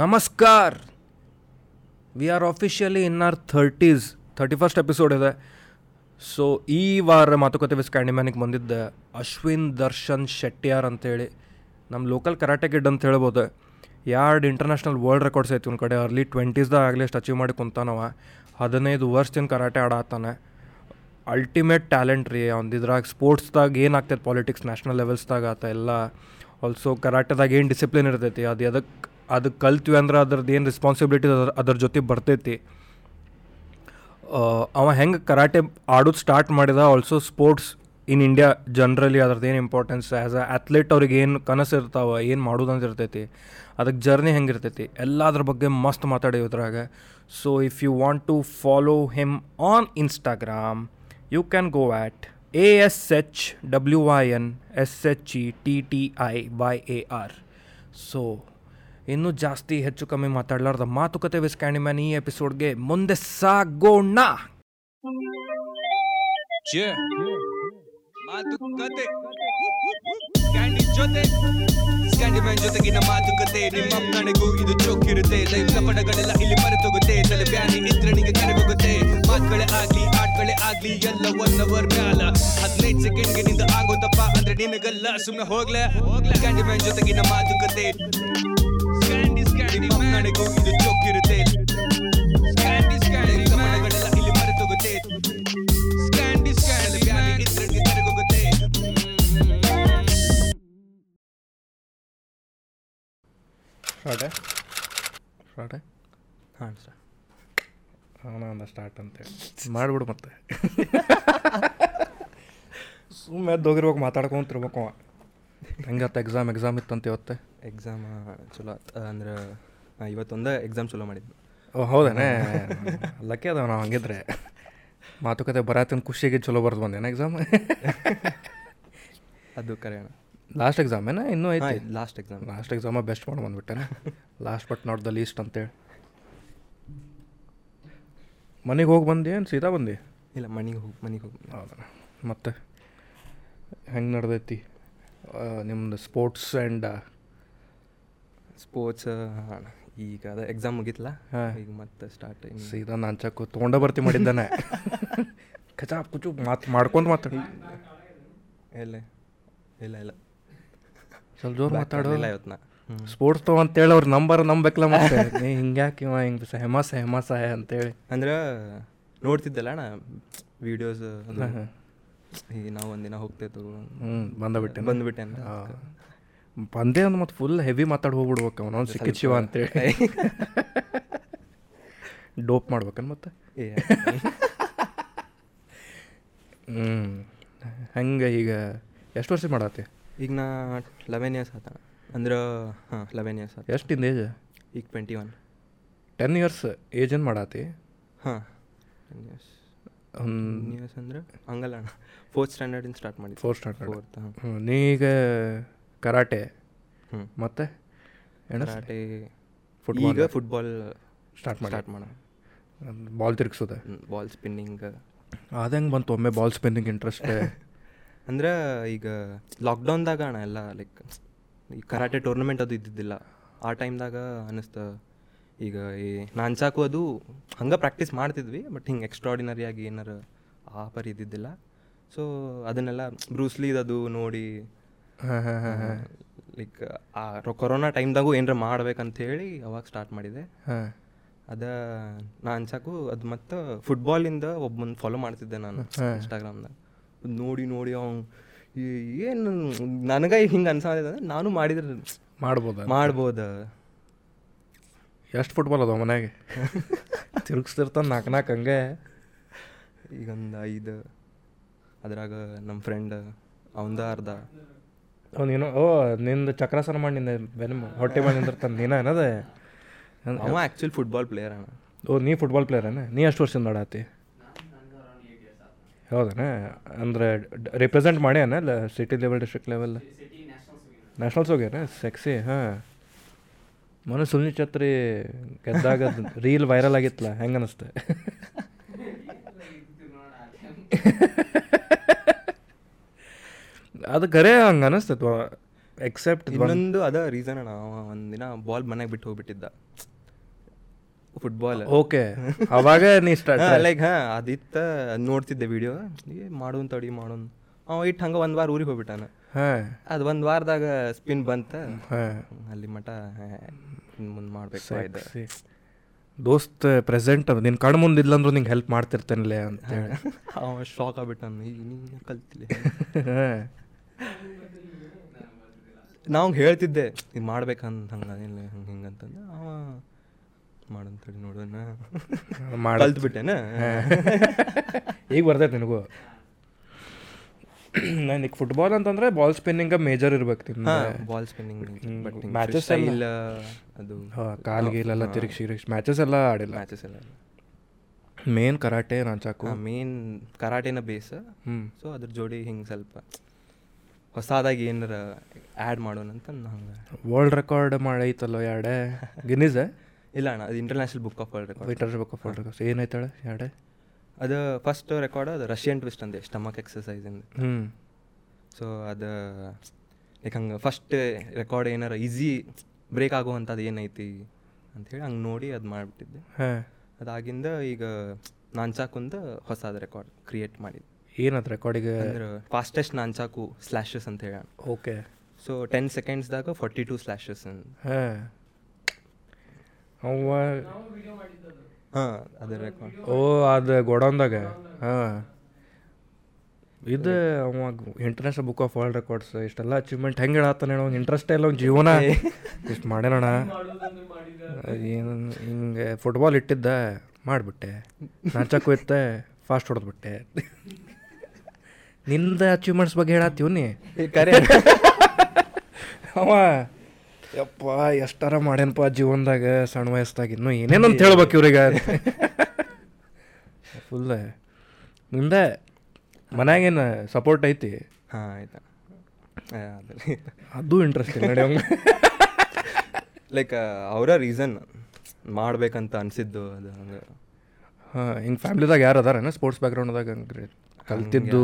ನಮಸ್ಕಾರ. We are officially in our thirties thirty first episode ಇದೆ. So ಈ ವಾರ ಮಾತುಕತೆ ವಿಸ್ ಕ್ಯಾಂಡಿಮ್ಯಾನಿಗೆ ಬಂದಿದ್ದೆ ಅಶ್ವಿನ್ ದರ್ಶನ್ ಶೆಟ್ಟಿಯಾರ್ ಅಂತೇಳಿ ನಮ್ಮ ಲೋಕಲ್ ಕರಾಟೆ ಗಿಡ್ ಅಂತ ಹೇಳ್ಬೋದು. ಎರಡು ಇಂಟರ್ನ್ಯಾಷನಲ್ ವರ್ಲ್ಡ್ ರೆಕಾರ್ಡ್ಸ್ ಐತಿ ಒಂದು ಕಡೆ ಅರ್ಲಿ ಟ್ವೆಂಟೀಸ್ದಾಗ ಆಗಲಿ ಅಷ್ಟು ಅಚೀವ್ ಮಾಡಿ ಕುಂತಾನವ. ಹದಿನೈದು ವರ್ಷದಿಂದ ಕರಾಟೆ ಆಡತ್ತಾನೆ ಅಲ್ಟಿಮೇಟ್ ಟ್ಯಾಲೆಂಟ್ ರೀ, ಅವ್ನು ಇದ್ರಾಗ ಸ್ಪೋರ್ಟ್ಸ್ದಾಗ ಏನಾಗ್ತೈತೆ ಪಾಲಿಟಿಕ್ಸ್ ನ್ಯಾಷನಲ್ ಲೆವೆಲ್ಸ್ದಾಗ ಆತ ಎಲ್ಲ. ಆಲ್ಸೋ ಕರಾಟೆದಾಗ ಏನು ಡಿಸಿಪ್ಲಿನ್ ಇರ್ತೈತಿ, ಅದು ಎದಕ್ಕೆ ಅದು ಕಲ್ತ್ವಿ ಅಂದ್ರೆ ಅದ್ರದ್ದು ಏನು ರೆಸ್ಪಾನ್ಸಿಬಿಲಿಟಿ ಅದ್ರ ಅದ್ರ ಜೊತೆ ಬರ್ತೈತಿ. ಅವ ಹೆಂಗೆ ಕರಾಟೆ ಆಡೋದು ಸ್ಟಾರ್ಟ್ ಮಾಡಿದ also sports in India generally ಅದ್ರದ್ದು ಇಂಪಾರ್ಟೆನ್ಸ್ ಆ್ಯಸ್ ಅ ಅಥ್ಲೀಟ್ ಅವ್ರಿಗೆ ಏನು ಕನಸು ಇರ್ತಾವೆ, ಏನು ಮಾಡೋದು ಅಂತ ಇರ್ತೈತಿ. ಅದಕ್ಕೆ ಜರ್ನಿ ಹೆಂಗೆ ಇರ್ತೈತಿ ಎಲ್ಲ ಅದ್ರ ಬಗ್ಗೆ ಮಸ್ತ್ ಮಾತಾಡಿ ಇದ್ರಾಗ. So if you want to follow him on Instagram you can go at A S H W Y N S H E T T I Y A R so ಇನ್ನೂ ಜಾಸ್ತಿ ಹೆಚ್ಚು ಕಮ್ಮಿ ಮಾತಾಡಲಾರ್ದ ಮಾತುಕತೆ ವಿಸ್ ಕ್ಯಾಂಡಿಮ್ಯಾನ್ ಈ ಎಪಿಸೋಡ್ಗೆ ಮುಂದೆ ಸಾಗೋಣ. ಮಾತುಕತೆ. ಕ್ಯಾಂಡಿ ಜೊತೆ. ಸ್ಕ್ಯಾಂಡಿ ಮ್ಯಾನ್ ಜೊತೆಗಿನ ಮಾತುಕತೆ. ನಿಮ್ಮ ನನಗೂ ಇದು ಚೋಕಿರುತ್ತೆ. ಲೈಫ್ ಕಪಡಗಳೆಲ್ಲ ಇಲ್ಲಿ ಮರೆತೋಗುತ್ತೆ. ತಲೆ ಬ್ಯಾನಿ ನಿದ್ರಣಿಗೆ ಕರೆಗೋಗುತ್ತೆ ಮಾತುಗಳೇ ಆಗ್ಲಿ ಆಟ್ಗಳೇ ಆಗ್ಲಿ, ಎಲ್ಲ ಒನ್ ಅವರ್ ಮ್ಯಾಲ. ಹದಿನೈದು ಸೆಕೆಂಡ್ಗೆ ನಿಂದ ಆಗೋದಪ್ಪ ಅಂದ್ರೆ ನಿನಗಲ್ಲ ಸುಮ್ಮನೆ ಹೋಗ್ಲೆ. ಹೋಗ್ಲೆ ಕ್ಯಾಂಡಿ ಮ್ಯಾನ್ ಜೊತೆಗಿನ ಮಾತುಕತೆ. ನಿಮ್ಮ ನನಗೂ ಇದು ಚೊಕ್ಕಿರುತ್ತೆ ಸ್ಕ್ಯಾಂಡಿ ಸ್ಕ್ಯಾಂಡಿ ಇಲ್ಲಿ ಮರೆತೋಗುತ್ತೆ ಸ್ಕ್ಯಾಂಡಿ ಸ್ಕ್ಯಾಂಡಿ ಕರೆಗೋಗುತ್ತೆ ಹಾಂ ಸರ್ ಹಾಂ ಅಂದ ಸ್ಟಾರ್ಟ್ ಅಂತೇಳಿ ಮಾಡಿಬಿಡು ಮತ್ತೆ. ಸುಮ್ಮನೆ ದೋಗಿರ್ಬೇಕು ಮಾತಾಡ್ಕೊಂತಿರ್ಬೇಕು ಅವ. ಹೆಂಗತ್ತ ಎಕ್ಸಾಮ್ ಎಕ್ಸಾಮ್ ಇತ್ತಂತ ಇವತ್ತೆ? ಎಕ್ಸಾಮ್ ಚಲೋ ಆತು ಅಂದ್ರೆ ನಾ ಇವತ್ತೊಂದು ಎಕ್ಸಾಮ್ ಚಲೋ ಮಾಡಿದ್ದು ಓ ಹೌದೇನೆ? ಲಕ್ಕಿ ಅದಾವ ನಾವು ಹಂಗಿದ್ರೆ. ಮಾತುಕತೆ ಬರತ್ತಿನ ಖುಷಿಗೆ ಚಲೋ ಬರ್ದು ಬಂದೇನ ಎಕ್ಸಾಮ್ ಅದು ಕರೆಯೋಣ. ಲಾಸ್ಟ್ ಎಕ್ಸಾಮ್ ಏನ? ಇನ್ನೂ ಐತಿ? Last exam last exam best ಮಾಡಿ ಬಂದ್ಬಿಟ್ಟೆನೆ? Last but not the least ಅಂತೇಳಿ ಮನೆಗೆ ಹೋಗಿ ಬಂದಿ ಏನು? ಸೀದಾ ಬಂದಿ? ಇಲ್ಲ ಮನೆಗೆ ಹೋಗಿ ಮನೆಗೆ ಹೋಗಿ ಹೌದಾ ಮತ್ತೆ ಹೆಂಗೆ ನಡೆದೈತಿ? ನಿಮ್ದು ಸ್ಪೋರ್ಟ್ಸ್ ಆ್ಯಂಡ್ ಸ್ಪೋರ್ಟ್ಸ್ ಈಗ ಅದ ಎಕ್ಸಾಮ್ ಮುಗಿತ್ಲ. ಈಗ ಮತ್ತೆ ಸ್ಟಾರ್ಟ್ ಸೀದಾ ಚಕ್ಕು ತೊಗೊಂಡ ಬರ್ತಿ ಮಾಡಿದ್ದಾನೆ. ಕಚಾ ಕುಚು ಮಾತು ಮಾಡ್ಕೊಂಡು ಮಾತಾಡಿ. ಇಲ್ಲ ಇಲ್ಲ ಇಲ್ಲ. ಸ್ವಲ್ಪ ಜೋರು ಮಾತಾಡೋಲ್ಲ ಇವತ್ತು ನಾ ಸ್ಪೋರ್ಟ್ಸ್ ತಗೋ ಅಂತೇಳಿ ಅವ್ರ ನಂಬರ್ ನಂಬೇಕಲ್ಲ ಮತ್ತೆ? ನೀ ಹಿಂಗ್ಯಾಕೆ ಇವ ಹಿಂಗೆ ಸಹಮ ಹೆಮಾಸ ಸಹ ಅಂತೇಳಿ. ಅಂದ್ರೆ ನೋಡ್ತಿದ್ದಲ್ಲ ಅಣ್ಣ ವೀಡಿಯೋಸ್ ಈಗ ನಾವು ಒಂದಿನ ಹೋಗ್ತೇವೆ ಹ್ಞೂ ಬಂದಬಿಟ್ಟೆ ಬಂದ್ಬಿಟ್ಟೆ ಅಂತ ಬಂದೆ ಅಂದ್ ಮತ್ತೆ ಫುಲ್ ಹೆವಿ ಮಾತಾಡಿ ಹೋಗ್ಬಿಡ್ಬೇಕು ಅವನೊಂದು ಸಿಕ್ಕಿಚಿವ ಶಿವ ಅಂತೇಳಿ ಡೋಪ್ ಮಾಡ್ಬೇಕನ್ ಮತ್ತೆ? ಹ್ಞೂ ಹಂಗೆ ಈಗ ಎಷ್ಟು ವರ್ಷ ಮಾಡತ್ತೆ ಈಗ ನಾ ಲೆವೆನ್ ಇಯರ್ಸ್ ಆತ. ಅಂದ್ರೆ ಹಾಂ ಲೆವೆನ್ ಇಯರ್ಸ್ ಆತ. ಎಷ್ಟಿಂದ ಏಜ್? ಈಗ twenty one ten years age ಏನು ಮಾಡತ್ತಿ ಹಾಂ ಟೆನ್ ಇಯರ್ಸ್ ಒಂದು ಇಯರ್ಸ್ ಅಂದ್ರೆ ಹಂಗಲ್ಲ ಅಣ್ಣ. ಫೋರ್ತ್ ಸ್ಟ್ಯಾಂಡರ್ಡಿಂದ ಸ್ಟಾರ್ಟ್ ಮಾಡಿ ಫೋರ್ತ್ ಸ್ಟ್ಯಾಂಡರ್ಡ್ ಫೋರ್ತ್ ಹಾಂ. ನೀ ಈಗ ಕರಾಟೆ ಮತ್ತೆ ಕರಾಟೆ ಫುಟ್ಬಾಲ್ ಈಗ ಫುಟ್ಬಾಲ್ ಸ್ಟಾರ್ಟ್ ಮಾಡಿ. ಸ್ಟಾರ್ಟ್ ಮಾಡೋಣ. ಬಾಲ್ ತಿರುಗಿಸೋದೆ. ಬಾಲ್ ಸ್ಪಿನ್ನಿಂಗ್ ಅದಂಗೆ ಬಂತು ಒಮ್ಮೆ ಬಾಲ್ ಸ್ಪಿನ್ನಿಂಗ್ ಇಂಟ್ರೆಸ್ಟ್ ಅಂದ್ರೆ ಈಗ ಲಾಕ್ಡೌನ್ದಾಗ ಅಣ್ಣ ಎಲ್ಲ ಲೈಕ್ ಈ ಕರಾಟೆ ಟೂರ್ನಮೆಂಟ್ ಅದು ಇದ್ದಿದ್ದಿಲ್ಲ. ಆ ಟೈಮ್ದಾಗ ಅನ್ನಿಸ್ತ ಈಗ ಈ ನಾನ್ಸಾಕು ಅದು ಹಂಗೆ ಪ್ರಾಕ್ಟೀಸ್ ಮಾಡ್ತಿದ್ವಿ ಬಟ್ ಹಿಂಗೆ ಎಕ್ಸ್ಟ್ರಾಡಿನರಿ ಆಗಿ ಏನಾರು ಆ ಪರಿ ಇದ್ದಿದ್ದಿಲ್ಲ. ಸೊ ಅದನ್ನೆಲ್ಲ ಬ್ರೂಸ್ಲಿ ಅದು ನೋಡಿ ಲೈಕ್ ಆ ಕೊರೋನಾ ಟೈಮ್ದಾಗೂ ಏನಾರ ಮಾಡ್ಬೇಕಂತ ಹೇಳಿ ಅವಾಗ ಸ್ಟಾರ್ಟ್ ಮಾಡಿದೆ. ಹಾಂ. ಅದ ನಾ ಅನ್ಸಾಕು ಅದು ಮತ್ತು ಫುಟ್ಬಾಲಿಂದ ಒಬ್ಬನ ಫಾಲೋ ಮಾಡ್ತಿದ್ದೆ ನಾನು. ಇನ್ಸ್ಟಾಗ್ರಾಮ್ದಾಗ ನೋಡಿ ನೋಡಿ ಅವ್ನು ಏನು ನನಗೆ ಹಿಂಗೆ ಅನ್ಸಾದಿದೆ ಅಂದ್ರೆ ನಾನು ಮಾಡಿದ್ರೆ ಮಾಡ್ಬೋದ? ಮಾಡ್ಬೋದ. ಎಷ್ಟು ಫುಟ್ಬಾಲ್ ಅದಾವ ಮನ್ಯಾಗೆ? ತಿರುಗಿಸ್ತಿರ್ತಾನೆ ನಾಲ್ಕು ನಾಲ್ಕು ಹಂಗೆ. ಈಗೊಂದು ಐದು ಅದ್ರಾಗ ನಮ್ಮ ಫ್ರೆಂಡ್ ಅವಂದ ಅರ್ಧ. ನೀನು ಓ ನಿಂದು ಚಕ್ರಾಸನ ಮಾಡಿ ನಿಂದ ಬೆನ್ ಹೊಟ್ಟೆ ಮಾಡಿ ನಿಂದಿರ್ತಾನೆ. ನೀನ ಏನದ? ಅವ ಆ್ಯಕ್ಚುಲಿ ಫುಟ್ಬಾಲ್ ಪ್ಲೇಯರ್ ಅಣ್ಣ. ಓ ನೀ ಫುಟ್ಬಾಲ್ ಪ್ಲೇಯರೇನ ನೀ ಎಷ್ಟು ವರ್ಷದಿಂದ ಆಡಾತಿ ಹೌದನ? ಅಂದರೆ ರಿಪ್ರೆಸೆಂಟ್ ಮಾಡ್ಯಾನ ಅಲ್ಲ city level district level nationals ಹೋಗ್ಯಾನ? ಸೆಕ್ಸಿ ಹಾಂ. ಮೊನ್ನೆ ಸುನಿಲ್ ಛತ್ರಿ ಗೆದ್ದಾಗ ರೀಲ್ ವೈರಲ್ ಆಗಿತ್ತಲ್ಲ ಹೆಂಗೆ ಅನಿಸ್ತೆ? ಅದು ಖರೆ ಹಂಗೆ ಅನಿಸ್ತೈತೆ ಎಕ್ಸೆಪ್ಟ್ ಇನ್ನೊಂದು ಅದ ರೀಸನ್ ಅಣ್ಣ ಅವ ಒಂದಿನ ಬಾಲ್ ಮನೆಗೆ ಬಿಟ್ಟು ಹೋಗ್ಬಿಟ್ಟಿದ್ದ. ಫುಟ್ಬಾಲ್ ಓಕೆ ಅವಾಗ ನೀ ಸ್ಟಾರ್ಟ್ ಲೈಕ್ ಹಾ ಅದಿತ್ತ ನೋಡ್ತಿದ್ದೆ ವಿಡಿಯೋ ಮಾಡೋನ್ ತಡಿ ಮಾಡೋನ್. ಅವ ಇಟ್ಟು ಹಂಗೆ ಒಂದು ವಾರ ಊರಿಗೆ ಹೋಗ್ಬಿಟ್ಟಾನ. ಹಾಂ. ಅದು ಒಂದು ವಾರದಾಗ ಸ್ಪಿನ್ ಬಂತ. ಹಾಂ. ಅಲ್ಲಿ ಮಟ ಮುಂದೆ ಮಾಡ್ಬೇಕು ದೋಸ್ತ್ ಪ್ರೆಸೆಂಟ್ ಅದು ನಿನ್ನ ಕಣ್ಣು ಇಲ್ಲ ಇಲ್ಲಂದ್ರೂ ನಿಂಗೆ ಹೆಲ್ಪ್ ಮಾಡ್ತಿರ್ತೇನಲ್ಲೇ ಅಂತೇಳಿ ಅವ ಶಾಕ್ ಆಗ್ಬಿಟ್ಟಾನ ಈಗ ನೀ ಕಲ್ತಿಲ್ಲ? ಹಾಂ. ನಾವು ಹೇಳ್ತಿದ್ದೆ ಇದು ಮಾಡ್ಬೇಕಂತ ಹಂಗೆ ಇಲ್ಲ ಹಂಗೆ ಹಿಂಗೆ ಅಂತಂದು ಅವ ಮಾಡಂತೇಳಿ ನೋಡೋಣ ಮಾಡ. ಬಿಟ್ಟೇನ ಈಗ ಬರ್ತೈತೆ ನಿನಗೂ. ನನಗೆ ಫುಟ್ಬಾಲ್ ಅಂತಂದ್ರೆ ಬಾಲ್ ಸ್ಪಿನ್ನಿಂಗ್ ಮೇಜರ್ ಇರ್ಬೇಕು ತಿನ್ನ ಬಾಲ್ ಸ್ಪಿನ್ನಿಂಗ್ matches ಇಲ್ಲ ಅದು. ಕಾಲ್ಗೆ ಕಾಲ್ ಗೀಲೆಲ್ಲ ತಿರುಗಿಸಿ ಮ್ಯಾಚಸ್ ಎಲ್ಲ ಆಡಿಲ್ಲ. ಮ್ಯಾಚಸ್ ಎಲ್ಲ ಮೇನ್ ಕರಾಟೆ ನಾಚಾಕು ಮೇನ್ ಕರಾಟೆನ ಬೇಸ್ ಹ್ಞೂ ಸೊ ಅದ್ರ ಜೋಡಿ ಹಿಂಗೆ ಸ್ವಲ್ಪ ಹೊಸದಾಗಿ ಏನಾರ ಆ್ಯಡ್ ಮಾಡೋಣ ಅಂತ ಹಂಗೆ. ವರ್ಲ್ಡ್ ರೆಕಾರ್ಡ್ ಮಾಡೈತಲ್ಲೋ ಎರಡೆ ಗಿನ್ನಿಸ್ ಇಲ್ಲ ಅಣ್ಣ ಅದು international book of world record international book of world record ಏನೈತಾಳೆ ಎರಡೆ ಅದು ಫಸ್ಟ್ ರೆಕಾರ್ಡ್ ಅದು ರಷ್ಯನ್ ಟ್ವಿಸ್ಟ್ ಅಂದೆ ಸ್ಟಮಕ್ ಎಕ್ಸಸೈಸ್ ಇಂದ. ಹ್ಞೂ ಸೊ ಅದು ಲೈಕ್ ಹಂಗೆ ಫಸ್ಟ್ ರೆಕಾರ್ಡ್ ಏನಾರ ಈಸಿ ಬ್ರೇಕ್ ಆಗುವಂಥದ್ದು ಏನೈತಿ ಅಂಥೇಳಿ ಹಂಗೆ ನೋಡಿ ಅದು ಮಾಡಿಬಿಟ್ಟಿದ್ದೆ. ಹಾಂ. ಅದಾಗಿಂದ ಈಗ ನಾನು ಕುಂದ ಹೊಸದು ರೆಕಾರ್ಡ್ ಕ್ರಿಯೇಟ್ ಮಾಡಿದ್ದೆ. ಏನದು ರೆಕಾರ್ಡಿಗೆ ಫಾಸ್ಟೆಸ್ಟ್ ಫಾಸ್ಟೆಸ್ಟ್ ನಾನ್ಚಾಕು ಸ್ಲ್ಯಾಶಸ್ ಅಂತ ಹೇಳ. ಓಕೆ ಸೊ ಟೆನ್ ಸೆಕೆಂಡ್ಸ್ದಾಗ ಫಾರ್ಟಿ ಟು ಸ್ಲ್ಯಾಶಸ್ ಹಾಂ. ಅವ ಹಾಂ ಅದೇ ರೆಕಾರ್ಡ್ ಓ ಅದು ಗೋಡೌನ್ದಾಗ? ಹಾಂ. ಇದು ಅವ international book of world records ಇಷ್ಟೆಲ್ಲ ಅಚೀವ್ಮೆಂಟ್ ಹೆಂಗೆ ಹೇಳತ್ತಾನೆ ಅವ್ನು ಇಂಟ್ರೆಸ್ಟ್ ಇಲ್ಲ ಅವ್ನ ಜೀವನ. ಇಷ್ಟು ಮಾಡ್ಯಾನಣ ಏನು ಹಿಂಗೆ ಫುಟ್ಬಾಲ್ ಇಟ್ಟಿದ್ದ ಮಾಡಿಬಿಟ್ಟೆ. ನಾಚಕ್ಕೂ ಇತ್ತೆ ಫಾಸ್ಟ್ ಹೊಡೆದ್ಬಿಟ್ಟೆ. ನಿಂದ ಅಚೀವ್ಮೆಂಟ್ಸ್ ಬಗ್ಗೆ ಹೇಳತ್ತೀವ್ ನೀ? ಕರೆ. ಅವ ಯಪ್ಪ ಎಷ್ಟಾರ ಮಾಡ್ಯನಪ್ಪ ಜೀವನದಾಗ ಸಣ್ಣ ವಯಸ್ಸಾಗ ಇನ್ನೂ ಏನೇನಂತ ಹೇಳ್ಬೇಕು ಇವ್ರಿಗೆ? ಫುಲ್ ನಿಂದ ಮನ್ಯಾಗೇನು ಸಪೋರ್ಟ್ ಐತಿ? ಹಾಂ ಆಯ್ತಾ. ಅದೇ. ಅದು ಇಂಟ್ರೆಸ್ಟ್ ಇಲ್ಲ ನಡಿ ಲೈಕ್ ಅವರ ರೀಸನ್ ಮಾಡ್ಬೇಕಂತ ಅನ್ಸಿದ್ದು ಅದು ಹಂಗೆ. ಹಾಂ ಹಿಂಗೆ ಫ್ಯಾಮ್ಲಿದಾಗ ಯಾರು ಅದಾರೇನು? ಸ್ಪೋರ್ಟ್ಸ್ ಬ್ಯಾಕ್ಗ್ರೌಂಡ್ದಾಗ ಹಂಗ್ರಿ. ಕಲ್ತಿದ್ದು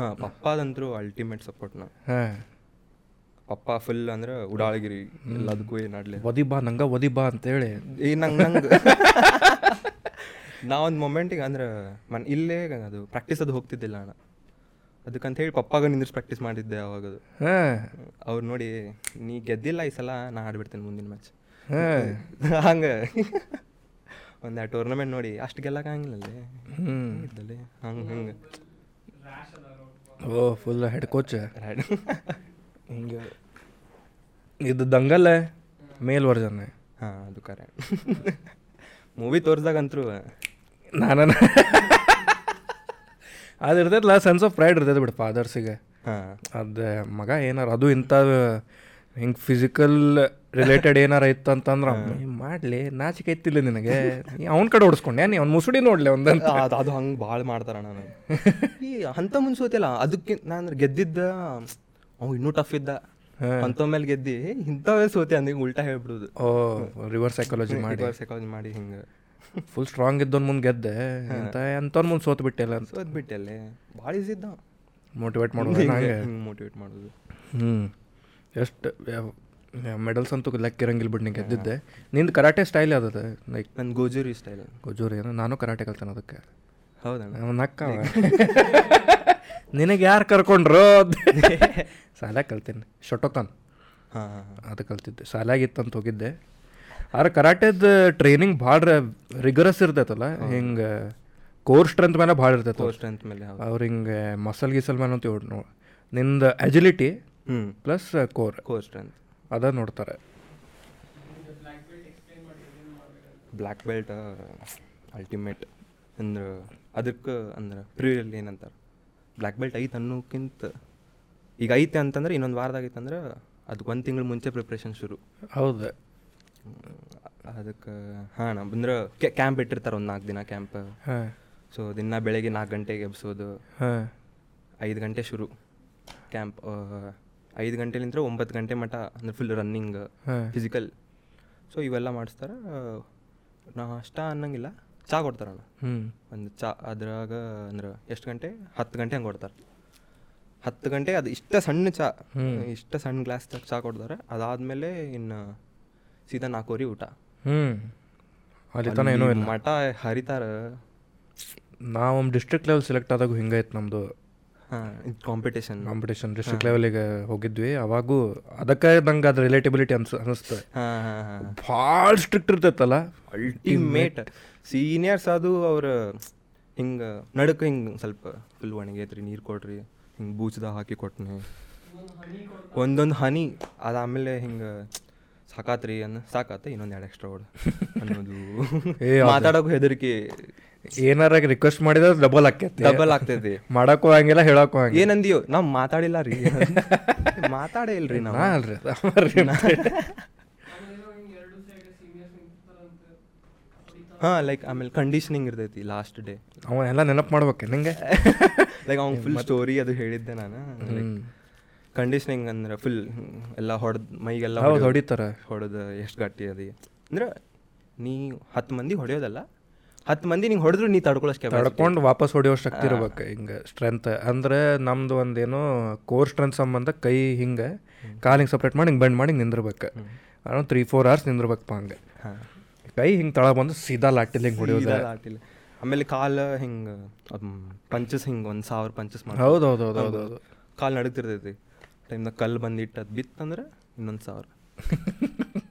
ಹಾಂ ಪಪ್ಪಾದಂತರೂ ಅಲ್ಟಿಮೇಟ್ ಸಪೋರ್ಟ್ ನಾ. ಪಪ್ಪ ಫುಲ್ ಅಂದ್ರೆ ಉಡಾಳಗಿರಿ ಎಲ್ಲದಕ್ಕೂ ಏನಾಡ್ಲಿ ಒದಿ ಬಾ ನಂಗೆ ಒದಿ ಬಾ ಅಂತೇಳಿ. ಈ ನಂಗೆ ನಂಗೆ. ನಾ ಒಂದು ಮೊಮೆಂಟಿಗೆ ಅಂದ್ರೆ ಮನ್ ಇಲ್ಲೇ ಅದು ಪ್ರಾಕ್ಟೀಸ್ ಅದು ಹೋಗ್ತಿದ್ದಿಲ್ಲ ಅಣ್ಣ. ಅದಕ್ಕಂತ ಹೇಳಿ ಪಪ್ಪಾಗ ನಿಂದಿಸ್ ಪ್ರಾಕ್ಟೀಸ್ ಮಾಡಿದ್ದೆ ಅವಾಗ ಅದು. ಹಾಂ. ಅವ್ರು ನೋಡಿ ನೀ ಗೆದ್ದಿಲ್ಲ ಈ ಸಲ ನಾ ಆಡ್ಬಿಡ್ತೇನೆ ಮುಂದಿನ ಮ್ಯಾಚ್ ಹಾಂ. ಹಂಗೆ. ಒಂದು ಟೂರ್ನಮೆಂಟ್ ನೋಡಿ ಅಷ್ಟು ಗೆಲ್ಲಕ್ಕಾಗಿಲ್ಲಲ್ಲೇ ಹ್ಞೂ ಹಂಗೆ ಹಂಗೆ. ಓ ಫುಲ್ ಹೆಡ್ ಕೋಚ್ ಹಿಂಗೆ. ಇದು ದಂಗಲ್ ಮೇಲ್ ವರ್ಜನ್ ಹಾಂ ಅದು ಕರೆ ಮೂವಿ ತೋರಿಸ್ದಾಗಂತರೂ. ನಾನು ಅದು ಇರ್ತೈತಲ್ಲ ಸೆನ್ಸ್ ಆಫ್ ಪ್ರೈಡ್ ಇರ್ತೈತೆ ಬಿಡು ಫಾದರ್ಸಿಗೆ ಹಾಂ. ಅದು ಮಗ ಏನಾರ ಅದು ಇಂಥ ಹಿಂಗೆ ಫಿಸಿಕಲ್ ರಿಲೇಟೆಡ್ ಏನಾರ ಇತ್ತು ಅಂತಂದ್ರೆ ಮಾಡ್ಲಿ ನಾಚಿಕೆ ಐತಿಲ್ಲ ನಿನಗೆ. ಅವ್ನ ಕಡೆ ಓಡಿಸ್ಕೊಂಡೆ ನೀ ಅವ್ನ ಮುಸುಡಿ ನೋಡ್ಲಿ ಒಂದಂತ. ಅದು ಹಂಗೆ ಭಾಳ ಮಾಡ್ತಾರ ನಾನು ಈ ಅಂತ ಮುನ್ಸೋತಿಲ್ಲ ಅದಕ್ಕೆ ನಾನು ಗೆದ್ದಿದ್ದ ಅವ್ ಇನ್ನೂ ಟಫ್ ಇದ್ದ. ಅಂತ ಮೇಲೆ ಗೆದ್ದಿ ಇಂಥವೇ ಸೋತೆ ಅಂದಿಗೆ ಉಲ್ಟಾ ಹೇಳ್ಬಿಡುದು. ಓ ರಿವರ್ಸ್ ಸೈಕಾಲಜಿ ಮಾಡಿ. ರಿವರ್ಸ್ ಸೈಕಾಲಜಿ ಮಾಡಿ ಹಿಂಗೆ. ಫುಲ್ ಸ್ಟ್ರಾಂಗ್ ಇದ್ದವ್ನ ಮುಂದೆ ಗೆದ್ದೆ. ಅಂತ ಅಂಥವ್ನ ಮುಂದೆ ಸೋತ್ ಬಿಟ್ಟೆಲ್ಲ ಅಂತ. ಸೋತ್ ಬಿಟ್ಟೆ ಭಾಳ ಈಸಿ ಇದ್ದ ಮೋಟಿವೇಟ್ ಮಾಡೋದು ಮೋಟಿವೇಟ್ ಮಾಡೋದು. ಹ್ಞೂ ಎಷ್ಟು ಮೆಡಲ್ಸ್ ಅಂತೂ ಲೆಕ್ಕ ಇರಂಗಿಲ್ಲ ಬಿಟ್ಟು ನಿಂಗೆ ಗೆದ್ದಿದ್ದೆ ನಿಂದು ಕರಾಟೆ ಸ್ಟೈಲ್ ಯಾವ್ದದ? ಲೈಕ್ ನನ್ನ ಗೋಜೂರಿ ಸ್ಟೈಲ್ ಗೋಜೂರಿ ಏನೋ ನಾನು ಕರಾಟೆ ಕಲ್ತಾನೆ ಅದಕ್ಕೆ. ಹೌದಾ? ನಕ್ಕ ನಿನಗೆ ಯಾರು ಕರ್ಕೊಂಡ್ರು? ಸಾಲ ಕಲ್ತೀನಿ. ಶೊಟೋಕಾನ್. ಹಾಂ ಹಾಂ ಅದು ಕಲ್ತಿದ್ದೆ. ಸಾಲಾಗಿತ್ತಂತ ಹೋಗಿದ್ದೆ. ಆದ್ರೆ ಕರಾಟೆದ ಟ್ರೈನಿಂಗ್ ಭಾಳ ರಿಗರಸ್ ಇರ್ತೈತಲ್ಲ ಹಿಂಗೆ ಕೋರ್ ಸ್ಟ್ರೆಂತ್ ಮೇಲೆ ಭಾಳ ಇರ್ತೈತೆ ಕೋರ್ ಸ್ಟ್ರೆಂತ್ ಮೇಲೆ ಅವ್ರು ಹಿಂಗೆ ಮಸಲ್ ಗಿಸಲ್ ಮೇಲೆ ಅಂತ ನೋಡಿ ನಿಂದು agility plus core core strength ಅದ ನೋಡ್ತಾರೆ. ಬ್ಲ್ಯಾಕ್ ಬೆಲ್ಟ್ ಅಲ್ಟಿಮೇಟ್ ಅಂದ್ರೆ ಅದಕ್ಕೆ ಅಂದ್ರೆ ಪ್ರಿಯಲ್ಲಿ ಏನಂತಾರೆ? ಬ್ಲ್ಯಾಕ್ ಬೆಲ್ಟ್ ಐತೆ ಅನ್ನೋಕ್ಕಿಂತ ಈಗ ಐತೆ ಅಂತಂದ್ರೆ ಇನ್ನೊಂದು ವಾರದಾಗ ಐತಂದ್ರೆ ಅದಕ್ಕೆ ಒಂದು ತಿಂಗಳು ಮುಂಚೆ ಪ್ರಿಪ್ರೇಷನ್ ಶುರು. ಹೌದು. ಅದಕ್ಕೆ ಹಾಂ ಅಂದ್ರೆ ಕ್ಯಾಂಪ್ ಇಟ್ಟಿರ್ತಾರೆ ಒಂದು ನಾಲ್ಕು ದಿನ ಕ್ಯಾಂಪ್ ಹಾಂ. ಸೊ ದಿನ ಬೆಳಗ್ಗೆ ನಾಲ್ಕು ಗಂಟೆಗೆ ಎಬ್ಸೋದು. ಹಾಂ. ಐದು ಗಂಟೆ ಶುರು. ಕ್ಯಾಂಪ್ ಐದು ಗಂಟೆಲಿಂದ ಒಂಬತ್ತು ಗಂಟೆ ಮಟ್ಟ ಅಂದ್ರೆ ಫುಲ್ ರನ್ನಿಂಗ್ ಫಿಸಿಕಲ್ ಸೊ ಇವೆಲ್ಲ ಮಾಡಿಸ್ತಾರೆ ನಾಷ್ಟ ಅನ್ನಂಗಿಲ್ಲ. ಚಾ ಕೊಡ್ತಾರಣ್ಣ ಹ್ಞೂ ಒಂದು ಚಾ ಅದ್ರಾಗ ಅಂದ್ರೆ ಎಷ್ಟು ಗಂಟೆ? ಹತ್ತು ಗಂಟೆ ಹಂಗೆ ಕೊಡ್ತಾರೆ. ಹತ್ತು ಗಂಟೆ ಅದು ಇಷ್ಟ ಸಣ್ಣ ಚಾ. ಇಷ್ಟ ಸಣ್ಣ ಗ್ಲಾಸ್ ಚಾ ಕೊಡ್ತಾರೆ. ಅದಾದಮೇಲೆ ಇನ್ನು ಸೀದಾ ನಾಲ್ಕೂವರೆ ಊಟ. ಹ್ಞೂ ಮಠ ಹರಿತಾರ. ನಾವು ಡಿಸ್ಟ್ರಿಕ್ಟ್ ಲೆವೆಲ್ ಸೆಲೆಕ್ಟ್ ಆದಾಗ ಹಿಂಗೈತೆ ನಮ್ಮದು ಕಾಂಪಿಟೇಷನ್ ಕಾಂಪಿಟೇಷನ್ ಡಿಸ್ಟ್ರಿಕ್ಟ್ ಲೆವೆಲಿಗೆ ಹೋಗಿದ್ವಿ. ಅವಾಗೂ ಅದಕ್ಕೆ ನಂಗೆ ಅದು ರಿಲೇಟಿಬಿಲಿಟಿ ಅನ್ಸ ಅನಿಸ್ತು. ಹಾಂ ಹಾಂ ಹಾಂ. ಭಾಳ ಸ್ಟ್ರಿಕ್ಟ್ ಇರ್ತೈತಲ್ಲ? ಅಲ್ಟಿಮೇಟ್ ಸೀನಿಯರ್ಸ್ ಅದು ಅವ್ರ ಹಿಂಗೆ ನಡಕ್ಕೆ ಹಿಂಗೆ ಸ್ವಲ್ಪ ಫುಲ್ ಒಣಗೈತ್ರಿ ನೀರು ಕೊಡ್ರಿ ಹಿಂಗೆ ಬೂಚ್ದಾಗ ಹಾಕಿ ಕೊಟ್ನಿ. ಒಂದೊಂದು ಹನಿ ಅದಾದಮೇಲೆ ಹಿಂಗೆ ಸಾಕಾತ್ರಿ ಅನ್ನ ಸಾಕಾತ ಇನ್ನೊಂದು ಎರಡು ಎಕ್ಸ್ಟ್ರಾ ಓಡ್ ಅನ್ನೋದು. ಮಾತಾಡೋಕೆ ಹೆದರಿಕೆ ಏನಾರ ರಿಕ್ವೆಸ್ಟ್ ಮಾಡಿದ್ರೆ ಡಬಲ್ ಆಕೈತಿ. ಡಬಲ್ ಆಗ್ತೈತಿ ಮಾಡಕ್ಕೂ ಹಂಗಿಲ್ಲ ಹೇಳಕ್ಕೂ ಹಂಗಿಲ್ಲ ಏನಂದಿಯೋ? ನಾವು ಮಾತಾಡಿಲ್ಲ ರೀ. ಮಾತಾಡೇ ಇಲ್ರಿ ನಾವು. ಅಲ್ರಿ. ಹಾಂ ಲೈಕ್ ಆಮೇಲೆ ಕಂಡೀಷನಿಂಗ್ ಇರ್ತೈತಿ ಲಾಸ್ಟ್ ಡೇ ಅವ ಎಲ್ಲ ನೆನಪು ಮಾಡ್ಬೇಕು ನಿಂಗೆ? ಲೈಕ್ ಅವ್ನು ಫುಲ್ ಸ್ಟೋರಿ ಅದು ಹೇಳಿದ್ದೆ ನಾನು. ಕಂಡೀಷನಿಂಗ್ ಅಂದ್ರೆ ಫುಲ್ ಎಲ್ಲ ಹೊಡೆದ್ ಮೈಗೆಲ್ಲ ಹೊಡಿತಾರ. ಹೊಡೆದು ಎಷ್ಟು ಗಟ್ಟಿ ಅದಿ. ಅಂದ್ರೆ ನೀ ಹತ್ತು ಮಂದಿ ಹೊಡೆಯೋದಲ್ಲ ಹತ್ತು ಮಂದಿ ನಿಂಗೆ ಹೊಡೆದ್ರು ನೀ ತಡ್ಕೊಳ್ಳೋಷ್ಟು. ತಡ್ಕೊಂಡು ವಾಪಸ್ ಹೊಡೆಯೋ ಶಕ್ತಿ ಇರ್ಬೇಕು. ಹಿಂಗೆ ಸ್ಟ್ರೆಂತ್ ಅಂದರೆ ನಮ್ದು ಒಂದೇನು ಕೋರ್ ಸ್ಟ್ರೆಂತ್ ಸಂಬಂಧ ಕೈ ಹಿಂಗೆ ಕಾಲು ಹಿಂಗೆ ಸಪ್ರೇಟ್ ಮಾಡಿ ಹಿಂಗೆ ಬೆಂಡ್ ಮಾಡಿ ಹಿಂಗೆ ನಿಂದಿರ್ಬೇಕು ಅರೌಂಡ್ ತ್ರೀ ಫೋರ್ ಅವರ್ಸ್ ನಿಂದಿರ್ಬೇಕಪ್ಪ ಹಂಗೆ. ಕೈ ಹಿಂಗೆ ತಳ ಬಂದು ಸೀದಾ ಲಾಟಿಲ್ ಹಿಂಗೆ ಹೊಡೆಯೋದು. ಲಾಟಿಲಿ. ಆಮೇಲೆ ಕಾಲು ಹಿಂಗೆ ಪಂಚಸ್ ಹಿಂಗೆ ಒಂದು ಸಾವಿರ ಪಂಚಸ್ ಮಾಡಿ ಹೌದು ಹೌದು. ಹೌದು ಹೌದು ಹೌದು ಕಾಲು ನಡಗ್ತಿರ್ತೈತಿ ಟೈಮ್ನಾಗ ಕಲ್ಲು ಬಂದಿಟ್ಟು ಅದು ಬಿತ್ತಂದ್ರೆ ಇನ್ನೊಂದು ಸಾವಿರ.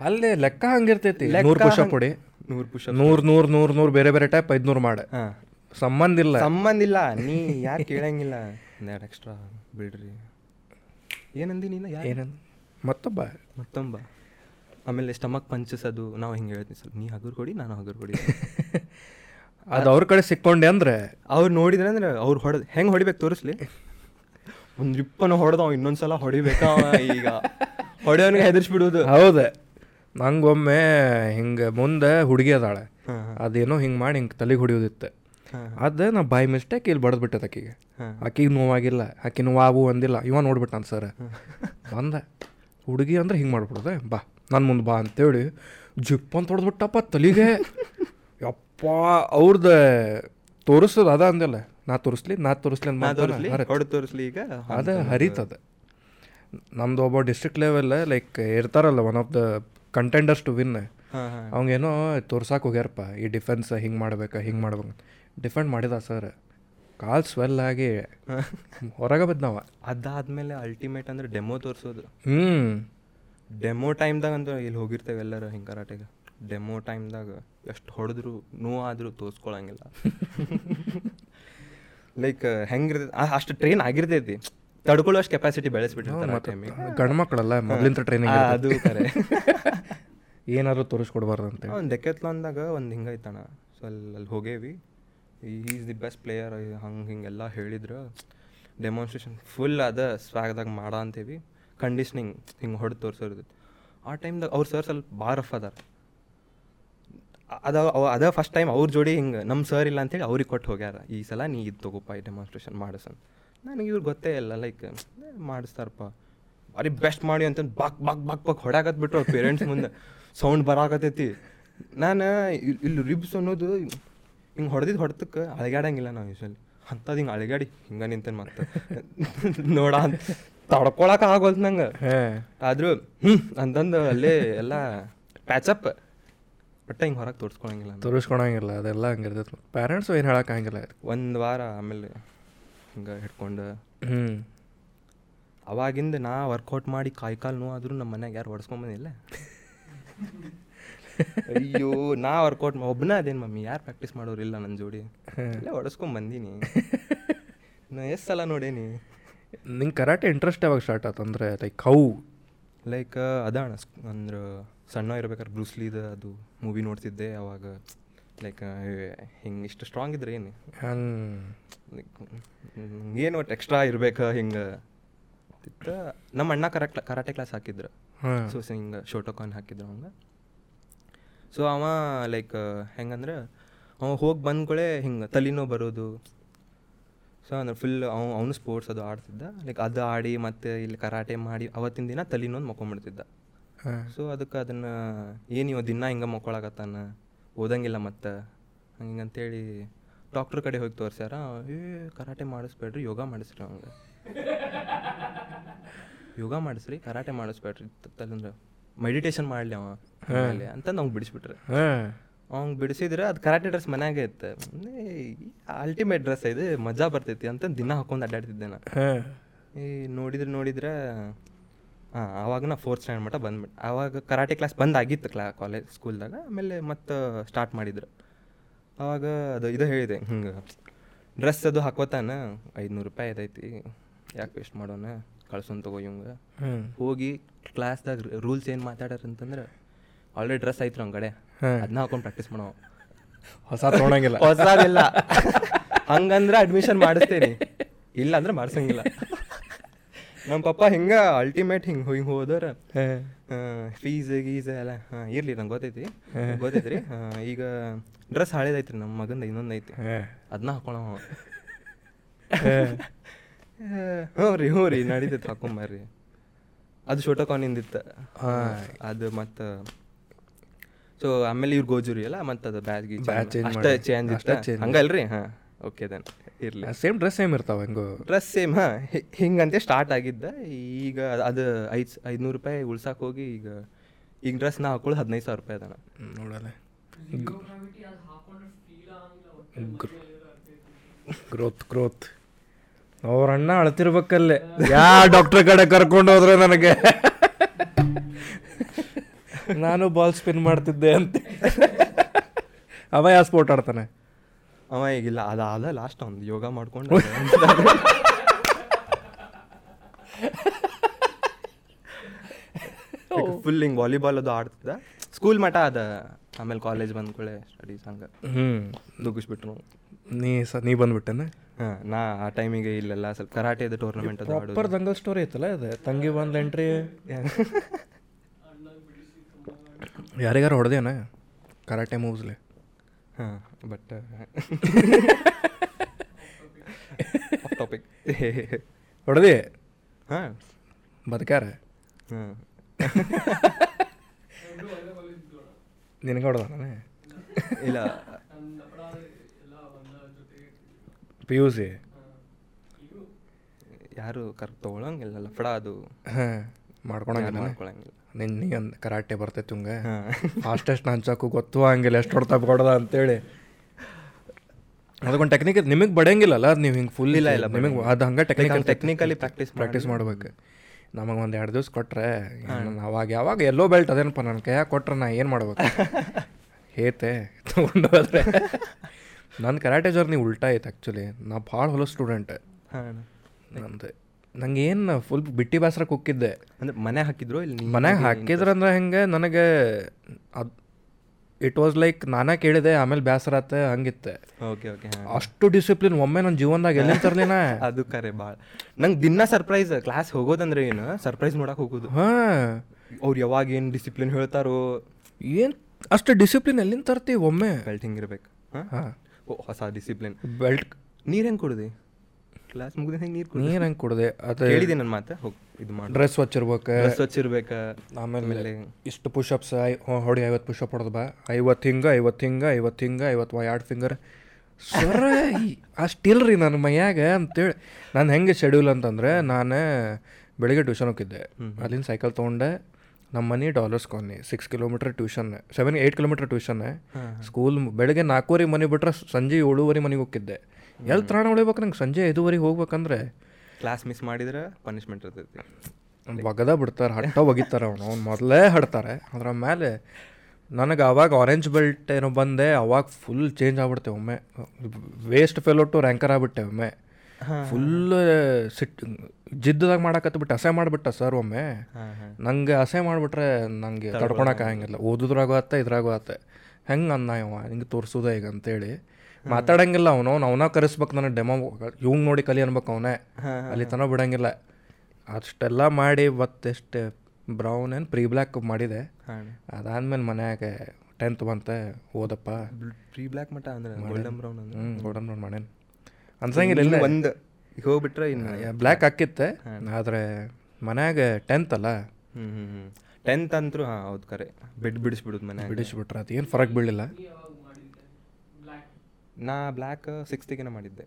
ಅಲ್ಲೇ ಲೆಕ್ಕ ಹಂಗಿರ್ತೈತಿ. ನೂರು ಪುಷಪ್ ಹೊಡಿ. ನೂರು ಪುಷ ನೂರು ನೂರು ನೂರು ನೂರು ಬೇರೆ ಬೇರೆ ಟೈಪ್ ಐದ್ನೂರು ಮಾಡ. ಸಂಬಂಧ ಇಲ್ಲ. ಸಂಬಂಧ ಇಲ್ಲ. ನೀ ಯಾರು ಕೇಳಂಗಿಲ್ಲ. ಎರಡು ಎಕ್ಸ್ಟ್ರಾ ಬಿಡ್ರಿ. ಏನಂದಿ ನೀನು? ಏನಂದ? ಮತ್ತೊಬ್ಬ. ಮತ್ತೊಂಬ ಆಮೇಲೆ ಸ್ಟಮಕ್ ಪಂಚಸ್ ಅದು. ನಾವು ಹಿಂಗೆ ಹೇಳ್ತೀನಿ ಸ್ವಲ್ಪ. ನೀ ಹಗುರ್ ಕೊಡಿ ನಾನು ಹಗುರ್ ಕೊಡಿ. ಅದು ಅವ್ರ ಕಡೆ ಸಿಕ್ಕೊಂಡೆ ಅಂದ್ರೆ? ಅವ್ರು ನೋಡಿದ್ರೆ ಅಂದ್ರೆ ಅವ್ರು ಹೊಡೆದು ಹೆಂಗೆ ಹೊಡಿಬೇಕು ತೋರಿಸ್ಲಿ? ಒಂದು ರಿಪ್ಪನ ಹೊಡೆದ ಅವ ಇನ್ನೊಂದ್ಸಲ ಹೊಡಿಬೇಕಾ ಈಗ? ಹೊಡೆಯೋನಿಗೆ ಹೆದರ್ಸ್ಬಿಡೋದು ಹೌದು. ನಂಗೊಮ್ಮೆ ಹಿಂಗೆ ಮುಂದೆ ಹುಡುಗಿ ಅದಾಳೆ. ಅದೇನೋ ಹಿಂಗೆ ಮಾಡಿ ಹಿಂಗೆ ತಲೆಗೆ ಹೊಡಿಯೋದಿತ್ತು. ಅದು ನಾ ಬೈ ಮಿಸ್ಟೇಕ್ ಇಲ್ಲಿ ಬಡದು ಬಿಟ್ಟದ ಆಕಿಗೆ ಆಕಿಗೆ ನೋವಾಗಿಲ್ಲ. ಆಕಿ ನೋವಾಗು ಅಂದಿಲ್ಲ. ಇವ ನೋಡ್ಬಿಟ್ಟಾನ ಸರ್. ಬಂದ. ಹುಡುಗಿ ಅಂದ್ರೆ ಹಿಂಗೆ ಮಾಡ್ಬಿಡ್ದೆ ಬಾ ನನ್ನ ಮುಂದೆ ಬಾ ಅಂತೇಳಿ ಜಿಪ್ ಅಂತ ಹೊಡೆದ್ಬಿಟ್ಟಪ್ಪ ತಲೆಗೆ. ಯಪ್ಪ ಅವ್ರದ್ದು ತೋರಿಸೋದು ಅದ ಅಂದಿಲ್ಲ. ನಾ ತೋರಿಸ್ಲಿ ನಾ ತೋರಿಸ್ಲಿ ಅಂತ ತೋರಿಸ್ಲಿ? ಈಗ? ಅದ ಹರಿತದ. ನಮ್ದು ಒಬ್ಬ ಡಿಸ್ಟ್ರಿಕ್ಟ್ ಲೆವೆಲ್ ಲೈಕ್ ಇರ್ತಾರಲ್ಲ one of the contenders to win ಅವಂಗೇನೋ ತೋರ್ಸಕ್ಕೆ ಹೋಗ್ಯಾರಪ್ಪ ಈ ಡಿಫೆನ್ಸ್ ಹಿಂಗೆ ಮಾಡ್ಬೇಕು ಹಿಂಗೆ ಮಾಡ್ಬೇಕು ಡಿಫೆಂಡ್ ಮಾಡಿದ ಸರ್ ಕಾಲ್ ಸ್ವೆಲ್ ಆಗಿ ಹೊರಗೆ ಬದ್ನವ ಅದಾದ್ಮೇಲೆ ಅಲ್ಟಿಮೇಟ್ ಅಂದ್ರೆ ಡೆಮೋ ತೋರಿಸೋದು. ಹ್ಞೂ ಡೆಮೋ ಟೈಮ್ದಾಗ ಅಂದ್ರೆ ಇಲ್ಲಿ ಹೋಗಿರ್ತೇವೆ ಎಲ್ಲರೂ ಹಿಂಗೆ ಕರಾಟೆಗೆ. ಡೆಮೋ ಟೈಮ್ದಾಗ ಎಷ್ಟು ಹೊಡೆದ್ರು ನೋವಾದರೂ ತೋರಿಸ್ಕೊಳಂಗಿಲ್ಲ. ಲೈಕ್ ಹೆಂಗಿರ್ತೈತಿ ಅಷ್ಟು ಟ್ರೈನ್ ಆಗಿರ್ತೈತಿ. ತಡ್ಕೊಳ್ಳೋಷ್ಟು ಕೆಪಾಸಿಟಿ ಬೆಳೆಸ್ಬಿಟ್ಟಿರ್ತಾರೆ ಆ ಟೈಮಿಗೆ ಗಂಡು ಮಕ್ಕಳಲ್ಲ ಮೊದಲಿಂದ ಟ್ರೈನಿಂಗ್ ಅದು ಕರೆ. ಏನಾದ್ರು ತೋರಿಸ್ಕೊಡ್ಬಾರ್ದು ಅಂತ ಒಂದು ಡೆಕೆತ್ಲಾನ್ದಾಗ ಒಂದು ಹಿಂಗೈತಣ. ಸೊ ಅಲ್ಲಿ ಅಲ್ಲಿ ಹೋಗೇವಿ. ಈಸ್ ದಿ ಬೆಸ್ಟ್ ಪ್ಲೇಯರ್ ಹಂಗೆ ಹಿಂಗೆಲ್ಲ ಹೇಳಿದ್ರು. ಡೆಮಾನ್ಸ್ಟ್ರೇಷನ್ ಫುಲ್ ಅದ ಸ್ವಾಗ್ದಾಗ ಮಾಡ ಅಂತೀವಿ. ಕಂಡೀಷ್ನಿಂಗ್ ಹಿಂಗೆ ಹೊಡೆದು ತೋರಿಸೋದು ಆ ಟೈಮ್ದಾಗ ಅವ್ರ ಸರ್ ಸ್ವಲ್ಪ ಭಾಳ ರಫ್ ಅದಾರ. ಅದ ಅದ ಫಸ್ಟ್ ಟೈಮ್ ಅವ್ರ ಜೋಡಿ ಹಿಂಗೆ ನಮ್ಮ ಸರ್ ಇಲ್ಲ ಅಂತೇಳಿ ಅವ್ರಿಗೆ ಕೊಟ್ಟು ಹೋಗ್ಯಾರ. ಈ ಸಲ ನೀ ಇದು ತಗೋಪ್ಪ ಈ ಡೆಮಾನ್ಸ್ಟ್ರೇಷನ್ ಮಾಡಿಸನ್ ನನಗೆ ಇವ್ರು ಗೊತ್ತೇ ಇಲ್ಲ ಲೈಕ್ ಮಾಡಿಸ್ತಾರಪ್ಪ. ಭಾರಿ ಬೆಸ್ಟ್ ಮಾಡಿ ಅಂತ ಬಾಕ್ ಬಾಕ್ ಬಾಕ್ ಬಾಕ್ ಹೊಡಾಕತ್ ಬಿಟ್ರು ಅವ್ರ ಪೇರೆಂಟ್ಸ್ ಮುಂದೆ. ಸೌಂಡ್ ಬರಾಕತೈತಿ ನಾನು ಇಲ್ಲಿ ರಿಬ್ಸ್ ಅನ್ನೋದು ಹಿಂಗೆ ಹೊಡೆದಿದ್ದು ಹೊಡೆತಕ್ಕೆ ಅಳಗ್ಯಾಡಂಗಿಲ್ಲ ನಾವು ಯೂಶಲಿ ಅಂಥದ್ದು ಹಿಂಗೆ ಅಳಗ್ಯಾಡಿ ಹಿಂಗೆ ನಿಂತೇನೆ ಮತ್ತೆ. ನೋಡ ತಡ್ಕೊಳಕ್ಕೆ ಆಗೋಲ್ತು ನಂಗೆ. ಹಾಂ. ಆದರೂ ಹ್ಞೂ ಅಂತಂದು ಅಲ್ಲೇ ಎಲ್ಲ ಪ್ಯಾಚಪ್ ಒಟ್ಟು ಹಿಂಗೆ ಹೊರಗೆ ತೋರಿಸ್ಕೊಳಂಗಿಲ್ಲ ತೋರಿಸ್ಕೊಳಂಗಿಲ್ಲ ಅದೆಲ್ಲ ಹಂಗಿರ್ತೈತೆ. ಪ್ಯಾರೆಂಟ್ಸು ಏನು ಹೇಳೋಕ್ಕಾಗಿಲ್ಲ ಒಂದು ವಾರ ಆಮೇಲೆ ಹಿಂಗೆ ಹಿಡ್ಕೊಂಡು. ಹ್ಞೂ ಅವಾಗಿಂದ ನಾ ವರ್ಕೌಟ್ ಮಾಡಿ ಕಾಯಿ ಕಾಲು ಆದರೂ ನಮ್ಮ ಮನ್ಯಾಗ ಯಾರು ಹೊಡ್ಸ್ಕೊಂಬಂದಿಲ್ಲ ಅಯ್ಯೋ ನಾ ವರ್ಕೌಟ್ ಒಬ್ಬನ ಅದೇನು ಮಮ್ಮಿ ಯಾರು ಪ್ರಾಕ್ಟೀಸ್ ಮಾಡೋರಿಲ್ಲ ನನ್ನ ಜೋಡಿ. ಇಲ್ಲ ಹೊಡೆಸ್ಕೊಂಬಂದೀನಿ ನಾ ಎಷ್ಟು ಸಲ ನೋಡೇನಿ. ನಿಂಗೆ ಕರಾಟೆ ಇಂಟ್ರೆಸ್ಟ್ ಯಾವಾಗ ಸ್ಟಾರ್ಟ್ ಆಯ್ತು ಅಂದರೆ ಲೈಕ್ ಹೌ ಲೈಕ್ ಅದಾಣ ಅಂದ್ರೆ ಸಣ್ಣ ಇರ್ಬೇಕಾದ್ರೆ ಬ್ರೂಸ್ಲಿದ ಅದು ಮೂವಿ ನೋಡ್ತಿದ್ದೆ ಅವಾಗ ಲೈಕ್ ಹಿಂಗೆ ಇಷ್ಟು ಸ್ಟ್ರಾಂಗ್ ಇದ್ರೆ ಏನು? ಏನು ಒಟ್ಟು ಎಕ್ಸ್ಟ್ರಾ ಇರ್ಬೇಕು ಹಿಂಗೆ? ನಮ್ಮ ಅಣ್ಣ ಕರೆಕ್ಟ್ ಕರಾಟೆ ಕ್ಲಾಸ್ ಹಾಕಿದ್ರು. ಹಾಂ. ಸೊ ಹಿಂಗೆ ಶೋಟೋಕಾನ್ ಹಾಕಿದ್ರು ಅವಂಗೆ. ಸೊ ಅವ ಲೈಕ್ ಹೆಂಗಂದ್ರೆ ಅವ ಹೋಗಿ ಬಂದ್ಕೊಳೆ ಹಿಂಗೆ ತಲೆನೋ ಬರೋದು. ಸೊ ಅಂದ್ರೆ ಫುಲ್ ಅವ ಅವನು ಸ್ಪೋರ್ಟ್ಸ್ ಅದು ಆಡ್ತಿದ್ದ. ಲೈಕ್ ಅದು ಆಡಿ ಮತ್ತು ಇಲ್ಲಿ ಕರಾಟೆ ಮಾಡಿ ಅವತ್ತಿನ ದಿನ ತಲೆನೋಂದು ಮಕ್ಕೊಂಬಿಡ್ತಿದ್ದ ಸೊ ಅದಕ್ಕೆ ಅದನ್ನು ಏನು ಇವ ದಿನ ಹಿಂಗೆ ಮಕ್ಕೊಳಕತ್ತಾನ? ಓದಂಗಿಲ್ಲ ಮತ್ತೆ? ಹಂಗೆ ಅಂತೇಳಿ ಡಾಕ್ಟ್ರ್ ಕಡೆ ಹೋಗಿ ತೋರಿಸ್ಯಾರ ಏ ಕರಾಟೆ ಮಾಡಿಸ್ಬೇಡ್ರಿ ಯೋಗ ಮಾಡಿಸ್ರಿ ಅವಂಗೆ ಯೋಗ ಮಾಡಿಸ್ರಿ ಕರಾಟೆ ಮಾಡಿಸ್ಬೇಡ್ರಿ ತಲ್ಲಂದ್ರೆ ಮೆಡಿಟೇಷನ್ ಮಾಡಲಿ ಅವ ಆಮೇಲೆ ಅಂತ ನಾವು ಬಿಡಿಸ್ಬಿಟ್ರೆ. ಹಾಂ. ಅವ್ನು ಬಿಡಿಸಿದ್ರೆ ಅದು ಕರಾಟೆ ಡ್ರೆಸ್ ಮನ್ಯಾಗೆ ಇತ್ತು. ಅಲ್ಟಿಮೇಟ್ ಡ್ರೆಸ್ ಇದು ಮಜಾ ಬರ್ತೈತಿ ಅಂತ ದಿನ ಹಾಕೊಂಡು ಅಡ್ಡಾಡ್ತಿದ್ದೆ ನಾ ಹಾಂ. ಈ ನೋಡಿದ್ರೆ ನೋಡಿದ್ರೆ ಹಾಂ ಆವಾಗ ನಾ ಫೋರ್ತ್ ಸ್ಟ್ಯಾಂಡ್ ಮಟ್ಟ ಬಂದ್ಬಿಟ್ಟು ಆವಾಗ ಕರಾಟೆ ಕ್ಲಾಸ್ ಬಂದ್ ಆಗಿತ್ತು ಕ್ಲಾ ಕಾಲೇಜ್ ಸ್ಕೂಲ್ದಾಗ ಆಮೇಲೆ ಮತ್ತೆ ಸ್ಟಾರ್ಟ್ ಮಾಡಿದ್ರು. ಆವಾಗ ಅದು ಇದು ಹೇಳಿದೆ ಹಿಂಗೆ ಡ್ರೆಸ್ ಅದು ಹಾಕೋತಾನ ಐದುನೂರು ರೂಪಾಯಿ ಇದೈತಿ ಯಾಕೆ ವೇಸ್ಟ್ ಮಾಡೋಣ ಕಳ್ಸೋನ್ ತಗೋ ಇವಂಗ. ಹೋಗಿ ಕ್ಲಾಸ್ದಾಗ ರೂಲ್ಸ್ ಏನು ಮಾತಾಡೋರು ಅಂತಂದ್ರೆ ಆಲ್ರೆಡಿ ಡ್ರೆಸ್ ಐತ್ರಿ ನಮ್ಮ ಕಡೆ ಹಾಂ. ಅದನ್ನ ಹಾಕೊಂಡು ಪ್ರಾಕ್ಟೀಸ್ ಮಾಡೋ ಹೊಸ ತೊಗೊಳಂಗಿಲ್ಲ ಹೊಸದಿಲ್ಲ. ಹಂಗಂದ್ರೆ ಅಡ್ಮಿಷನ್ ಮಾಡಿಸ್ತೇನೆ. ಇಲ್ಲ ಅಂದ್ರೆ ಮಾಡ್ಸಂಗಿಲ್ಲ. ನಮ್ಮ ಪಪ್ಪ ಹಿಂಗ ಅಲ್ಟಿಮೇಟ್ ಹಿಂಗೆ ಹಿಂಗೆ ಹೋದರ. ಫೀಸ್ ಗೀಸ್ ಎಲ್ಲ ಹಾಂ ಇರ್ಲಿ ನಂಗೆ ಗೊತ್ತೈತಿ. ಗೊತ್ತೈತ್ರಿ. ಈಗ ಡ್ರೆಸ್ ಹಳೇದೈತ್ರಿ ನಮ್ಮ ಮಗಂದ ಇನ್ನೊಂದು ಐತಿ. ಅದನ್ನ ಹಾಕೊಳ ಹ್ಞೂ ರೀ ಹ್ಞೂ ರೀ ನಡೀತೈತೆ ಹಾಕೊಂಬರ್ರಿ. ಅದು ಹಾ. ಅದು ಮತ್ತು ಸೊ ಆಮೇಲೆ ಇವ್ರು ಗೋಜುರಿ ಅಲ್ಲ ಮತ್ತು ಅದು ಬ್ಯಾಗ್ ಗೀಚ್ ಅಷ್ಟೇ ಚೇಂಜ್ ಇಷ್ಟ. ಹಂಗಲ್ರಿ ಹಾಂ. ಓಕೆ ದೆನ್ ಇರಲಿ. ಸೇಮ್ ಡ್ರೆಸ್ ಸೇಮ್ ಇರ್ತಾವೆ ಹೆಂಗೋ. ಡ್ರೆಸ್ ಸೇಮ್ ಹಾಂ ಹಿಂಗಂತೆ ಸ್ಟಾರ್ಟ್ ಆಗಿದ್ದ ಈಗ ಅದು ಐದು ಐದುನೂರು ರೂಪಾಯಿ ಉಳ್ಸಕ್ಕೆ ಹೋಗಿ ಈಗ ಈಗ ಡ್ರೆಸ್ ನಾ ಹಾಕೊಳ್ಳೋದು ಹದಿನೈದು ಸಾವಿರ ರೂಪಾಯಿ ಅದಾನ. ನೋಡಲ್ಲ ಗ್ರೋತ್ ಗ್ರೋತ್ ಅವ್ರ ಅಣ್ಣ ಅಳ್ತಿರ್ಬೇಕಲ್ಲೇ. ಯಾ ಡಾಕ್ಟರ್ ಕಡೆ ಕರ್ಕೊಂಡು ಹೋದ್ರೆ ನನಗೆ? ನಾನು ಬಾಲ್ ಸ್ಪಿನ್ ಮಾಡ್ತಿದ್ದೆ ಅಂತ. ಅವ ಯಾವ ಸ್ಪೋರ್ಟ್ ಆಡ್ತಾನೆ. ಅವ ಈಗಿಲ್ಲ ಅದಾದ ಅದ ಲಾಸ್ಟ್ ಒಂದು ಯೋಗ ಮಾಡ್ಕೊಂಡು ಫುಲ್ ಹಿಂಗೆ ವಾಲಿಬಾಲ್ ಅದು ಆಡ್ತಿದ್ದ. ಸ್ಕೂಲ್ ಮಠ ಅದ ಆಮೇಲೆ ಕಾಲೇಜ್ ಬಂದ್ಕೊಳ್ಳೆ ಸ್ಟಡೀಸ್ ಹಂಗೆ. ಹ್ಞೂ ದುಗ್ಗಿಸ್ಬಿಟ್ರು. ನೀ ಸ ನೀ ಬಂದ್ಬಿಟ್ಟೆನ? ಹಾಂ ನಾ ಆ ಟೈಮಿಗೆ ಇಲ್ಲೆಲ್ಲ ಸ್ವಲ್ಪ ಕರಾಟೆದು ಟೂರ್ನಮೆಂಟ್ ಅದು ಪ್ರಾಪರ್ ದಂಗಲ್ ಸ್ಟೋರಿ ಐತಲ್ಲ ಅದು ತಂಗಿ ಒಂದು ಎಂಟ್ರಿ ಯಾರಿಗಾರು ಹೊಡೆದೇನ? ಕರಾಟೆ ಮೂವ್ಸ್ಲೆ ಹಾಂ ಬಟ್ ಟಾಪಿಕ್ ಹೊಡೆದಿ? ಹಾಂ. ಬದುಕಾರ ಹಾಂ. ನಿನಗೆ ಹೊಡೆದಾನೆ ಇಲ್ಲ. ಪಿ ಯು ಸಿ ಯಾರು ಕರ್ ತೊಗೊಳಂಗಿಲ್ಲ ಲಫಡ ಅದು. ಹಾಂ ಮಾಡ್ಕೊಳಂಗಿಲ್ಲ ಮಾಡ್ಕೊಳಂಗಿಲ್ಲ. ನಿನ್ ನೀ ಅಂದ್ ಕರಾಟೆ ಬರ್ತೈತಿ ಹಂಗೆ ಫಾಸ್ಟೆಸ್ಟ್ ಹಂಚಕ್ಕೂ ಗೊತ್ತು ಹಂಗಿಲ್ಲ ಎಷ್ಟು ಹೊಡ್ತಾ ಕೊಡದ ಅಂತೇಳಿ. ಅದಕ್ಕೊಂದು ಟೆಕ್ನಿಕ್ ನಿಮಗೆ ಬಡಂಗಿಲ್ಲಲ್ಲ ಅದು ನೀವು ಹಿಂಗೆ ಫುಲ್ ಇಲ್ಲ, ಇಲ್ಲ, ನಿಮಗೆ ಅದು ಹಂಗೆ ಟೆಕ್ನಿಕಲ್ ಟೆಕ್ನಿಕಲಿ ಪ್ರಾಕ್ಟೀಸ್ ಪ್ರಾಕ್ಟೀಸ್ ಮಾಡ್ಬೇಕು. ನಮಗೆ ಒಂದು ಎರಡು ದಿವ್ಸ ಕೊಟ್ರೆ ಅವಾಗ ಯಾವಾಗ ಎಲ್ಲೋ ಬೆಲ್ಟ್ ಅದೇನಪ್ಪ ನನ್ನ ಕೈಯಾಗ ಕೊಟ್ರೆ ನಾ ಏನು ಮಾಡ್ಬೇಕು? ಹೇತೆ ತೊಗೊಂಡು ಹೋದ್ರೆ ನನ್ನ ಕರಾಟೆ ಜರ್ನಿ ಉಲ್ಟಾ ಐತೆ ಆ್ಯಕ್ಚುಲಿ ನಾ ಭಾಳ ಹೊಲ ಸ್ಟೂಡೆಂಟ್ ನಂದು. ನಂಗೆ ಏನು ಫುಲ್ ಬಿಟ್ಟಿ ಬಾಸ್ರ ಕುಕ್ಕಿದ್ದೆ. ಅಂದ್ರೆ ಮನೆ ಹಾಕಿದ್ರು ಇಲ್ಲಿ ಮನ್ಯಾಗ ಹಾಕಿದ್ರಂದ್ರೆ ಹೆಂಗೆ ನನಗೆ ಅದು ಇಟ್ ವಾಸ್ ಲೈಕ್ ನಾನೇ ಕೇಳಿದೆ ಆಮೇಲೆ ಬೇಸರ ಆತ ಹಂಗಿತ್ತೆ. ಓಕೆ ಓಕೆ ಅಷ್ಟು ಡಿಸಿಪ್ಲಿನ್ ಒಮ್ಮೆ ನನ್ನ ಜೀವನದಾಗ ಎಲ್ಲಿಂದ ತರ್ಲಿನ? ಅದು ಕರೆ ಭಾಳ ನಂಗೆ ದಿನ ಸರ್ಪ್ರೈಸ್ ಕ್ಲಾಸ್ ಹೋಗೋದಂದ್ರೆ ಏನು? ಸರ್ಪ್ರೈಸ್ ನೋಡಕ್ಕೆ ಹೋಗೋದು. ಹಾಂ. ಅವ್ರು ಯಾವಾಗ ಏನು ಡಿಸಿಪ್ಲಿನ್ ಹೇಳ್ತಾರೋ? ಏನು ಅಷ್ಟು ಡಿಸಿಪ್ಲಿನ್ ಎಲ್ಲಿಂದ ತರ್ತಿ ಒಮ್ಮೆ? ಬೆಲ್ಟ್ ಹಿಂಗಿರ್ಬೇಕು. ಹಾಂ? ಹಾಂ. ಓ ಹೊಸ ಡಿಸಿಪ್ಲಿನ್ ಬೆಲ್ಟ್ ನೀರು ಹೆಂಗೆ ಕುಡ್ದಿ? ಕ್ಲಾಸ್ ಮುಗಿದ ಹೆಂಗೆ ನೀರು ಕುಡ್ದು. ನೀರು ಹೆಂಗೆ ಕುಡ್ದೆ. ಅದು ಹೇಳಿದೆ ನನ್ನ ಮಾತು ಹೋಗಿ ಇದು ಮಾಡಿ. ಡ್ರೆಸ್ ಸ್ವಚ್ಛ ಇರ್ಬೇಕು ಸ್ವಚ್ಛ ಇರ್ಬೇಕು ಆಮೇಲೆ ಇಷ್ಟು ಪುಷಪ್ಸ್ ಐ ಹೊಡಿ ಐವತ್ತು ಪುಷಪ್ ಹೊಡೆದು ಬಾ. ಐವತ್ತು ಹಿಂಗ ಐವತ್ತು ಹಿಂಗ ಐವತ್ತು ಹಿಂಗ ಐವತ್ತು ಎರಡು ಫಿಂಗರ್ ಸರ ಅಷ್ಟಿಲ್ಲ ರೀ ನನ್ನ ಮೈಯಾಗ ಅಂತೇಳಿ. ನಾನು ಹೆಂಗೆ ಶೆಡ್ಯೂಲ್ ಅಂತಂದರೆ ನಾನು ಬೆಳಿಗ್ಗೆ ಟ್ಯೂಷನ್ ಹೋಗಿದ್ದೆ. ಅಲ್ಲಿಂದ ಸೈಕಲ್ ತೊಗೊಂಡೆ. ನಮ್ಮ ಮನೆ dollars colony six kilometre tuition seven eight kilometre tuition school ಬೆಳಗ್ಗೆ ನಾಲ್ಕೂವರೆ ಮನೆ ಬಿಟ್ರೆ ಸಂಜೆ ಏಳುವರೆ ಮನೆಗೆ ಹೋಗಿದ್ದೆ ಎಲ್ಲಿ ತ್ರಾಣ ಉಳಿಬೇಕು ನಂಗೆ ಸಂಜೆ ಐದುವರೆಗೆ ಹೋಗ್ಬೇಕಂದ್ರೆ ಕ್ಲಾಸ್ ಮಿಸ್ ಮಾಡಿದ್ರೆ ಪನಿಷ್ಮೆಂಟ್ ಇರ್ತೈತಿ. ಒಗದ ಬಿಡ್ತಾರೆ ಹಟ್ಟ ಒಗಿತಾರೆ ಅವನು. ಅವ್ನು ಮೊದಲೇ ಹಡ್ತಾರೆ. ಅದ್ರ ಮೇಲೆ ನನಗೆ ಅವಾಗ ಆರೆಂಜ್ ಬೆಲ್ಟ್ ಏನೋ ಬಂದೆ ಅವಾಗ ಫುಲ್ ಚೇಂಜ್ ಆಗ್ಬಿಡ್ತೇವೆ ಒಮ್ಮೆ. ವೇಸ್ಟ್ ಫೆಲೋ ಟು ರ್ಯಾಂಕರ್ ಆಗ್ಬಿಟ್ಟೆ ಒಮ್ಮೆ. ಫುಲ್ ಸಿಟ್ ಜಿದ್ದದಾಗ ಮಾಡಾಕತ್ಬಿಟ್ಟು ಅಸೆ ಮಾಡಿಬಿಟ್ಟ ಸರ್ ಒಮ್ಮೆ. ನಂಗೆ ಅಸೆ ಮಾಡಿಬಿಟ್ರೆ ನಂಗೆ ತಡ್ಕೊಳಕ್ಕೆ ಆಗಂಗಿಲ್ಲ. ಓದಿದ್ರಾಗೂ ಆತ ಇದ್ರಾಗೂ ಆತ. ಹೆಂಗೆ ಅನ್ನ ಇವ ಹಿಂಗೆ ತೋರಿಸೋದ ಈಗ ಅಂತೇಳಿ. ಮಾತಾಡಂಗಿಲ್ಲ ಅವನು ಅವನ ಕರೆಸ್ಬೇಕು ನನಗೆ ಡೆಮೋ ಇವಂಗೆ ನೋಡಿ ಕಲಿ ಅನ್ಬೇಕು ಅವನೇ. ಅಲ್ಲಿ ತನ ಬಿಡಂಗಿಲ್ಲ. ಅಷ್ಟೆಲ್ಲ ಮಾಡಿ ಮತ್ತೆಷ್ಟು ಬ್ರೌನ್ ಏನು ಪ್ರೀ ಬ್ಲ್ಯಾಕ್ ಮಾಡಿದೆ ಅದಾದ್ಮೇಲೆ ಮನ್ಯಾಗ ಟೆಂತ್ ಬಂತೆ ಓದಪ್ಪ. ಪ್ರೀ ಬ್ಲ್ಯಾಕ್ ಮಟ್ಟ ಅಂದ್ರೆ ಗೋಲ್ಡನ್ ಬ್ರೌನ್ ಅಂದ್ರೆ? ಹ್ಞೂ ಗೋಲ್ಡನ್ ಬ್ರೌನ್ ಮಾಡೇನು ಅನ್ಸಂಗಿಲ್ಲ ಇಲ್ಲ. ಒಂದು ಹೋಗ್ಬಿಟ್ರೆ ಇನ್ನು ಬ್ಲ್ಯಾಕ್ ಹಾಕಿತ್ತೆ. ಆದರೆ ಮನ್ಯಾಗ ಟೆಂತ್ ಅಲ್ಲ? ಹ್ಞೂ ಹ್ಞೂ ಹ್ಞೂ ಟೆಂತ್ ಅಂತರೂ ಹಾಂ ಹೌದು ಕರೆ. ಬಿಡ್ ಬಿಡಿಸ್ಬಿಡುದು ಮನೆ ಬಿಡಿಸ್ಬಿಟ್ರೆ ಅದು ಏನು ಫರಕ್ ಬೀಳಿಲ್ಲ. ನಾ ಬ್ಲ್ಯಾಕ್ ಸಿಕ್ಸ್ತಿಗೆನ ಮಾಡಿದ್ದೆ.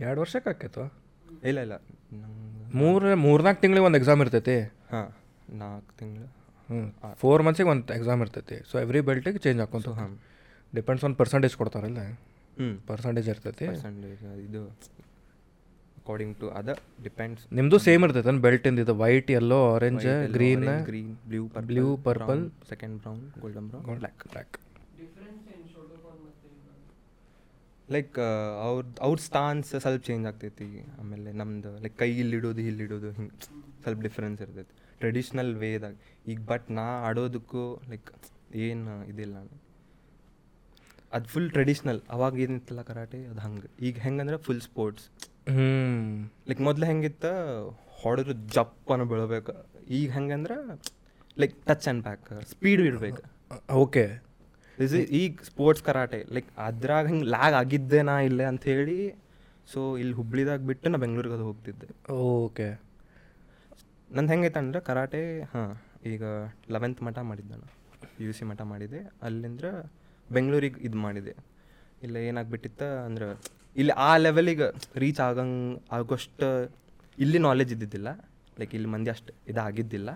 ಎರಡು ವರ್ಷಕ್ಕೆ ಆಕೈತು ಇಲ್ಲ ಇಲ್ಲ. ಮೂರ ಮೂರು ಮೂರ್ನಾಲ್ಕು ತಿಂಗಳಿಗೆ ಒಂದು ಎಕ್ಸಾಮ್ ಇರ್ತೈತಿ. ಹಾಂ ನಾಲ್ಕು ತಿಂಗಳು. ಹ್ಞೂ ಫೋರ್ ಮಂತ್ಸಿಗೆ ಒಂದು ಎಕ್ಸಾಮ್ ಇರ್ತೈತಿ. ಸೊ ಎವ್ರಿ ಬೆಲ್ಟಿಗೆ ಚೇಂಜ್ ಹಾಕೊಂತ ಹಾಂ. ಡಿಪೆಂಡ್ಸ್ ಆನ್ ಪರ್ಸಂಟೇಜ್ ಕೊಡ್ತಾರಲ್ಲ ಹ್ಞೂ ಪರ್ಸಂಟೇಜ್ ಇರ್ತೈತಿ. ಪರ್ಸಂಟೇಜ್ ಇದು ಅಕಾರ್ಡಿಂಗ್ ಟು ಅದ ಡಿಪೆಂಡ್ಸ್ ನಿಮ್ಮದು ಸೇಮ್ ಇರ್ತೈತೆ ಬೆಲ್ಟಿಂದ ಇದು white yellow orange green green blue blue purple second brown golden brown black black like ಅವ್ರ ಅವ್ರ ಸ್ಥಾನ್ಸ್ ಸ್ವಲ್ಪ ಚೇಂಜ್ ಆಗ್ತೈತಿ. ಆಮೇಲೆ ನಮ್ದು ಲೈಕ್ ಕೈ ಇಲ್ಲಿಡೋದು ಇಲ್ಲಿಡೋದು ಹಿಂಗೆ ಸ್ವಲ್ಪ ಡಿಫ್ರೆನ್ಸ್ ಇರ್ತೈತಿ. ಟ್ರೆಡಿಷ್ನಲ್ ವೇದಾಗ ಈಗ ಬಟ್ ನಾ ಆಡೋದಕ್ಕೂ ಲೈಕ್ ಏನು ಇದಿಲ್ಲ ಅದು ಫುಲ್ ಟ್ರೆಡಿಷ್ನಲ್ ಅವಾಗ ಏನಿತ್ತಲ್ಲ ಕರಾಟೆ? ಅದು ಹಂಗೆ. ಈಗ ಹೆಂಗಂದ್ರೆ ಫುಲ್ ಸ್ಪೋರ್ಟ್ಸ್ ಲೈಕ್ ಮೊದಲು ಹೆಂಗಿತ್ತ ಹೊಡೆದ್ರು ಜಪ್ಪನ ಬೆಳಬೇಕು. ಈಗ ಹೆಂಗಂದ್ರೆ like touch and back speed ಇರ್ಬೇಕು. ಓಕೆ. ದಿಸ್ ಈಗ ಸ್ಪೋರ್ಟ್ಸ್ ಕರಾಟೆ ಲೈಕ್ ಅದ್ರಾಗ ಹಿಂಗೆ ಲ್ಯಾಗ್ ಆಗಿದ್ದೆ ನಾ ಇಲ್ಲೇ ಅಂತ ಹೇಳಿ ಸೊ ಇಲ್ಲಿ ಹುಬ್ಳಿದಾಗ ಬಿಟ್ಟು ನಾ ಬೆಂಗ್ಳೂರಿಗೆ ಅದು ಹೋಗ್ತಿದ್ದೆ. ಓಕೆ ನಂದು ಹೆಂಗೈತೆ ಅಂದ್ರೆ ಕರಾಟೆ ಹಾಂ ಈಗ ಲೆವೆಂತ್ ಮಠ ಮಾಡಿದ್ದೆ ನಾನು ಪಿ ಯು ಸಿ ಮಠ ಮಾಡಿದೆ. ಅಲ್ಲಿಂದ ಬೆಂಗಳೂರಿಗೆ ಇದು ಮಾಡಿದೆ. ಇಲ್ಲ ಏನಾಗ್ಬಿಟ್ಟಿತ್ತ ಅಂದ್ರೆ ಇಲ್ಲಿ ಆ ಲೆವೆಲಿಗೆ ರೀಚ್ ಆಗಂಗೆ ಆಗೋಷ್ಟು ಇಲ್ಲಿ ನಾಲೆಜ್ ಇದ್ದಿದ್ದಿಲ್ಲ. ಲೈಕ್ ಇಲ್ಲಿ ಮಂದಿ ಅಷ್ಟು ಇದಾಗಿದ್ದಿಲ್ಲ.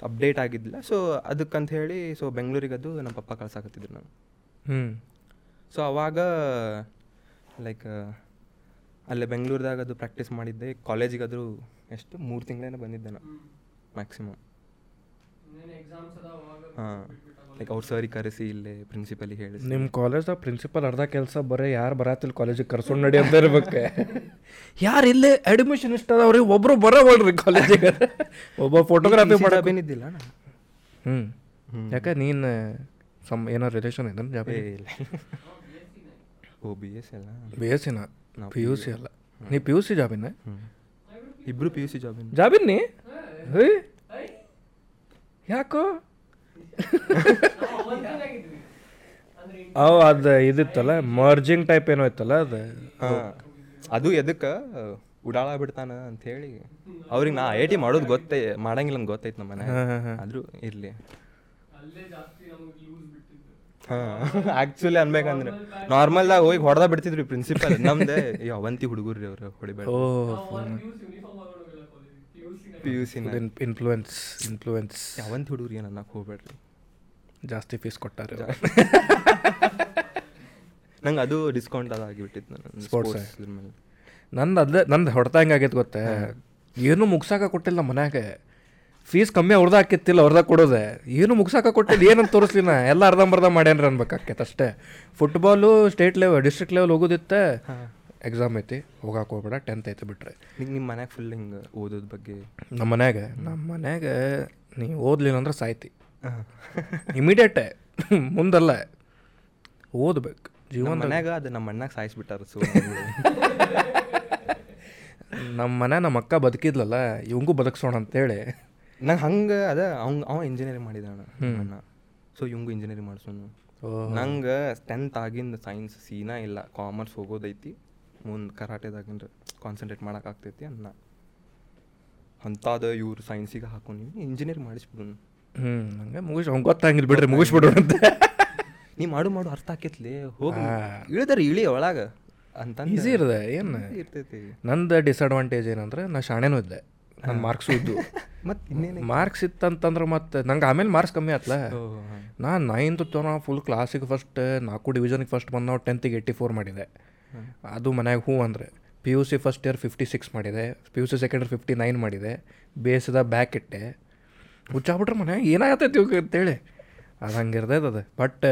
ಸೊ ಅಪ್ಡೇಟ್ ಆಗಿದ್ದಿಲ್ಲ. ಸೊ ಅದಕ್ಕಂತ ಹೇಳಿ ಸೊ ಬೆಂಗಳೂರಿಗೆ ಅದು ನಮ್ಮ ಪಪ್ಪ ಕಳ್ಸಾಕತ್ತಿದ್ರು ನಾನು ಹ್ಞೂ ಸೊ ಅವಾಗ ಲೈಕ್ ಅಲ್ಲೇ ಬೆಂಗಳೂರ್ದಾಗ ಅದು ಪ್ರಾಕ್ಟೀಸ್ ಮಾಡಿದ್ದೆ. ಕಾಲೇಜಿಗೆ ಅದು ಎಷ್ಟು? ಮೂರು ತಿಂಗಳೇನೋ ಬಂದಿದ್ದೆ ನಾನು ಮ್ಯಾಕ್ಸಿಮಮ್ ಹಾಂ. ಲೈಕ್ ಅವ್ರ ಸರಿ ಕರೆಸಿ ಇಲ್ಲೇ ಪ್ರಿನ್ಸಿಪಲಿಗೆ ಹೇಳಿ ನಿಮ್ಮ ಕಾಲೇಜ್ದಾಗ ಪ್ರಿನ್ಸಿಪಲ್ ಅರ್ಧ ಕೆಲಸ ಬರೀ ಯಾರು ಬರತ್ತಿಲ್ಲ ಕಾಲೇಜಿಗೆ ಕರ್ಸೊಂಡು ನಡಿ ಅಂತ ಇರ್ಬೇಕು. ಯಾರು ಇಲ್ಲೇ ಅಡ್ಮಿಷನ್ ಇಷ್ಟ ಅದಾವ್ರಿ ಒಬ್ಬರು ಬರೋವಲ್ರಿ ಕಾಲೇಜಿಗೆ ಒಬ್ಬ ಫೋಟೋಗ್ರಾಫಿ ಮಾಡ ಏನಿದ್ದಿಲ್ಲ ಅಣ್ಣ ಹ್ಞೂ ಯಾಕೆ ನೀನು ಸಮ್ ಏನೋ ರಿಲೇಷನ್ ಇದನ್ನು ಜಾಬ್ ಇಲ್ಲ. ಓ ಬಿ ಎಸ್ ಎಲ್ಲ ಬಿ ಎಸ್ ಸಿನ ಪಿ ಯು ಸಿ ಅಲ್ಲ. ನೀ ಪಿ ಯು ಸಿ ಜಾಬಿನ? ಇಬ್ಬರು ಪಿ ಯು ಸಿ ಜಾಬಿನ. ಜಾಬಿನ್ ನೀ? ಯಾಕೋ? ಅವು ಅದು ಇದಿತ್ತಲ್ಲ ಮರ್ಜಿಂಗ್ ಟೈಪ್ ಏನೋ ಇತ್ತಲ್ಲ ಅದು? ಹಾಂ. ಅದು ಎದಕ್ಕೆ? ಉಡಾಳ ಬಿಡ್ತಾನ ಅಂತ ಹೇಳಿ ಅವ್ರಿಗೆ ನಾ ಐ ಟಿ ಮಾಡೋದು ಗೊತ್ತೇ ಮಾಡಂಗಿಲ್ಲ ಅಂತ ಗೊತ್ತೈತೆ ನಮ್ಮ ಮನೆ ಹಾಂ ಹಾಂ ಹಾಂ. ಆದರೂ ಇರಲಿ. ಹಾಂ. ಆ್ಯಕ್ಚುಲಿ ಅನ್ಬೇಕಂದ್ರೆ ನಾರ್ಮಲ್ದಾಗ ಹೋಗಿ ಹೊಡೆದ ಬಿಡ್ತಿದ್ರಿ ಪ್ರಿನ್ಸಿಪಲ್ ನಮ್ದೆ ಈ ಅವಂತಿ ಹುಡುಗರು ಅವ್ರು ಹೊಡಿಬೇಡ ಓ P U C influence influence ಯಾವಂತ ಹುಡುಗರು ಏನು ಅನ್ನಕ್ಕೆ ಹೋಗ್ಬೇಡ್ರಿ. ಜಾಸ್ತಿ ಫೀಸ್ ಕೊಟ್ಟಾರೆ ನಂಗೆ ಅದು ಡಿಸ್ಕೌಂಟ್ ಅದು ಆಗಿಬಿಟ್ಟಿತ್ತು ನಾನು ಸ್ಪೋರ್ಟ್ಸ್ ಮೇಲೆ ನಂದು ಅದೇ ನಂದು ಹೊಡೆತ ಹೆಂಗಾಗೈತೆ ಗೊತ್ತೇ? ಏನು ಮುಗ್ಸಾಕ ಕೊಟ್ಟಿಲ್ಲ ಮನ್ಯಾಗ. ಫೀಸ್ ಕಮ್ಮಿ ಅವ್ರದ್ದು ಹಾಕಿತ್ತಿಲ್ಲ ಅವ್ರದಾಗ ಕೊಡೋದೆ. ಏನು ಮುಗ್ಸಾಕ ಕೊಟ್ಟಿಲ್ಲ ಏನಂತ ತೋರಿಸ್ಲಿ ನಾ ಎಲ್ಲ ಅರ್ಧಂಬರ್ಧ ಮಾಡ್ಯಾನ್ರಿ ಅನ್ಬೇಕಾಕೈತೆ ಅಷ್ಟೇ. Football state level district level ಹೋಗೋದಿತ್ತೆ. Exam ಐತಿ ಹೋಗಕ್ಕೆ ಹೋಗ್ಬೇಡ ಟೆಂತ್ ಐತೆ ಬಿಟ್ರೆ. ನಿಂಗೆ ನಿಮ್ಮ ಮನ್ಯಾಗ ಫುಲ್ ಹಿಂಗೆ ಓದೋದ್ ಬಗ್ಗೆ? ನಮ್ಮ ಮನ್ಯಾಗ ನಮ್ಮ ಮನ್ಯಾಗ ನೀ ಓದ್ಲಿಲ್ಲ ಅಂದ್ರೆ ಸಾಯ್ತಿ. ಇಮಿಡಿಯೇಟ್ ಮುಂದಲ್ಲ. ಓದ್ಬೇಕು ಜೀವನ ಮನ್ಯಾಗ ಅದು ನಮ್ಮ ಅಣ್ಣಾಗ ಸಾಯಿಸ್ಬಿಟ್ಟಾರ ಸೊ ನಮ್ಮ ಮನೆ ನಮ್ಮ ಅಕ್ಕ ಬದುಕಿದ್ಲಲ್ಲ ಇವಂಗೂ ಬದುಕ್ಸೋಣ ಅಂತೇಳಿ. ನಂಗೆ ಹಂಗೆ ಅದ ಅವ್ನ ಅವ ಇಂಜಿನಿಯರಿಂಗ್ ಮಾಡಿದ ಅಣ್ಣ. ಸೊ ಇವಂಗೂ ಇಂಜಿನಿಯರಿಂಗ್ ಮಾಡಿಸೋಣ ನಂಗೆ ಟೆಂತ್ ಆಗಿಂದ ಸೈನ್ಸ್ ಸೀನಾ ಇಲ್ಲ ಕಾಮರ್ಸ್ ಹೋಗೋದೈತಿ. ಮುಂದೆ ಕರಾಟೆದಾಗ ಕಾನ್ಸಂಟ್ರೇಟ್ ಮಾಡೋಕ್ಕಾಗ್ತೈತಿ ಅನ್ನ. ಅಂಥದ್ದು ಇವ್ರು ಸೈನ್ಸಿಗೆ ಹಾಕೊಂಡು ಇಂಜಿನಿಯರ್ ಮಾಡಿಸ್ಬಿಡು ಹ್ಞೂ ಹಂಗೆ ಮುಗಿಸ್ ಹಂಗೆ ಗೊತ್ತಾಗಿಲ್ಲ ಬಿಡ್ರಿ ಮುಗಿಸ್ಬಿಡು ಅಂತ. ನೀ ಮಾಡು ಮಾಡು ಅರ್ಥ ಆಕೈತ್ಲಿ ಹೋಗಿ ಇಳಿದಾರೆ ಇಳಿ ಒಳಗೆ. ಅಂತ ಈಸಿ ಇರದೆ ಏನು? ಇರ್ತೈತಿ. ನಂದು ಡಿಸ್ಅಡ್ವಾಂಟೇಜ್ ಏನಂದ್ರೆ ನಾ ಶಾಣೆನೂ ಇದ್ದೆ. ನನ್ನ ಮಾರ್ಕ್ಸು ಇದ್ದು ಮತ್ತೆ ಇನ್ನೇನು ಮಾರ್ಕ್ಸ್ ಇತ್ತಂತಂದ್ರೆ ಮತ್ತೆ ನಂಗೆ ಆಮೇಲೆ ಮಾರ್ಕ್ಸ್ ಕಮ್ಮಿ ಆತ್ಲ. ನಾ ನೈನ್ತ್ ತನಕ ಫುಲ್ ಕ್ಲಾಸಿಗೆ ಫಸ್ಟ್ ನಾಲ್ಕು ಡಿವಿಷನ್ಗೆ ಫಸ್ಟ್ ಬಂದು ನಾವು ಟೆಂತಿಗೆ ಏಯ್ಟಿ ಫೋರ್ ಮಾಡಿದೆ. ಅದು ಮನ್ಯಾಗ ಹೂ ಅಂದರೆ P U C first year fifty six ಮಾಡಿದೆ P U C second year fifty nine ಮಾಡಿದೆ ಬೇಸದ ಬ್ಯಾಕ್ ಇಟ್ಟೆ. ಹುಚ್ಚಾಗ್ಬಿಟ್ರೆ ಮನ್ಯಾಗ ಏನಾಗತ್ತೈತಿ ಇವಾಗ ಅಂತೇಳಿ. ಅದು ಹಂಗಿರ್ತೈತೆ ಅದು. But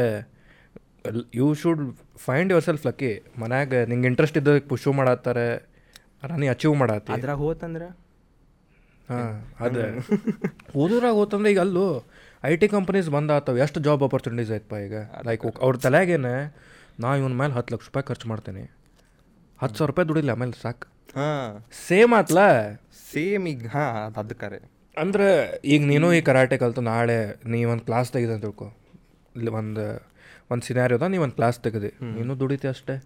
you should find your self lucky ಮನ್ಯಾಗ ನಿಂಗೆ ಇಂಟ್ರೆಸ್ಟ್ ಇದ್ದ ಪುಷು ಮಾಡತ್ತಾರೆ ನೀ ಅಚೀವ್ ಮಾಡತ್ತೆ ಅದ್ರಾಗ ಹೋತಂದ್ರೆ? ಹಾಂ ಅದೇ. ಓದೋರಾಗ ಹೋತಂದ್ರೆ ಈಗ ಅಲ್ಲೂ ಐ ಟಿ ಕಂಪನೀಸ್ ಬಂದಾತವು ಎಷ್ಟು ಜಾಬ್ ಆಪರ್ಚುನಿಟೀಸ್ ಐತಪ್ಪ ಈಗ? ಲೈಕ್ ಅವ್ರ ತಲೆಗೇನೆ ನಾ ಇವನ ಮೇಲೆ ಹತ್ತು ಲಕ್ಷ ರೂಪಾಯಿ ಖರ್ಚು ಮಾಡ್ತೇನೆ. ಹತ್ತು ಸಾವಿರ ರೂಪಾಯಿ ದುಡಿಲ್ಲ ಆಮೇಲೆ ಸಾಕು. ಹಾಂ. ಸೇಮ್ ಆತ್ಲ? ಸೇಮ್ ಈಗ ಹಾಂ ಅದು ಕರೆ. ಅಂದ್ರೆ ಈಗ ನೀನು ಈ ಕರಾಟೆ ಕಲ್ತು ನಾಳೆ ನೀ ಒಂದು ಕ್ಲಾಸ್ ತೆಗೆದ ಅಂತ ತಿಳ್ಕೊ. ಇಲ್ಲಿ ಒಂದು ಒಂದು ಸಿನಾರಿಯೋದ ನೀ ಒಂದು ಕ್ಲಾಸ್ ತೆಗೆದಿ. ನೀನು ದುಡಿತಿ ಅಷ್ಟೇ.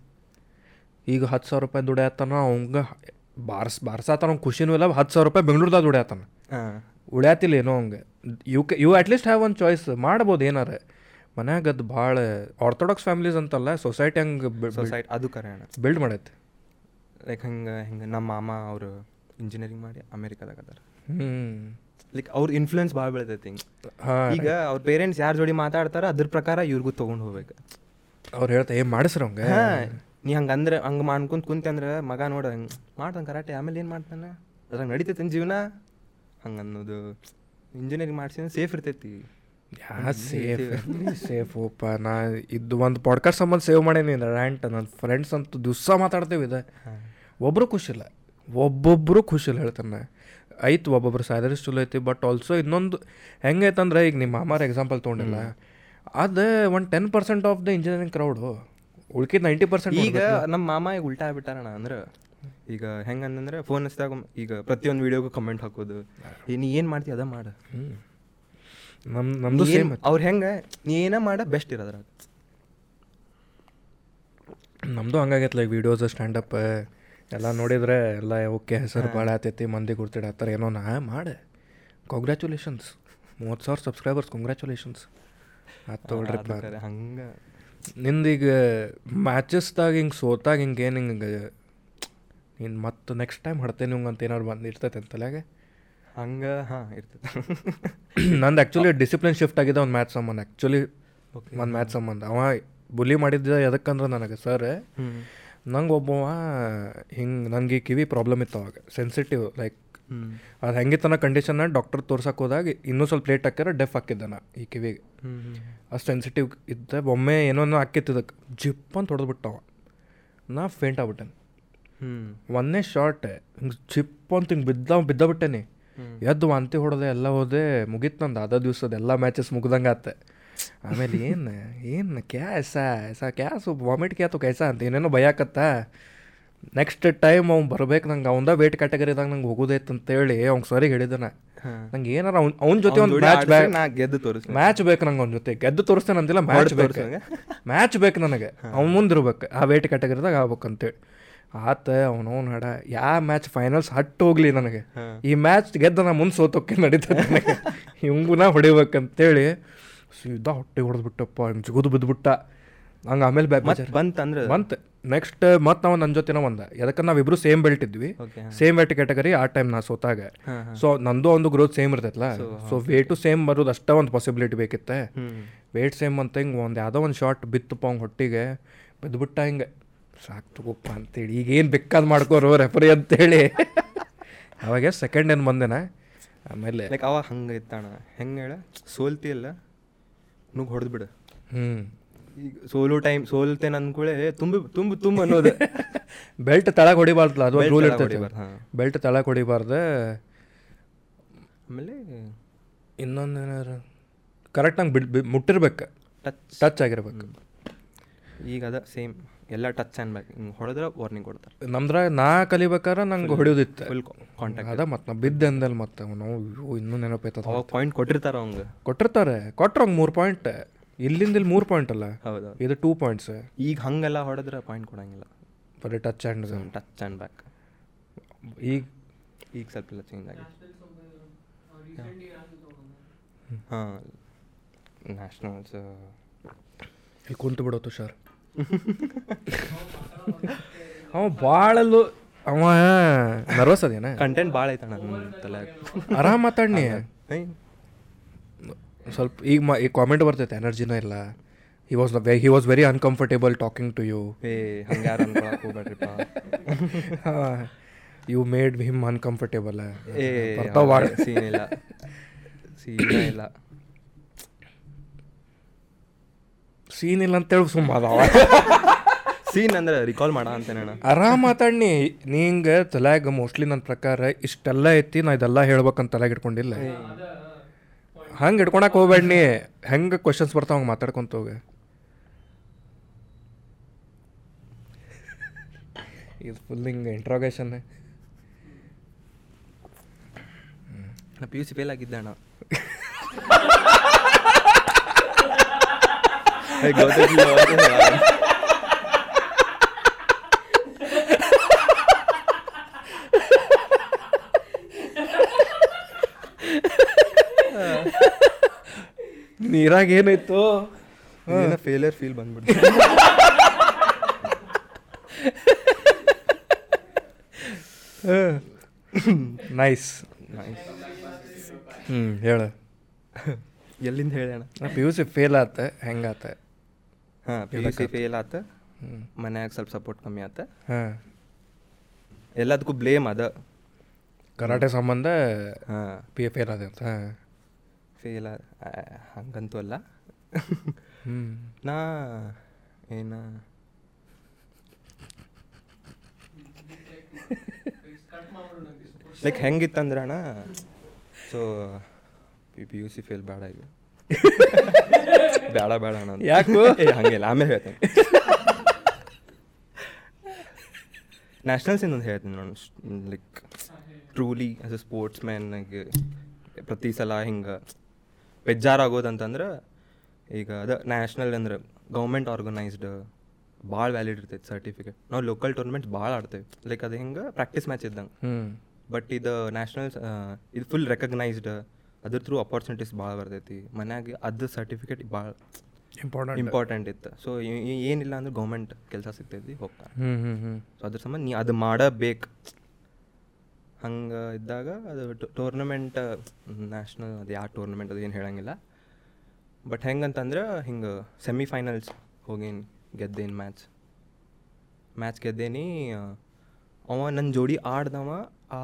ಈಗ ಹತ್ತು ಸಾವಿರ ರೂಪಾಯಿ ದುಡಿಯತ್ತಾನ ಅವಂಗ ಬಾರ್ಸ್ ಬಾರ್ಸಾತಾನ ಅವ್ನು ಖುಷಿನೂ ಇಲ್ಲ ಹತ್ತು ಸಾವಿರ ರೂಪಾಯಿ ಬೆಂಗಳೂರ್ದಾಗ ದುಡಿಯತ್ತಾನ ಉಳ್ಯಾತಿಲ್ಲ ಏನೋ ಅವಂಗೆ. You K you at least have one choice ಮಾಡ್ಬೋದು ಏನಾರ. ಮನ್ಯಾಗ ಅದು ಭಾಳ ಆರ್ಥೋಡಾಕ್ಸ್ ಫ್ಯಾಮಿಲೀಸ್ ಅಂತಲ್ಲ ಸೊಸೈಟಿ ಹಂಗೆ ಸೊಸೈಟಿ ಅದು ಕರೆ ಬಿಲ್ಡ್ ಮಾಡೈತೆ. ಲೈಕ್ ಹಂಗೆ ಹಿಂಗೆ ನಮ್ಮ ಮಾಮ ಅವರು ಇಂಜಿನಿಯರಿಂಗ್ ಮಾಡಿ ಅಮೇರಿಕಾದಾಗ ಅದಾರ. ಹ್ಞೂ ಲೈಕ್ ಅವ್ರ ಇನ್ಫ್ಲೂಯೆನ್ಸ್ ಭಾಳ ಬೆಳೆದೈತಿ ಹಿಂಗೆ. ಈಗ ಅವ್ರ ಪೇರೆಂಟ್ಸ್ ಯಾರ ಜೋಡಿ ಮಾತಾಡ್ತಾರ ಅದ್ರ ಪ್ರಕಾರ ಇವ್ರಿಗೂ ತೊಗೊಂಡು ಹೋಗ್ಬೇಕು. ಅವ್ರು ಹೇಳ್ತಾ ಏನು ಮಾಡಿಸ್ರ ಹಂಗೆ ನೀ ಹಂಗೆ ಅಂದ್ರೆ ಹಂಗೆ ಮಾಡ್ಕೊಂತ ಕುಂತೆ ಅಂದ್ರೆ ಮಗ ನೋಡ ಹಂಗೆ ಮಾಡ್ತಾನೆ ಕರಾಟೆ ಆಮೇಲೆ ಏನು ಮಾಡ್ತಾನೆ ಅದ್ರಾಗ ನಡೀತೈತೆ ಜೀವನ? ಹಂಗೆ ಅನ್ನೋದು. ಇಂಜಿನಿಯರಿಂಗ್ ಮಾಡ್ಸಿದ್ರೆ ಸೇಫ್ ಇರ್ತೈತಿ. ಯಾ ಸೇಫ್. ಸೇಫ್ ಓಪ ನಾ ಇದು ಒಂದು ಪಾಡ್ಕಾಸ್ಟ್ ಸಂಬಂಧ ಸೇವ್ ಮಾಡೇನಿ ರ್ಯಾಂಟ್ ನನ್ನ ಫ್ರೆಂಡ್ಸ್ ಅಂತೂ ದಿವಸ ಮಾತಾಡ್ತೇವೆ ಇದೆ. ಒಬ್ಬರು ಖುಷಿಲ್ಲ ಒಬ್ಬೊಬ್ಬರು ಖುಷಿಲ್ಲ ಹೇಳ್ತಾನೆ ಐತು ಒಬ್ಬೊಬ್ರು ಸ್ಯಾಲರಿ ಚಲೋ ಐತಿ ಬಟ್ ಆಲ್ಸೋ ಇನ್ನೊಂದು ಹೆಂಗೈತಂದ್ರೆ ಈಗ ನಿಮ್ಮ ಮಾಮಾರ ಎಕ್ಸಾಂಪಲ್ ತೊಗೊಂಡಿಲ್ಲ. ಅದು ಒಂದು ten percent of the engineering crowd ಉಳ್ಕಿದ ninety percent ಈಗ ನಮ್ಮ ಮಾಮ ಈಗ ಉಲ್ಟಾ ಆಗ್ಬಿಟ್ಟಾರಣ ಅಂದ್ರೆ ಈಗ ಹೆಂಗಂದ್ರೆ ಫೋನ್ ಹಚ್ಚಿದಾಗ ಈಗ ಪ್ರತಿಯೊಂದು ವೀಡಿಯೋಗೂ ಕಮೆಂಟ್ ಹಾಕೋದು. ನೀ ಏನು ಮಾಡ್ತೀಯ ಅದ ಮಾಡು. ನಮ್ಮ ನಮ್ಮದು ಸೇಮ್ ಅವ್ರು ಹೆಂಗೆ? ನೀ ಏನ ಮಾಡ ಬೆಸ್ಟ್ ಇರೋದ್ರಾಗ. ನಮ್ಮದು ಹಂಗಾಗೈತೆ ಲೈಕ್ ವೀಡಿಯೋಸ್ ಸ್ಟ್ಯಾಂಡಪ್ ಎಲ್ಲ ನೋಡಿದ್ರೆ ಎಲ್ಲ ಓಕೆ ಹೆಸರು ಭಾಳ ಆತೈತಿ ಮಂದಿ ಗುರ್ತಿಡತ್ತಾರ ಏನೋ ನಾ ಮಾಡೆ. ಕಾಂಗ್ರ್ಯಾಚುಲೇಷನ್ಸ್ ಮೂವತ್ತು ಸಾವಿರ ಸಬ್ಸ್ಕ್ರೈಬರ್ಸ್ ಕಾಂಗ್ರ್ಯಾಚುಲೇಷನ್ಸ್ ಆತು ಹಂಗ ಹಂಗೆ. ನಿಂದೀಗ ಮ್ಯಾಚಸ್ದಾಗ ಹಿಂಗೆ ಸೋತಾಗ ಹಿಂಗೆ ಏನು ಹಿಂಗೆ ನೀನು ಮತ್ತೆ ನೆಕ್ಸ್ಟ್ ಟೈಮ್ ಹೊಡ್ತೇನೆ ಹಿಂಗೆ ಅಂತ ಏನಾದ್ರು ಬಂದು ಇರ್ತೈತೆ ಅಂತಲ್ಯಾಗ ಹಂಗೆ ಹಾಂ ಇರ್ತೈತೆ ನಂದು ಆ್ಯಕ್ಚುಲಿ ಡಿಸಿಪ್ಲಿನ್ ಶಿಫ್ಟ್ ಆಗಿದೆ ಒಂದು ಮ್ಯಾಥ್ಸ್ ಸಂಬಂಧ ಆ್ಯಕ್ಚುಲಿ ಒಂದು ಮ್ಯಾಥ್ಸ್ ಸಂಬಂಧ. ಅವ ಬುಲಿ ಮಾಡಿದ್ದ ಎದಕ್ಕಂದ್ರೆ ನನಗೆ ಸರ್ ನಂಗೆ ಒಬ್ಬವ ಹಿಂಗೆ ನನಗೆ ಕಿವಿ ಪ್ರಾಬ್ಲಮ್ ಇತ್ತು ಅವಾಗ ಸೆನ್ಸಿಟಿವ್ ಲೈಕ್ ಅದು ಹೆಂಗಿತ್ತನ ಕಂಡೀಷನ್ನ ಡಾಕ್ಟರ್ ತೋರ್ಸಕ್ಕೆ ಹೋದಾಗ ಇನ್ನೂ ಸ್ವಲ್ಪ ಲೇಟ್ ಹಾಕ್ಯಾರ ಡೆಫ್ ಹಾಕಿದ್ದೆ ನಾ ಈ ಕಿವಿಗೆ. ಅಷ್ಟು ಸೆನ್ಸಿಟಿವ್ ಇದ್ದೆ ಒಮ್ಮೆ ಏನೋ ಹಾಕಿತ್ತು ಇದಕ್ಕೆ ಜಿಪ್ ಅಂತ ಹೊಡೆದ್ಬಿಟ್ಟವ ನಾ ಫೇಂಟ್ ಆಗ್ಬಿಟ್ಟೆ ಹ್ಞೂ ಒಂದೇ ಶಾರ್ಟ್ ಹಿಂಗೆ ಜಿಪ್ ಅಂತ ಹಿಂಗೆ ಬಿದ್ದ ಬಿದ್ದ ಬಿಟ್ಟೆನಿ. ಎದ್ದು ವಾಂತಿ ಹೊಡೆದೆ ಎಲ್ಲ ಹೋದೆ ಮುಗೀತು ನಂದು ಅದ ದಿವ್ಸದ ಎಲ್ಲ ಮ್ಯಾಚಸ್ ಮುಗ್ದಂಗೆ ಆತ. ಆಮೇಲೆ ಏನು ಏನು ಕ್ಯಾ ಎಸ ಎಸಾ ಕ್ಯಾ ಸು ವಾಮಿಟ್ ಕ್ಯಾತು ಕೈಸ ಅಂತ ಏನೇನೋ ಭಯಾಕತ್ತ ನೆಕ್ಸ್ಟ್ ಟೈಮ್ ಅವ್ನು ಬರ್ಬೇಕು ನಂಗೆ ಅವಂದ ವೇಟ್ ಕ್ಯಾಟಗರಿದಾಗ ನಂಗೆ ಹೋಗೋದೈತೆ ಅಂತೇಳಿ ಅವ್ನು ಸರಿಗೆ ಹೇಳಿದ ನಾ ಹಾಂ. ನಂಗೆ ಏನಾರ ಅವ್ನ ಅವ್ನ ಜೊತೆ ಒಂದು ಮ್ಯಾಚ್ ಬ್ಯಾಕ್ ಗೆದ್ದು ತೋರಿಸ್ ಮ್ಯಾಚ್ ಬೇಕು ನಂಗೆ ಅವ್ನ ಜೊತೆ. ಗೆದ್ದು ತೋರಿಸ್ತೇನೆ ಅಂದಿಲ್ಲ ಮ್ಯಾಚ್ ಬೇಕು? ಮ್ಯಾಚ್ ಬೇಕು ನನಗೆ. ಅವ್ನು ಮುಂದಿರ್ಬೇಕು ಆ ವೇಟ್ ಕ್ಯಾಟಗರಿದಾಗ ಆಗ್ಬೇಕಂತೇಳಿ. ಆತ ಅವನವನ್ ಹಡ ಯಾ ಮ್ಯಾಚ್ ಫೈನಲ್ಸ್ ಹಟ್ಟು ಹೋಗ್ಲಿ ನನಗೆ. ಈ ಮ್ಯಾಚ್ ಗೆದ್ದ ನಾ ಮುಂದೆ ಸೋತೋಕೆ ನಡೀತದೆ ನನಗೆ. ಹಿಂಗೂ ನಾ ಹೊಡಿಬೇಕಂತೇಳಿ ಸೀದಾ ಹೊಟ್ಟೆ ಹೊಡೆದ್ಬಿಟ್ಟಪ್ಪ ಹಿಂಗೆ ಜಿಗುದು ಬಿದ್ದುಬಿಟ್ಟ ಹಂಗೆ ಆಮೇಲೆ ಬಂತ ಅಂದ್ರೆ? ಬಂತಂದ್ರೆ ಬಂತು. ನೆಕ್ಸ್ಟ್ ಮತ್ತೆ ನಾವು ನನ್ನ ಜೊತೆನ ಒಂದ. ಯಾಕಂದ್ರೆ ನಾವಿಬ್ರು ಸೇಮ್ ಬೆಲ್ಟ್ ಇದ್ವಿ. ಸೇಮ್ ವೆಟ್ ಕ್ಯಾಟಗರಿ ಆ ಟೈಮ್ ನಾ ಸೋತಾಗ. ಸೊ ನಂದು ಒಂದು ಗ್ರೋತ್ ಸೇಮ್ ಇರ್ತೈತಲ್ಲ ಸೊ ವೇಟು ಸೇಮ್ ಬರೋದು ಅಷ್ಟೇ ಒಂದು ಪಾಸಿಬಿಲಿಟಿ ಬೇಕಿತ್ತೆ. ವೇಟ್ ಸೇಮ್ ಅಂತ ಹಿಂಗೆ ಒಂದು ಯಾವುದೋ ಒಂದು ಶಾರ್ಟ್ ಬಿತ್ತಪ್ಪ ಅವ್ನ ಹೊಟ್ಟಿಗೆ. ಬಿದ್ದುಬಿಟ್ಟ ಹಿಂಗೆ. ಸಾಕು ತಗೋಪ್ಪ ಅಂತೇಳಿ. ಈಗ ಏನು ಬೇಕಾದ್ ಮಾಡ್ಕೋರು ರೆಫರಿ ಅಂತೇಳಿ. ಅವಾಗ ಸೆಕೆಂಡ್ ಏನು ಬಂದೆನ? ಆಮೇಲೆ ಲೈಕ್ ಅವಾಗ ಹಂಗೆ ಇತ್ತಣ ಹೆಂಗೆ ಹೇಳ? ಸೋಲ್ತಿಯಲ್ಲ ನುಗ್ ಹೊಡೆದು ಬಿಡು. ಹ್ಞೂ ಈಗ ಸೋಲು ಟೈಮ್ ಸೋಲ್ತೇನೆ ಅಂದ್ಕೂಳೆ ತುಂಬಿ ತುಂಬ ತುಂಬ ಅನ್ನೋದು. ಬೆಲ್ಟ್ ತಳಗೆ ಹೊಡಿಬಾರ್ದಲ್ಲ ಅದು ರೂಲ್ ಇರ್ತೈತೆ. ಹಾಂ. ಬೆಲ್ಟ್ ತಳಗೆ ಹೊಡಿಬಾರ್ದು. ಆಮೇಲೆ ಇನ್ನೊಂದು ಏನಾರು? ಕರೆಕ್ಟ್ ನಂಗೆ ಬಿಡ್ ಬಿ- ಮುಟ್ಟಿರ್ಬೇಕು. ಟಚ್ ಟಚ್ ಆಗಿರ್ಬೇಕು. ಈಗ ಅದ ಸೇಮ್ ಎಲ್ಲ ಟಚ್ ಅನ್ಬೇಕು ಹಿಂಗೆ ಹೊಡೆದ್ರೆ ವಾರ್ನಿಂಗ್ ಕೊಡ್ತಾರೆ. ನಮ್ದ್ರ ನಾ ಕಲಿಬೇಕಾದ್ರೆ ನಂಗೆ ಹೊಡೆಯೋದಿತ್ತು. ಫುಲ್ ಕಾಂಟ್ಯಾಕ್ಟ್ ಅದ ಮತ್ತೆ ನಾವು ಬಿದ್ದೆ ಅಂದಲ್ಲಿ ಮತ್ತೆ ನಾವು ಇನ್ನೂ ನೆನಪಾಯ್ತದ ಅವಾಗ ಪಾಯಿಂಟ್ ಕೊಟ್ಟಿರ್ತಾರೆ ಅವಂಗೆ. ಕೊಟ್ಟಿರ್ತಾರೆ. ಕೊಟ್ರಂಗೆ ಮೂರು ಪಾಯಿಂಟ್ ಇಲ್ಲಿಂದ ಇಲ್ಲಿ ಮೂರು ಪಾಯಿಂಟ್ ಅಲ್ಲ? ಹೌದು ಇದು ಟೂ ಪಾಯಿಂಟ್ಸ್ ಈಗ ಹಂಗೆಲ್ಲ ಹೊಡೆದ್ರೆ ಪಾಯಿಂಟ್ ಕೊಡಂಗಿಲ್ಲ. ಬರೀ touch and touch and back ಈಗ? ಈಗ ಸ್ವಲ್ಪ ಎಲ್ಲ ಚೇಂಜ್ ಆಗಿದೆ. ಹಾಂ. ನ್ಯಾಷನಲ್ಸ್ ಇಲ್ಲಿ ಕುಂತು ಬಿಡೋ ತುಷಾರ್ ಅವ ಭಾಳಲ್ಲೂ ಅವ ನರ್ವಸ್ ಅದೇನ? ಕಂಟೆಂಟ್ ಭಾಳ ಐತಣ ನನ್ನ ತಲೆ ಆರಾಮ್ ಮಾತಾಡ್ನಿ. ಸ್ವಲ್ಪ ಈಗ ಮ ಈಗ ಕಾಮೆಂಟ್ ಬರ್ತೈತೆ ಎನರ್ಜಿನ ಇಲ್ಲ. He was he was very uncomfortable talking to you ಏ ಹಂಗೆ ಯಾರು ಅನ್ಕೊಳಕ್ ಹೋಗ್ಬೇಡ್ರಿಪ್ಪ. ಯು ಮೇಡ್ ಹಿಮ್ ಅನ್ಕಂಫರ್ಟೇಬಲ್ ಏ ಬರ್ತಾವ ಸೀನ್ ಇಲ್ಲ. ಸೀನ್ ಇಲ್ಲ. ಸೀನ್ ಇಲ್ಲ ಅಂತೇಳಿ ಸುಮ್ಮ ಅದಾವ. ಸೀನ್ ಅಂದ್ರೆ ರಿಕಾಲ್ ಮಾಡ ಅಂತ ಆರಾಮ್ ಮಾತಾಡ್ನಿ. ನೀ ಹಿಂಗೆ ತಲ್ಯಾಗ ಮೋಸ್ಟ್ಲಿ ನನ್ನ ಪ್ರಕಾರ ಇಷ್ಟೆಲ್ಲ ಐತಿ ನಾ ಇದೆಲ್ಲ ಹೇಳ್ಬೇಕಂತ ತಲೆಗೆ ಇಟ್ಕೊಂಡಿಲ್ಲ. ಹಂಗೆ ಇಟ್ಕೊಳಕ್ ಹೋಗ್ಬೇಡ್ನಿ. ಹೆಂಗೆ ಕ್ವಶನ್ಸ್ ಬರ್ತಾವ ಹಂಗೆ ಮಾತಾಡ್ಕೊಂತ ಹೋಗ. ಇದು ಫುಲ್ ಹಿಂಗೆ ಇಂಟ್ರೋಗೇಷನ್ ನಾ ಪಿ ಯು ಸಿ ಫೇಲ್ ಆಗಿದ್ದೆ ಅಣ್ಣ. ಏ, ಗೊತ್ತಿಲ್ಲ, ಗೊತ್ತಿಲ್ಲ. ನೀರಾಗ ಏನಾಯ್ತು ಏನೋ ಫೇಲಿಯರ್ ಫೀಲ್ ಬಂದ್ಬಿಡ್ತು ನೈಸ್ ನೈಸ್ ಹ್ಞೂ ಹೇಳು. ಎಲ್ಲಿಂದ ಹೇಳೋಣ ಪಿ ಯು ಸಿ ಫೇಲ್ ಆತ ಹೆಂಗಾತ? ಹಾಂ ಪಿ ಯು ಸಿ ಫೇಲ್ ಆತ ಮನ್ಯಾಗ ಸ್ವಲ್ಪ ಸಪೋರ್ಟ್ ಕಮ್ಮಿ ಆತ. ಹಾಂ. ಎಲ್ಲದಕ್ಕೂ ಬ್ಲೇಮ್ ಅದ. ಕರಾಟೆ ಸಂಬಂಧ ಹಾಂ. ಪಿ ಎ ಫೇಲ್ ಆದ ಅಂತ ಹಾಂ. ಫೇಲ್ ಹಂಗಂತೂ ಅಲ್ಲ. ನಾ ಏನ? ಲೈಕ್ ಹೆಂಗಿತ್ತಂದ್ರೆ ಅಣ್ಣ so P P U C fail ಬೇಡ ಈಗ. ಬೇಡ ಬೇಡ ಅಣ್ಣ ಅಂತ. ಯಾಕೋ? ಹಂಗಿಲ್ಲ ಆಮೇಲೆ ಹೇಳ್ತೇನೆ. ನ್ಯಾಷನಲ್ಸ್ ಇನ್ನೊಂದು ಹೇಳ್ತೀನಿ ನಾನು like truly as a sports ಮ್ಯಾನ್ನಾಗೆ ಪ್ರತಿ ಸಲ ಹಿಂಗೆ ಬೇಜಾರಾಗೋದಂತಂದ್ರೆ ಈಗ ಅದ ನ್ಯಾಷನಲ್ ಅಂದ್ರೆ ಗೌರ್ಮೆಂಟ್ ಆರ್ಗನೈಸ್ಡ್ ಭಾಳ ವ್ಯಾಲಿಡ್ ಇರ್ತೈತೆ ಸರ್ಟಿಫಿಕೇಟ್ ನಾವು ಲೋಕಲ್ ಟೂರ್ನಮೆಂಟ್ಸ್ ಭಾಳ ಆಡ್ತೇವೆ. ಲೈಕ್ ಅದು ಹಿಂಗೆ ಪ್ರಾಕ್ಟೀಸ್ ಮ್ಯಾಚ್ ಇದ್ದಂಗೆ. ಬಟ್ ಇದು ನ್ಯಾಷನಲ್ಸ್ ಇದು ಫುಲ್ ರೆಕಗ್ನೈಸ್ಡ್ ಅದ್ರ ಥ್ರೂ ಅಪಾರ್ಚುನಿಟೀಸ್ ಭಾಳ ಬರ್ತೈತಿ. ಮನ್ಯಾಗ ಅದು ಸರ್ಟಿಫಿಕೇಟ್ ಭಾಳ ಇಂಪಾರ್ಟೆಂಟ್ ಇಂಪಾರ್ಟೆಂಟ್ ಇತ್ತು. ಸೊ ಏನಿಲ್ಲ ಅಂದ್ರೆ ಗೌರ್ಮೆಂಟ್ ಕೆಲಸ ಸಿಗ್ತೈತಿ ಹೋಗ್ತಾನೆ ಹ್ಞೂ ಹ್ಞೂ ಹ್ಞೂ ಸೊ ಅದ್ರ ಸಂಬಂಧ ನೀ ಅದು ಮಾಡಬೇಕು. ಹಂಗೆ ಇದ್ದಾಗ ಅದು ಟೂರ್ನಮೆಂಟ್ ನ್ಯಾಷನಲ್ ಅದು ಯಾವ ಟೂರ್ನಮೆಂಟ್ ಅದು ಏನು ಹೇಳಂಗಿಲ್ಲ. ಬಟ್ ಹೆಂಗಂತಂದ್ರೆ ಹಿಂಗೆ ಸೆಮಿಫೈನಲ್ಸ್ ಹೋಗೇನಿ ಗೆದ್ದೇನು ಮ್ಯಾಚ್ ಮ್ಯಾಚ್ ಗೆದ್ದೇನಿ ಅವ ನನ್ನ ಜೋಡಿ ಆಡ್ದವ ಆ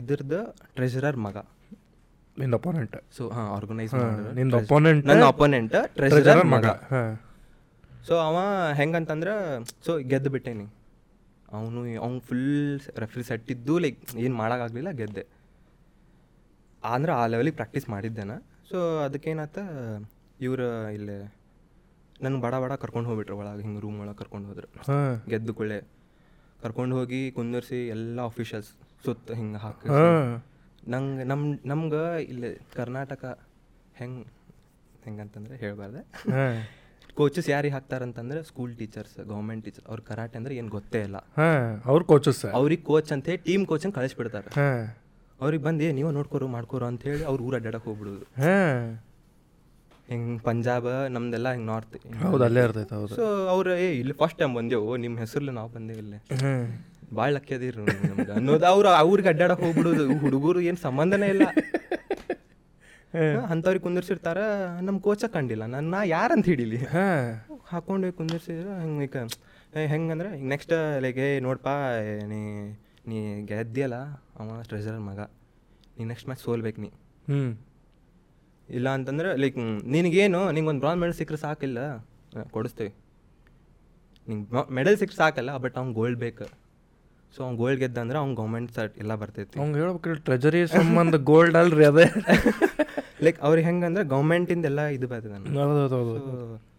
ಇದ್ರದ್ದು ಟ್ರೆಜರರ್ ಮಗ. ನಿಂದ ಅಪೋನೆಂಟ್ ಸೊ ಹಾಂ ಆರ್ಗನೈಸ್ನಿಂದ opponent ನನ್ನ ಅಪೋನೆಂಟ್ ಟ್ರೆಜರ್ ಟ್ರೆಜರರ್ ಮಗ. ಸೊ ಅವ ಹೆಂಗಂತಂದ್ರೆ ಸೊ ಗೆದ್ದು ಬಿಟ್ಟೇನಿ. ಅವನು ಅವ್ನು ಫುಲ್ ರೆಫ್ರಿ ಸೆಟ್ ಇದ್ದು ಲೈಕ್ ಏನು ಮಾಡೋಕ್ಕಾಗಲಿಲ್ಲ ಗೆದ್ದೆ. ಅಂದ್ರೆ ಆ ಲೆವೆಲಿಗೆ ಪ್ರಾಕ್ಟೀಸ್ ಮಾಡಿದ್ದೆ ಸೊ ಅದಕ್ಕೇನಾತ ಇವ್ರು ಇಲ್ಲೇ ನನ್ ಬಡ ಬಡ ಕರ್ಕೊಂಡು ಹೋಗ್ಬಿಟ್ರು ಒಳಗೆ ಹಿಂಗೆ ರೂಮ್ ಒಳಗೆ ಕರ್ಕೊಂಡು ಹೋದ್ರು. ಗೆದ್ದು ಕೊಳ್ಳೆ ಕರ್ಕೊಂಡು ಹೋಗಿ ಕುಂದರ್ಸಿ ಎಲ್ಲ ಅಫಿಷಿಯಲ್ಸ್ ಸುತ್ತ ಹಿಂಗೆ ಹಾಕಿ ನಂಗೆ ನಮ್ಮ ನಮ್ಗೆ ಇಲ್ಲಿ ಕರ್ನಾಟಕ ಹೆಂಗೆ ಹೆಂಗಂತಂದ್ರೆ ಹೇಳ್ಬಾರ್ದೆ. ಕೋಚಸ್ ಯಾರಿಗೆ ಹಾಕ್ತಾರಂತಂದ್ರೆ ಸ್ಕೂಲ್ ಟೀಚರ್ಸ್ ಗೌರ್ಮೆಂಟ್ ಟೀಚರ್ ಅವ್ರ ಕರಾಟೆ ಅಂದ್ರೆ ಏನು ಗೊತ್ತೇ ಇಲ್ಲ. ಅವ್ರ ಕೋಚಸ್ ಅವ್ರಿಗೆ ಕೋಚ್ ಅಂತ ಹೇಳಿ ಟೀಮ್ ಕೋಚನ್ ಕಳಿಸ್ಬಿಡ್ತಾರೆ. ಅವ್ರಿಗೆ ಬಂದು ನೀವು ನೋಡ್ಕೊರು ಮಾಡ್ಕೊರು ಅಂತ ಹೇಳಿ ಅವ್ರು ಊರ ಅಡ್ಡಾಡಕ್ಕೆ ಹೋಗ್ಬಿಡೋದು. ಹಾಂ. ಹಿಂಗೆ ಪಂಜಾಬ್ ನಮ್ದೆಲ್ಲ ಹಿಂಗೆ ನಾರ್ತ್ ಹೌದು ಅಲ್ಲೇ ಇರ್ತೈತೆ ಹೌದು. ಸೊ ಅವ್ರು ಏ ಇಲ್ಲಿ ಫಸ್ಟ್ ಟೈಮ್ ಬಂದೆವು ನಿಮ್ಮ ಹೆಸರಲ್ಲಿ ನಾವು ಬಂದೇವು ಇಲ್ಲಿ. ಭಾಳ ಲಕ್ಕದಿರಿ ನಮ್ಗೆ. ಅನ್ನೋದು ಅವ್ರು ಅವ್ರಿಗೆ ಅಡ್ಡಾಡಕ್ಕೆ ಹೋಗ್ಬಿಡೋದು. ಹುಡುಗರು ಏನು ಸಂಬಂಧನೇ ಇಲ್ಲ. ಅಂಥವ್ರಿಗೆ ಕುಂದಿರ್ಸಿರ್ತಾರ ನಮ್ಮ ಕೋಚ ಕಂಡಿಲ್ಲ. ನನ್ನ ನಾ ಯಾರಂತ ಹಿಡೀಲಿ? ಹಾಂ. ಹಾಕೊಂಡು ಕುಂದಿರ್ಸಿದ್ರೆ ಹಂಗೆ ಈಗ ಹೆಂಗಂದ್ರೆ ಈಗ ನೆಕ್ಸ್ಟ್ ಲೈಕ್ ಏ ನೋಡಪ್ಪ ನೀ ನೀ ಗೆದ್ದಿಯಲ್ಲ ಅವ ಟ್ರೆಜರರ್ ಮಗ. ನೀ ನೆಕ್ಸ್ಟ್ ಮ್ಯಾಚ್ ಸೋಲ್ಬೇಕು ನೀ. ಹ್ಞೂ ಇಲ್ಲ ಅಂತಂದ್ರೆ ಲೈಕ್ ನಿನಗೇನು ನಿಂಗೆ ಒಂದು ಬ್ರಾನ್ ಮೆಡಲ್ ಸಿಕ್ಕರೆ ಸಾಕಿಲ್ಲ. ಕೊಡಿಸ್ತೀವಿ. ನಿಂಗೆ ಮೆಡಲ್ ಸಿಕ್ಕರೆ ಸಾಕಲ್ಲ ಬಟ್ ಅವ್ನು ಗೋಲ್ಡ್ ಬೇಕು. ಸೊ ಅವ್ನು ಗೋಲ್ಡ್ ಗೆದ್ದ ಅಂದ್ರೆ ಅವ್ನು ಗೌರ್ಮೆಂಟ್ ಸರ್ಟ್ ಎಲ್ಲ ಬರ್ತೈತಿ. ಹೇಳ್ಬೇಕು ಹೇಳ್ಬೇಕ್ರಿ ಟ್ರೆಜರಿ ಸಂಬಂಧ ಗೋಲ್ಡ್ ಅಲ್ರಿ ಅದೇ. ಲೈಕ್ ಅವ್ರಿಗೆ ಹೆಂಗಂದ್ರೆ ಗೌರ್ಮೆಂಟಿಂದ ಎಲ್ಲ ಇದು ಬರ್ತದೆ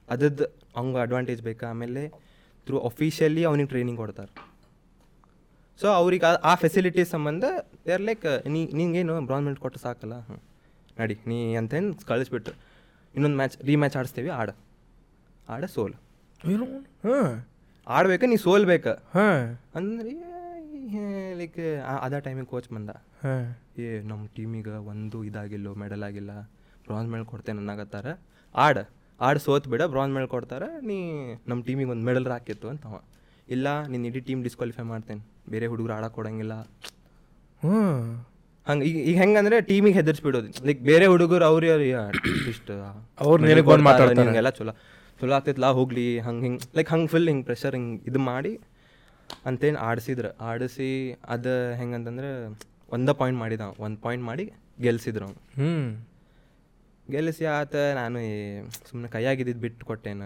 ಅದದ್ದು ಅವ್ಗೆ ಅಡ್ವಾಂಟೇಜ್ ಬೇಕಾ? ಆಮೇಲೆ ಥ್ರೂ ಅಫಿಷಿಯಲಿ ಅವ್ನಿಗೆ ಟ್ರೈನಿಂಗ್ ಕೊಡ್ತಾರೆ. ಸೊ ಅವ್ರಿಗೆ ಆ- ಫೆಸಿಲಿಟಿ ಫೆಸಿಲಿಟೀಸ್ ಸಂಬಂಧ ದೇರ್ ಲೈಕ್ ನೀ ನಿಂಗೇನು ಬ್ರಾನ್ಮೆಂಟ್ ಮೆಡಲ್ ಕೊಟ್ಟು ಸಾಕಲ್ಲ? ಹ್ಞೂ ನಡಿ ನೀ ಅಂತೇನು ಕಳಿಸ್ಬಿಟ್ಟು ಇನ್ನೊಂದು ಮ್ಯಾಚ್ ರೀ ಮ್ಯಾಚ್ ಆಡಿಸ್ತೀವಿ ಆಡ. ಆಡ ಸೋಲ್. ಹಾಂ ಆಡ್ಬೇಕು ನೀ ಸೋಲ್ಬೇಕು? ಹಾಂ. ಅಂದ್ರೆ ಲೈಕ್ ಅದೇ ಟೈಮಿಗೆ ಕೋಚ್ ಬಂದ. ಹಾಂ. ಏ ನಮ್ಮ ಟೀಮಿಗೆ ಒಂದು ಇದಾಗಿಲ್ಲ ಮೆಡಲ್ ಆಗಿಲ್ಲ ಬ್ರಾಂಜ್ ಮೆಡಲ್ ಕೊಡ್ತೇನೆ ಅನ್ನಕತ್ತಾರ ಆಡ ಆಡ್ ಸೋತ್ ಬಿಡ ಬ್ರಾಂಜ್ ಮೆಡಲ್ ಕೊಡ್ತಾರೆ ನೀ ನಮ್ಮ ಟೀಮಿಗೆ ಒಂದು ಮೆಡಲ್ ಹಾಕಿತ್ತು ಅಂತ ಅವ. ಇಲ್ಲ ನಿನ್ನ ಇಡೀ ಟೀಮ್ ಡಿಸ್ಕ್ವಾಲಿಫೈ ಮಾಡ್ತೇನೆ. ಬೇರೆ ಹುಡುಗರು ಆಡಕ್ಕೆ ಕೊಡಂಗಿಲ್ಲ. ಹ್ಞೂ ಹಂಗೆ ಈಗ ಈಗ ಹೆಂಗಂದ್ರೆ ಟೀಮಿಗೆ ಹೆದರ್ಸ್ಬಿಡೋದು. ಲೈಕ್ ಬೇರೆ ಹುಡುಗರು ಅವ್ರಿ ಇಷ್ಟ ಅವ್ರು. ಎಲ್ಲ ಚಲೋ ಚಲೋ ಆಗ್ತೈತ್ಲಾ ಹೋಗ್ಲಿ ಹಂಗೆ ಹಿಂಗೆ ಲೈಕ್ ಹಂಗೆ ಫುಲ್ ಹಿಂಗೆ ಪ್ರೆಷರ್ ಹಿಂಗೆ ಇದು ಮಾಡಿ ಅಂತೇನು ಆಡಿಸಿದ್ರು. ಆಡಿಸಿ ಅದು ಹೆಂಗಂತಂದ್ರೆ ಒಂದೇ ಪಾಯಿಂಟ್ ಮಾಡಿದ ಒಂದು ಪಾಯಿಂಟ್ ಮಾಡಿ ಗೆಲ್ಸಿದ್ರು ಅವ್ನು. ಹ್ಞೂ ಗೆಲ್ಲಿಸಿ ಆತ ನಾನು ಸುಮ್ಮನೆ ಕೈಯಾಗಿದ್ದಿದ್ದು ಬಿಟ್ಟು ಕೊಟ್ಟೇನ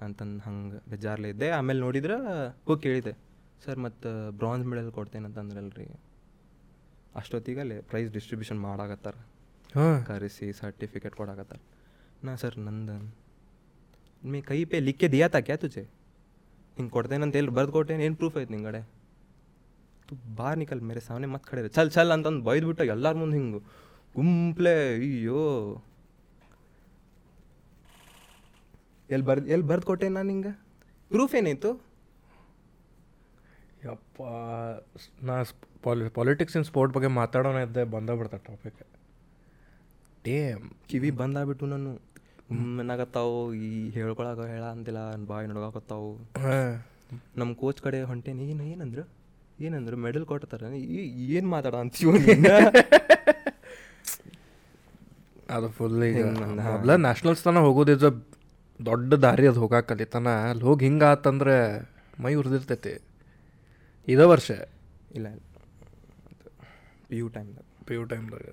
ಅಂತಂದು ಹಂಗೆ ಬೇಜಾರ್ಲೆ ಇದ್ದೆ. ಆಮೇಲೆ ನೋಡಿದ್ರೆ ಹೋಗಿ ಕೇಳಿದೆ. ಸರ್ ಮತ್ತು ಬ್ರಾಂಜ್ ಮೆಡಲ್ ಕೊಡ್ತೇನೆ ಅಂತಂದ್ರಲ್ರಿ. ಅಷ್ಟೊತ್ತಿಗಲ್ಲೇ ಪ್ರೈಸ್ ಡಿಸ್ಟ್ರಿಬ್ಯೂಷನ್ ಮಾಡಾಕತ್ತಾರ. ಹಾಂ. ಕರೆಸಿ ಸರ್ಟಿಫಿಕೇಟ್ ಕೊಡಾಕತ್ತಾರ. ನಾ ಸರ್ ನಂದು ಮೇ ಕೈ ಪೇ ಲಿಕ್ಕೆ ದಿಯಾ ತಾ ಕ್ಯಾ ತುಜೆ? ಹಿಂಗೆ ಕೊಡ್ತೇನೆ ಅಂತ ಎಲ್ಲಿ ಬರ್ದು ಕೊಟ್ಟೇನೆ ಏನು ಪ್ರೂಫ್ ಐತೆ ನಿಂಗಡೆ? ತು ಬಾರ್ ನಿಕಲ್ ಮೇರೆ ಸಾಮನೆ ಮತ್ತೆ ಕಡೆ. ಚಲ್ ಚಲ್ ಅಂತಂದು ಬೈದ್ಬಿಟ್ಟು ಎಲ್ಲರ ಮುಂದೆ ಹಿಂಗೆ ಗುಂಪ್ಲೆ ಅಯ್ಯೋ. ಎಲ್ಲಿ ಬರ್ದು ಎಲ್ಲಿ ಬರ್ದು ಕೊಟ್ಟೆ ನಾನು ಹಿಂಗೆ ಪ್ರೂಫ್ ಏನಾಯ್ತು? ಯಪ್ಪ ನಾ ಪಾಲಿ ಪಾಲಿಟಿಕ್ಸ್ ಇನ್ ಸ್ಪೋರ್ಟ್ ಬಗ್ಗೆ ಮಾತಾಡೋಣ ಇದ್ದೆ ಬಂದ ಬಿಡ್ತಾ ಟಾಪಿಕ್ ಡೇಮ್ ಕಿವಿ ಬಂದಾಗ್ಬಿಟ್ಟು ನಾನು. ಸುಮ್ಮನಾಗತ್ತಾವು ಈ ಹೇಳ್ಕೊಳಕ ಹೇಳ ಅಂತಿಲ್ಲ ಬಾಯಿ ನಡ್ಗಾಕತ್ತಾವು. ಹಾಂ. ನಮ್ಮ ಕೋಚ್ ಕಡೆ ಹೊಂಟೇನಿ ಏನು ಏನಂದ್ರು ಏನಂದ್ರು ಮೆಡಲ್ ಕೊಟ್ಟತಾರ. ಏನು ಮಾತಾಡ ಅಂತೀವ ಅದು ಫುಲ್. ಮೊದ್ಲ ನ್ಯಾಷನಲ್ಸ್ ತನ ಹೋಗೋದು ಇಸ್ ದೊಡ್ಡ ದಾರಿ ಅದು ಹೋಗಾಕಲ್ಲಿ ತನ ಅಲ್ಲಿ ಹೋಗಿ ಹಿಂಗೆ ಆತಂದ್ರೆ ಮೈ ಉರಿದಿರ್ತೈತಿ. ಇದೇ ವರ್ಷ. ಇಲ್ಲ ಪಿ ಯು ಟೈಮ್ದಾಗ ಪಿ ಯು ಟೈಮ್ದಾಗ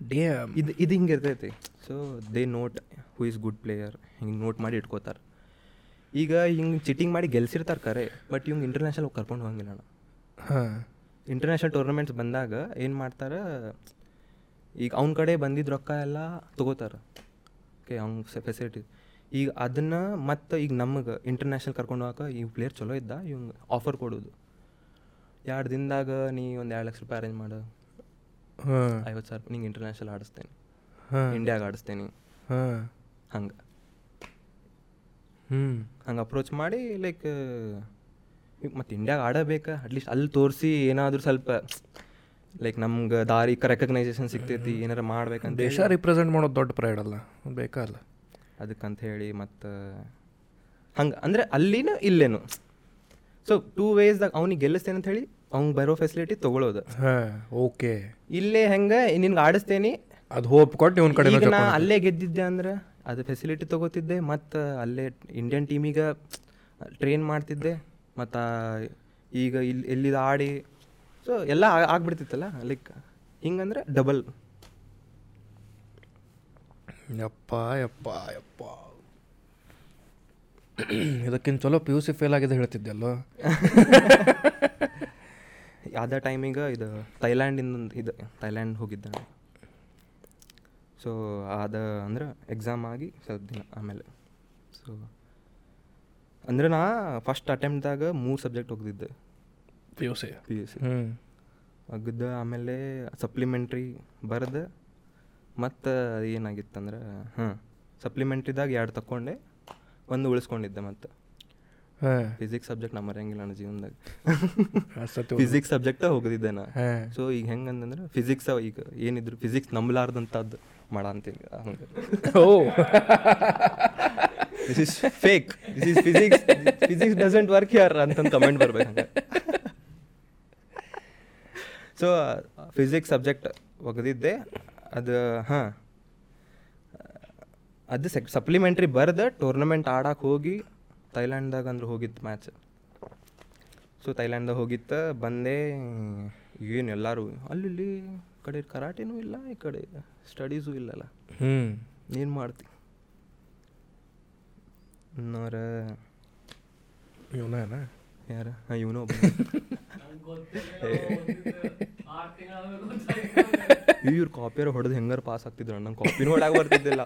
ಡೇ ಇದು ಇದು ಹಿಂಗೆ ಇರ್ತೈತಿ. So they note who is good player ಹಿಂಗೆ ನೋಟ್ ಮಾಡಿ ಇಟ್ಕೋತಾರೆ. ಈಗ ಹಿಂಗೆ ಚಿಟಿಂಗ್ ಮಾಡಿ ಗೆಲ್ಸಿರ್ತಾರೆ ಕರೆ ಬಟ್ ಇವಂಗೆ ಇಂಟರ್ನ್ಯಾಷನಲ್ ಕರ್ಕೊಂಡು ಹೋಗಂಗಿಲ್ಲ ಅಣ್ಣ ಹಾಂ. ಇಂಟರ್ನ್ಯಾಷನಲ್ ಟೂರ್ನಮೆಂಟ್ಸ್ ಬಂದಾಗ ಏನು ಮಾಡ್ತಾರೆ ಈಗ ಅವ್ನ ಕಡೆ ಬಂದಿದ್ದ ರೊಕ್ಕ ಎಲ್ಲ ತೊಗೋತಾರೆ. ಓಕೆ ಅವ್ನ ಫೆಸಿಲಿಟಿ ಈಗ ಅದನ್ನು ಮತ್ತು ಈಗ ನಮಗೆ ಇಂಟರ್ನ್ಯಾಷನಲ್ ಕರ್ಕೊಂಡು ಹೋಗಕ್ಕೆ ಈ ಪ್ಲೇಯರ್ ಚಲೋ ಇದ್ದ ಇವಂಗೆ ಆಫರ್ ಕೊಡೋದು. ಎರಡು ದಿನದಾಗ ನೀ ಒಂದು ಎರಡು ಲಕ್ಷ ರೂಪಾಯಿ ಅರೇಂಜ್ ಮಾಡು. ಐವತ್ತು ಸಾವಿರ ನಿಂಗೆ ಇಂಟರ್ನ್ಯಾಷನಲ್ ಆಡಿಸ್ತೇನೆ. ಹಾಂ. ಇಂಡಿಯಾಗೆ ಆಡಿಸ್ತೇನೆ. ಹಾಂ. ಹಂಗೆ. ಹ್ಞೂ ಹಂಗೆ ಅಪ್ರೋಚ್ ಮಾಡಿ ಲೈಕ್ ಮತ್ತು ಇಂಡಿಯಾಗೆ ಆಡಬೇಕಾ ಅಟ್ಲೀಸ್ಟ್ ಅಲ್ಲಿ ತೋರಿಸಿ ಏನಾದರೂ ಸ್ವಲ್ಪ ಲೈಕ್ ನಮ್ಗೆ ದಾರಿ ರೆಕಗ್ನೈಸೇಷನ್ ಸಿಗ್ತೈತಿ ಏನಾರ ಮಾಡ್ಬೇಕಂತ ದೇಶ ರಿಪ್ರೆಸೆಂಟ್ ಮಾಡೋದು ದೊಡ್ಡ ಪ್ರೈಡ್ ಅಲ್ಲ ಬೇಕಲ್ಲ ಅದಕ್ಕಂತ ಹೇಳಿ ಮತ್ತು ಹಂಗೆ ಅಂದರೆ ಅಲ್ಲಿನೂ ಇಲ್ಲೇನು. ಸೊ ಟೂ ವೇಸ್ದಾಗ ಅವ್ನಿಗೆ ಗೆಲ್ಲಿಸ್ತೇನೆ ಅಂತ ಹೇಳಿ ಅವ್ನಿಗೆ ಬರೋ ಫೆಸಿಲಿಟಿ ತಗೊಳೋದು. ಹಾಂ ಓಕೆ. ಇಲ್ಲೇ ಹೆಂಗೆ ನಿನ್ಗೆ ಆಡಿಸ್ತೇನಿ. ಅದು ಹೋಪ್ ಕೊಟ್ಟು ಇವ್ನ ಕಡೆ ನಾ ಅಲ್ಲೇ ಗೆದ್ದಿದ್ದೆ ಅಂದ್ರೆ ಅದು ಫೆಸಿಲಿಟಿ ತಗೋತಿದ್ದೆ ಮತ್ತು ಅಲ್ಲೇ ಇಂಡಿಯನ್ ಟೀಮಿಗೆ ಟ್ರೈನ್ ಮಾಡ್ತಿದ್ದೆ ಮತ್ತು ಈಗ ಇಲ್ಲಿ ಎಲ್ಲಿದ ಆಡಿ ಸೊ ಎಲ್ಲ ಆಗ್ಬಿಡ್ತಿತ್ತಲ್ಲ ಲೈಕ್ ಹಿಂಗಂದ್ರೆ ಡಬಲ್ ಯಪ್ಪ ಯಪ್ಪ ಯಪ್ಪ. ಇದಕ್ಕಿಂತ ಚಲೋ ಪಿ ಯು ಸಿ ಫೇಲ್ ಆಗಿದೆ ಹೇಳ್ತಿದ್ದೆ ಹೇಳ್ತಿದ್ದೆಲ್ಲೋ ಅದ ಟೈಮಿಗೆ ಇದು ಥೈಲ್ಯಾಂಡಿಂದ ಇದು ಥೈಲ್ಯಾಂಡ್ ಹೋಗಿದ್ದೆ ಸೊ ಅದ ಅಂದ್ರೆ ಎಕ್ಸಾಮ್ ಆಗಿ ಸ್ವಲ್ಪ ದಿನ ಆಮೇಲೆ. ಸೊ ಅಂದ್ರೆ ನಾ ಫಸ್ಟ್ ಅಟೆಂಪ್ಟ್ದಾಗ ಮೂರು ಸಬ್ಜೆಕ್ಟ್ ಹೋಗಿದ್ದೆ P U C P U C ಹ್ಞೂ ಅಗ್ದ ಆಮೇಲೆ ಸಪ್ಲಿಮೆಂಟ್ರಿ ಬರೆದು ಮತ್ತು ಏನಾಗಿತ್ತಂದ್ರೆ ಹಾಂ ಸಪ್ಲಿಮೆಂಟ್ರಿದಾಗ ಎರಡು ತಗೊಂಡೆ ಒಂದು ಉಳಿಸ್ಕೊಂಡಿದ್ದೆ ಮತ್ತು. ಫಿಸಿಕ್ಸ್ ಸಬ್ಜೆಕ್ಟ್ ನಾ ಮರೆಯಂಗಿಲ್ಲ ನನ್ನ ಜೀವನದಾಗ. ಫಿಸಿಕ್ಸ್ ಸಬ್ಜೆಕ್ಟ್ ಹೋಗದಿದ್ದೆ ನಾ. ಸೊ ಈಗ ಹೆಂಗಂದ್ರೆ ಫಿಸಿಕ್ಸ್ ಈಗ ಏನಿದ್ರು ಫಿಸಿಕ್ಸ್ ನಂಬಲಾರ್ದಂಥದ್ದು ಮಾಡ ಅಂತೀನಿ ಹಂಗೆ. ಓ. This is fake this is physics physics doesn't work ಯಾರ ಅಂತಂದು ಕಮೆಂಟ್ ಬರ್ಬೇಕು ಹಂಗೆ. ಸೊ ಫಿಸಿಕ್ಸ್ ಸಬ್ಜೆಕ್ಟ್ ಒಗದಿದ್ದೆ. ಅದು ಹಾಂ. ಅದು ಸೆಕ್ ಸಪ್ಲಿಮೆಂಟ್ರಿ ಬರೆದು ಟೂರ್ನಮೆಂಟ್ ಆಡಕ್ಕೆ ಹೋಗಿ ಥೈಲ್ಯಾಂಡ್ದಾಗ ಅಂದ್ರೆ ಹೋಗಿತ್ತು ಮ್ಯಾಚ್ ಸೊ ಥೈಲ್ಯಾಂಡ್ದಾಗ ಹೋಗಿತ್ತು ಬಂದೆ ಏನು ಎಲ್ಲರೂ ಅಲ್ಲಿ ಇಲ್ಲಿ ಕಡೆ ಕರಾಟೆನೂ ಇಲ್ಲ ಈ ಕಡೆ ಸ್ಟಡೀಸು ಇಲ್ಲಲ್ಲ. ಹ್ಞೂ ಏನು ಮಾಡ್ತಿ. ಇನ್ನೋರ ಇವನ ಯಾರ? ಹಾಂ ಇವನು ಇವ್ರು ಕಾಪಿಯರ್ ಹೊಡೆದು ಹೆಂಗಾರ ಪಾಸ್ ಆಗ್ತಿದ್ರು? ನಂಗೆ ಕಾಪಿನೂ ಹೊಡಾಗ ಬರ್ತಿದ್ದಿಲ್ಲ.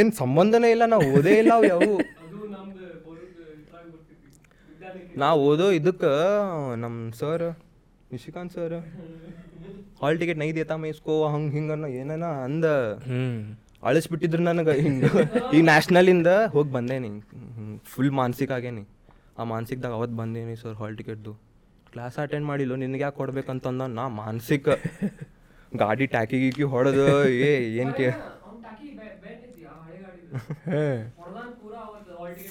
ಏನು ಸಂಬಂಧನೇ ಇಲ್ಲ ನಾವು ಓದೇ ಇಲ್ಲ ಅವು ಯಾವ. ನಾ ಓದೋ ಇದಕ್ಕೆ ನಮ್ಮ sir Nishikant sir hall ticket ನೈ ದೇತಾ ಮೈ ಹಂಗ ಅನ್ನೋ ಏನೇನ ಅಂದ ಹ್ಞೂ ಅಳಿಸ್ಬಿಟ್ಟಿದ್ರು ನನಗೆ ಹಿಂಗೆ. ಈಗ ನ್ಯಾಷನಲಿಂದ ಹೋಗಿ ಬಂದೇನಿ. ಫುಲ್ ಮಾನಸಿಕ ಆಗೇನಿ. ಆ ಮಾನಸಿಕದಾಗ ಅವತ್ತು ಬಂದೇನಿ ಸರ್ ಹಾಲ್ ಟಿಕೆಟ್ದು. ಕ್ಲಾಸ್ ಅಟೆಂಡ್ ಮಾಡಿಲ್ಲ ನಿನಗೆ ಯಾಕೆ ಕೊಡ್ಬೇಕಂತಂದ ನಾ ಮಾನಸಿಕ. ಗಾಡಿ ಟ್ಯಾಕಿ ಗೀಕಿ ಹೊಡೆದು ಏ ಏನು ಕೇ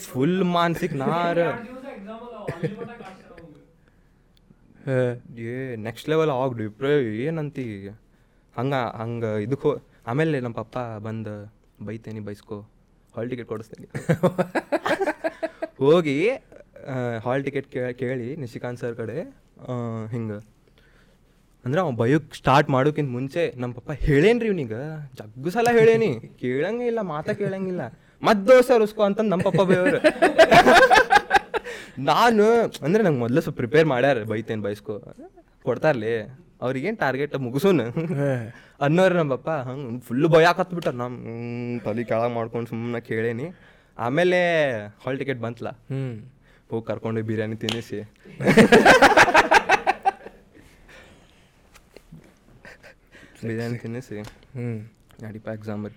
ಫುಲ್ ಮಾನಸಿಕ ನಾರ ಏ ನೆಕ್ಸ್ಟ್ ಲೆವೆಲ್ ಆಗ್ಲಿ ಏನಂತಿ? ಹಂಗ ಹಂಗೆ ಇದಕ್ಕೆ ಹೋ ಆಮೇಲೆ ನಮ್ಮ ಪಪ್ಪ ಬಂದು ಬೈತೇನಿ ಬೈಸ್ಕೊ ಹಾಲ್ ಟಿಕೆಟ್ ಕೊಡಿಸ್ತೇನೆ. ಹೋಗಿ ಹಾಲ್ ಟಿಕೆಟ್ ಕೇಳಿ ನಿಶಿಕಾಂತ್ ಸರ್ ಕಡೆ ಹಿಂಗೆ. ಅಂದ್ರೆ ಅವ ಬಯೋಕ್ ಸ್ಟಾರ್ಟ್ ಮಾಡೋಕ್ಕಿಂತ ಮುಂಚೆ ನಮ್ಮ ಪಪ್ಪ ಹೇಳೇನ್ರಿ ಇವ್ನಿಗೆ? ಜಗ್ಗು ಸಲ ಹೇಳೇನಿ. ಕೇಳಂಗೇ ಇಲ್ಲ ಮಾತಾ ಕೇಳಂಗಿಲ್ಲ. ಮತ್ ದೋಸೆ ರುಸ್ಕೊ ಅಂತ ನಮ್ಮ ಪಪ್ಪ ಬೈಯವ್ರು ನಾನು ಅಂದ್ರೆ ನಂಗೆ ಮೊದಲು ಸ್ವಲ್ಪ ಪ್ರಿಪೇರ್ ಮಾಡ್ಯಾರ ಬೈತೇನೆ ಬೈಸ್ಕೊ. ಕೊಡ್ತಾರ್ಲಿ. ಅವ್ರಿಗೇನು ಟಾರ್ಗೆಟ್ ಮುಗಿಸೋನು. ಅನ್ನೋರು ನಮ್ಮ ಪಪ್ಪ ಹಂಗೆ ಫುಲ್ಲು ಭಯ ಹಾಕತ್ಬಿಟ್ಟಾರ. ನಮ್ಮ ತಲೆ ಕೆಳಗೆ ಮಾಡ್ಕೊಂಡು ಸುಮ್ಮನೆ ಕೇಳೇನಿ. ಆಮೇಲೆ ಹಾಲ್ ಟಿಕೆಟ್ ಬಂತಲ್ಲ ಹ್ಞೂ ಹೋಗಿ ಕರ್ಕೊಂಡು ಬಿರಿಯಾನಿ ತಿನ್ನಿಸಿ. ಬಿರಿಯಾನಿ ತಿನ್ನಿಸಿ. ಹ್ಞೂ ನಡಿಪ ಎಕ್ಸಾಮ್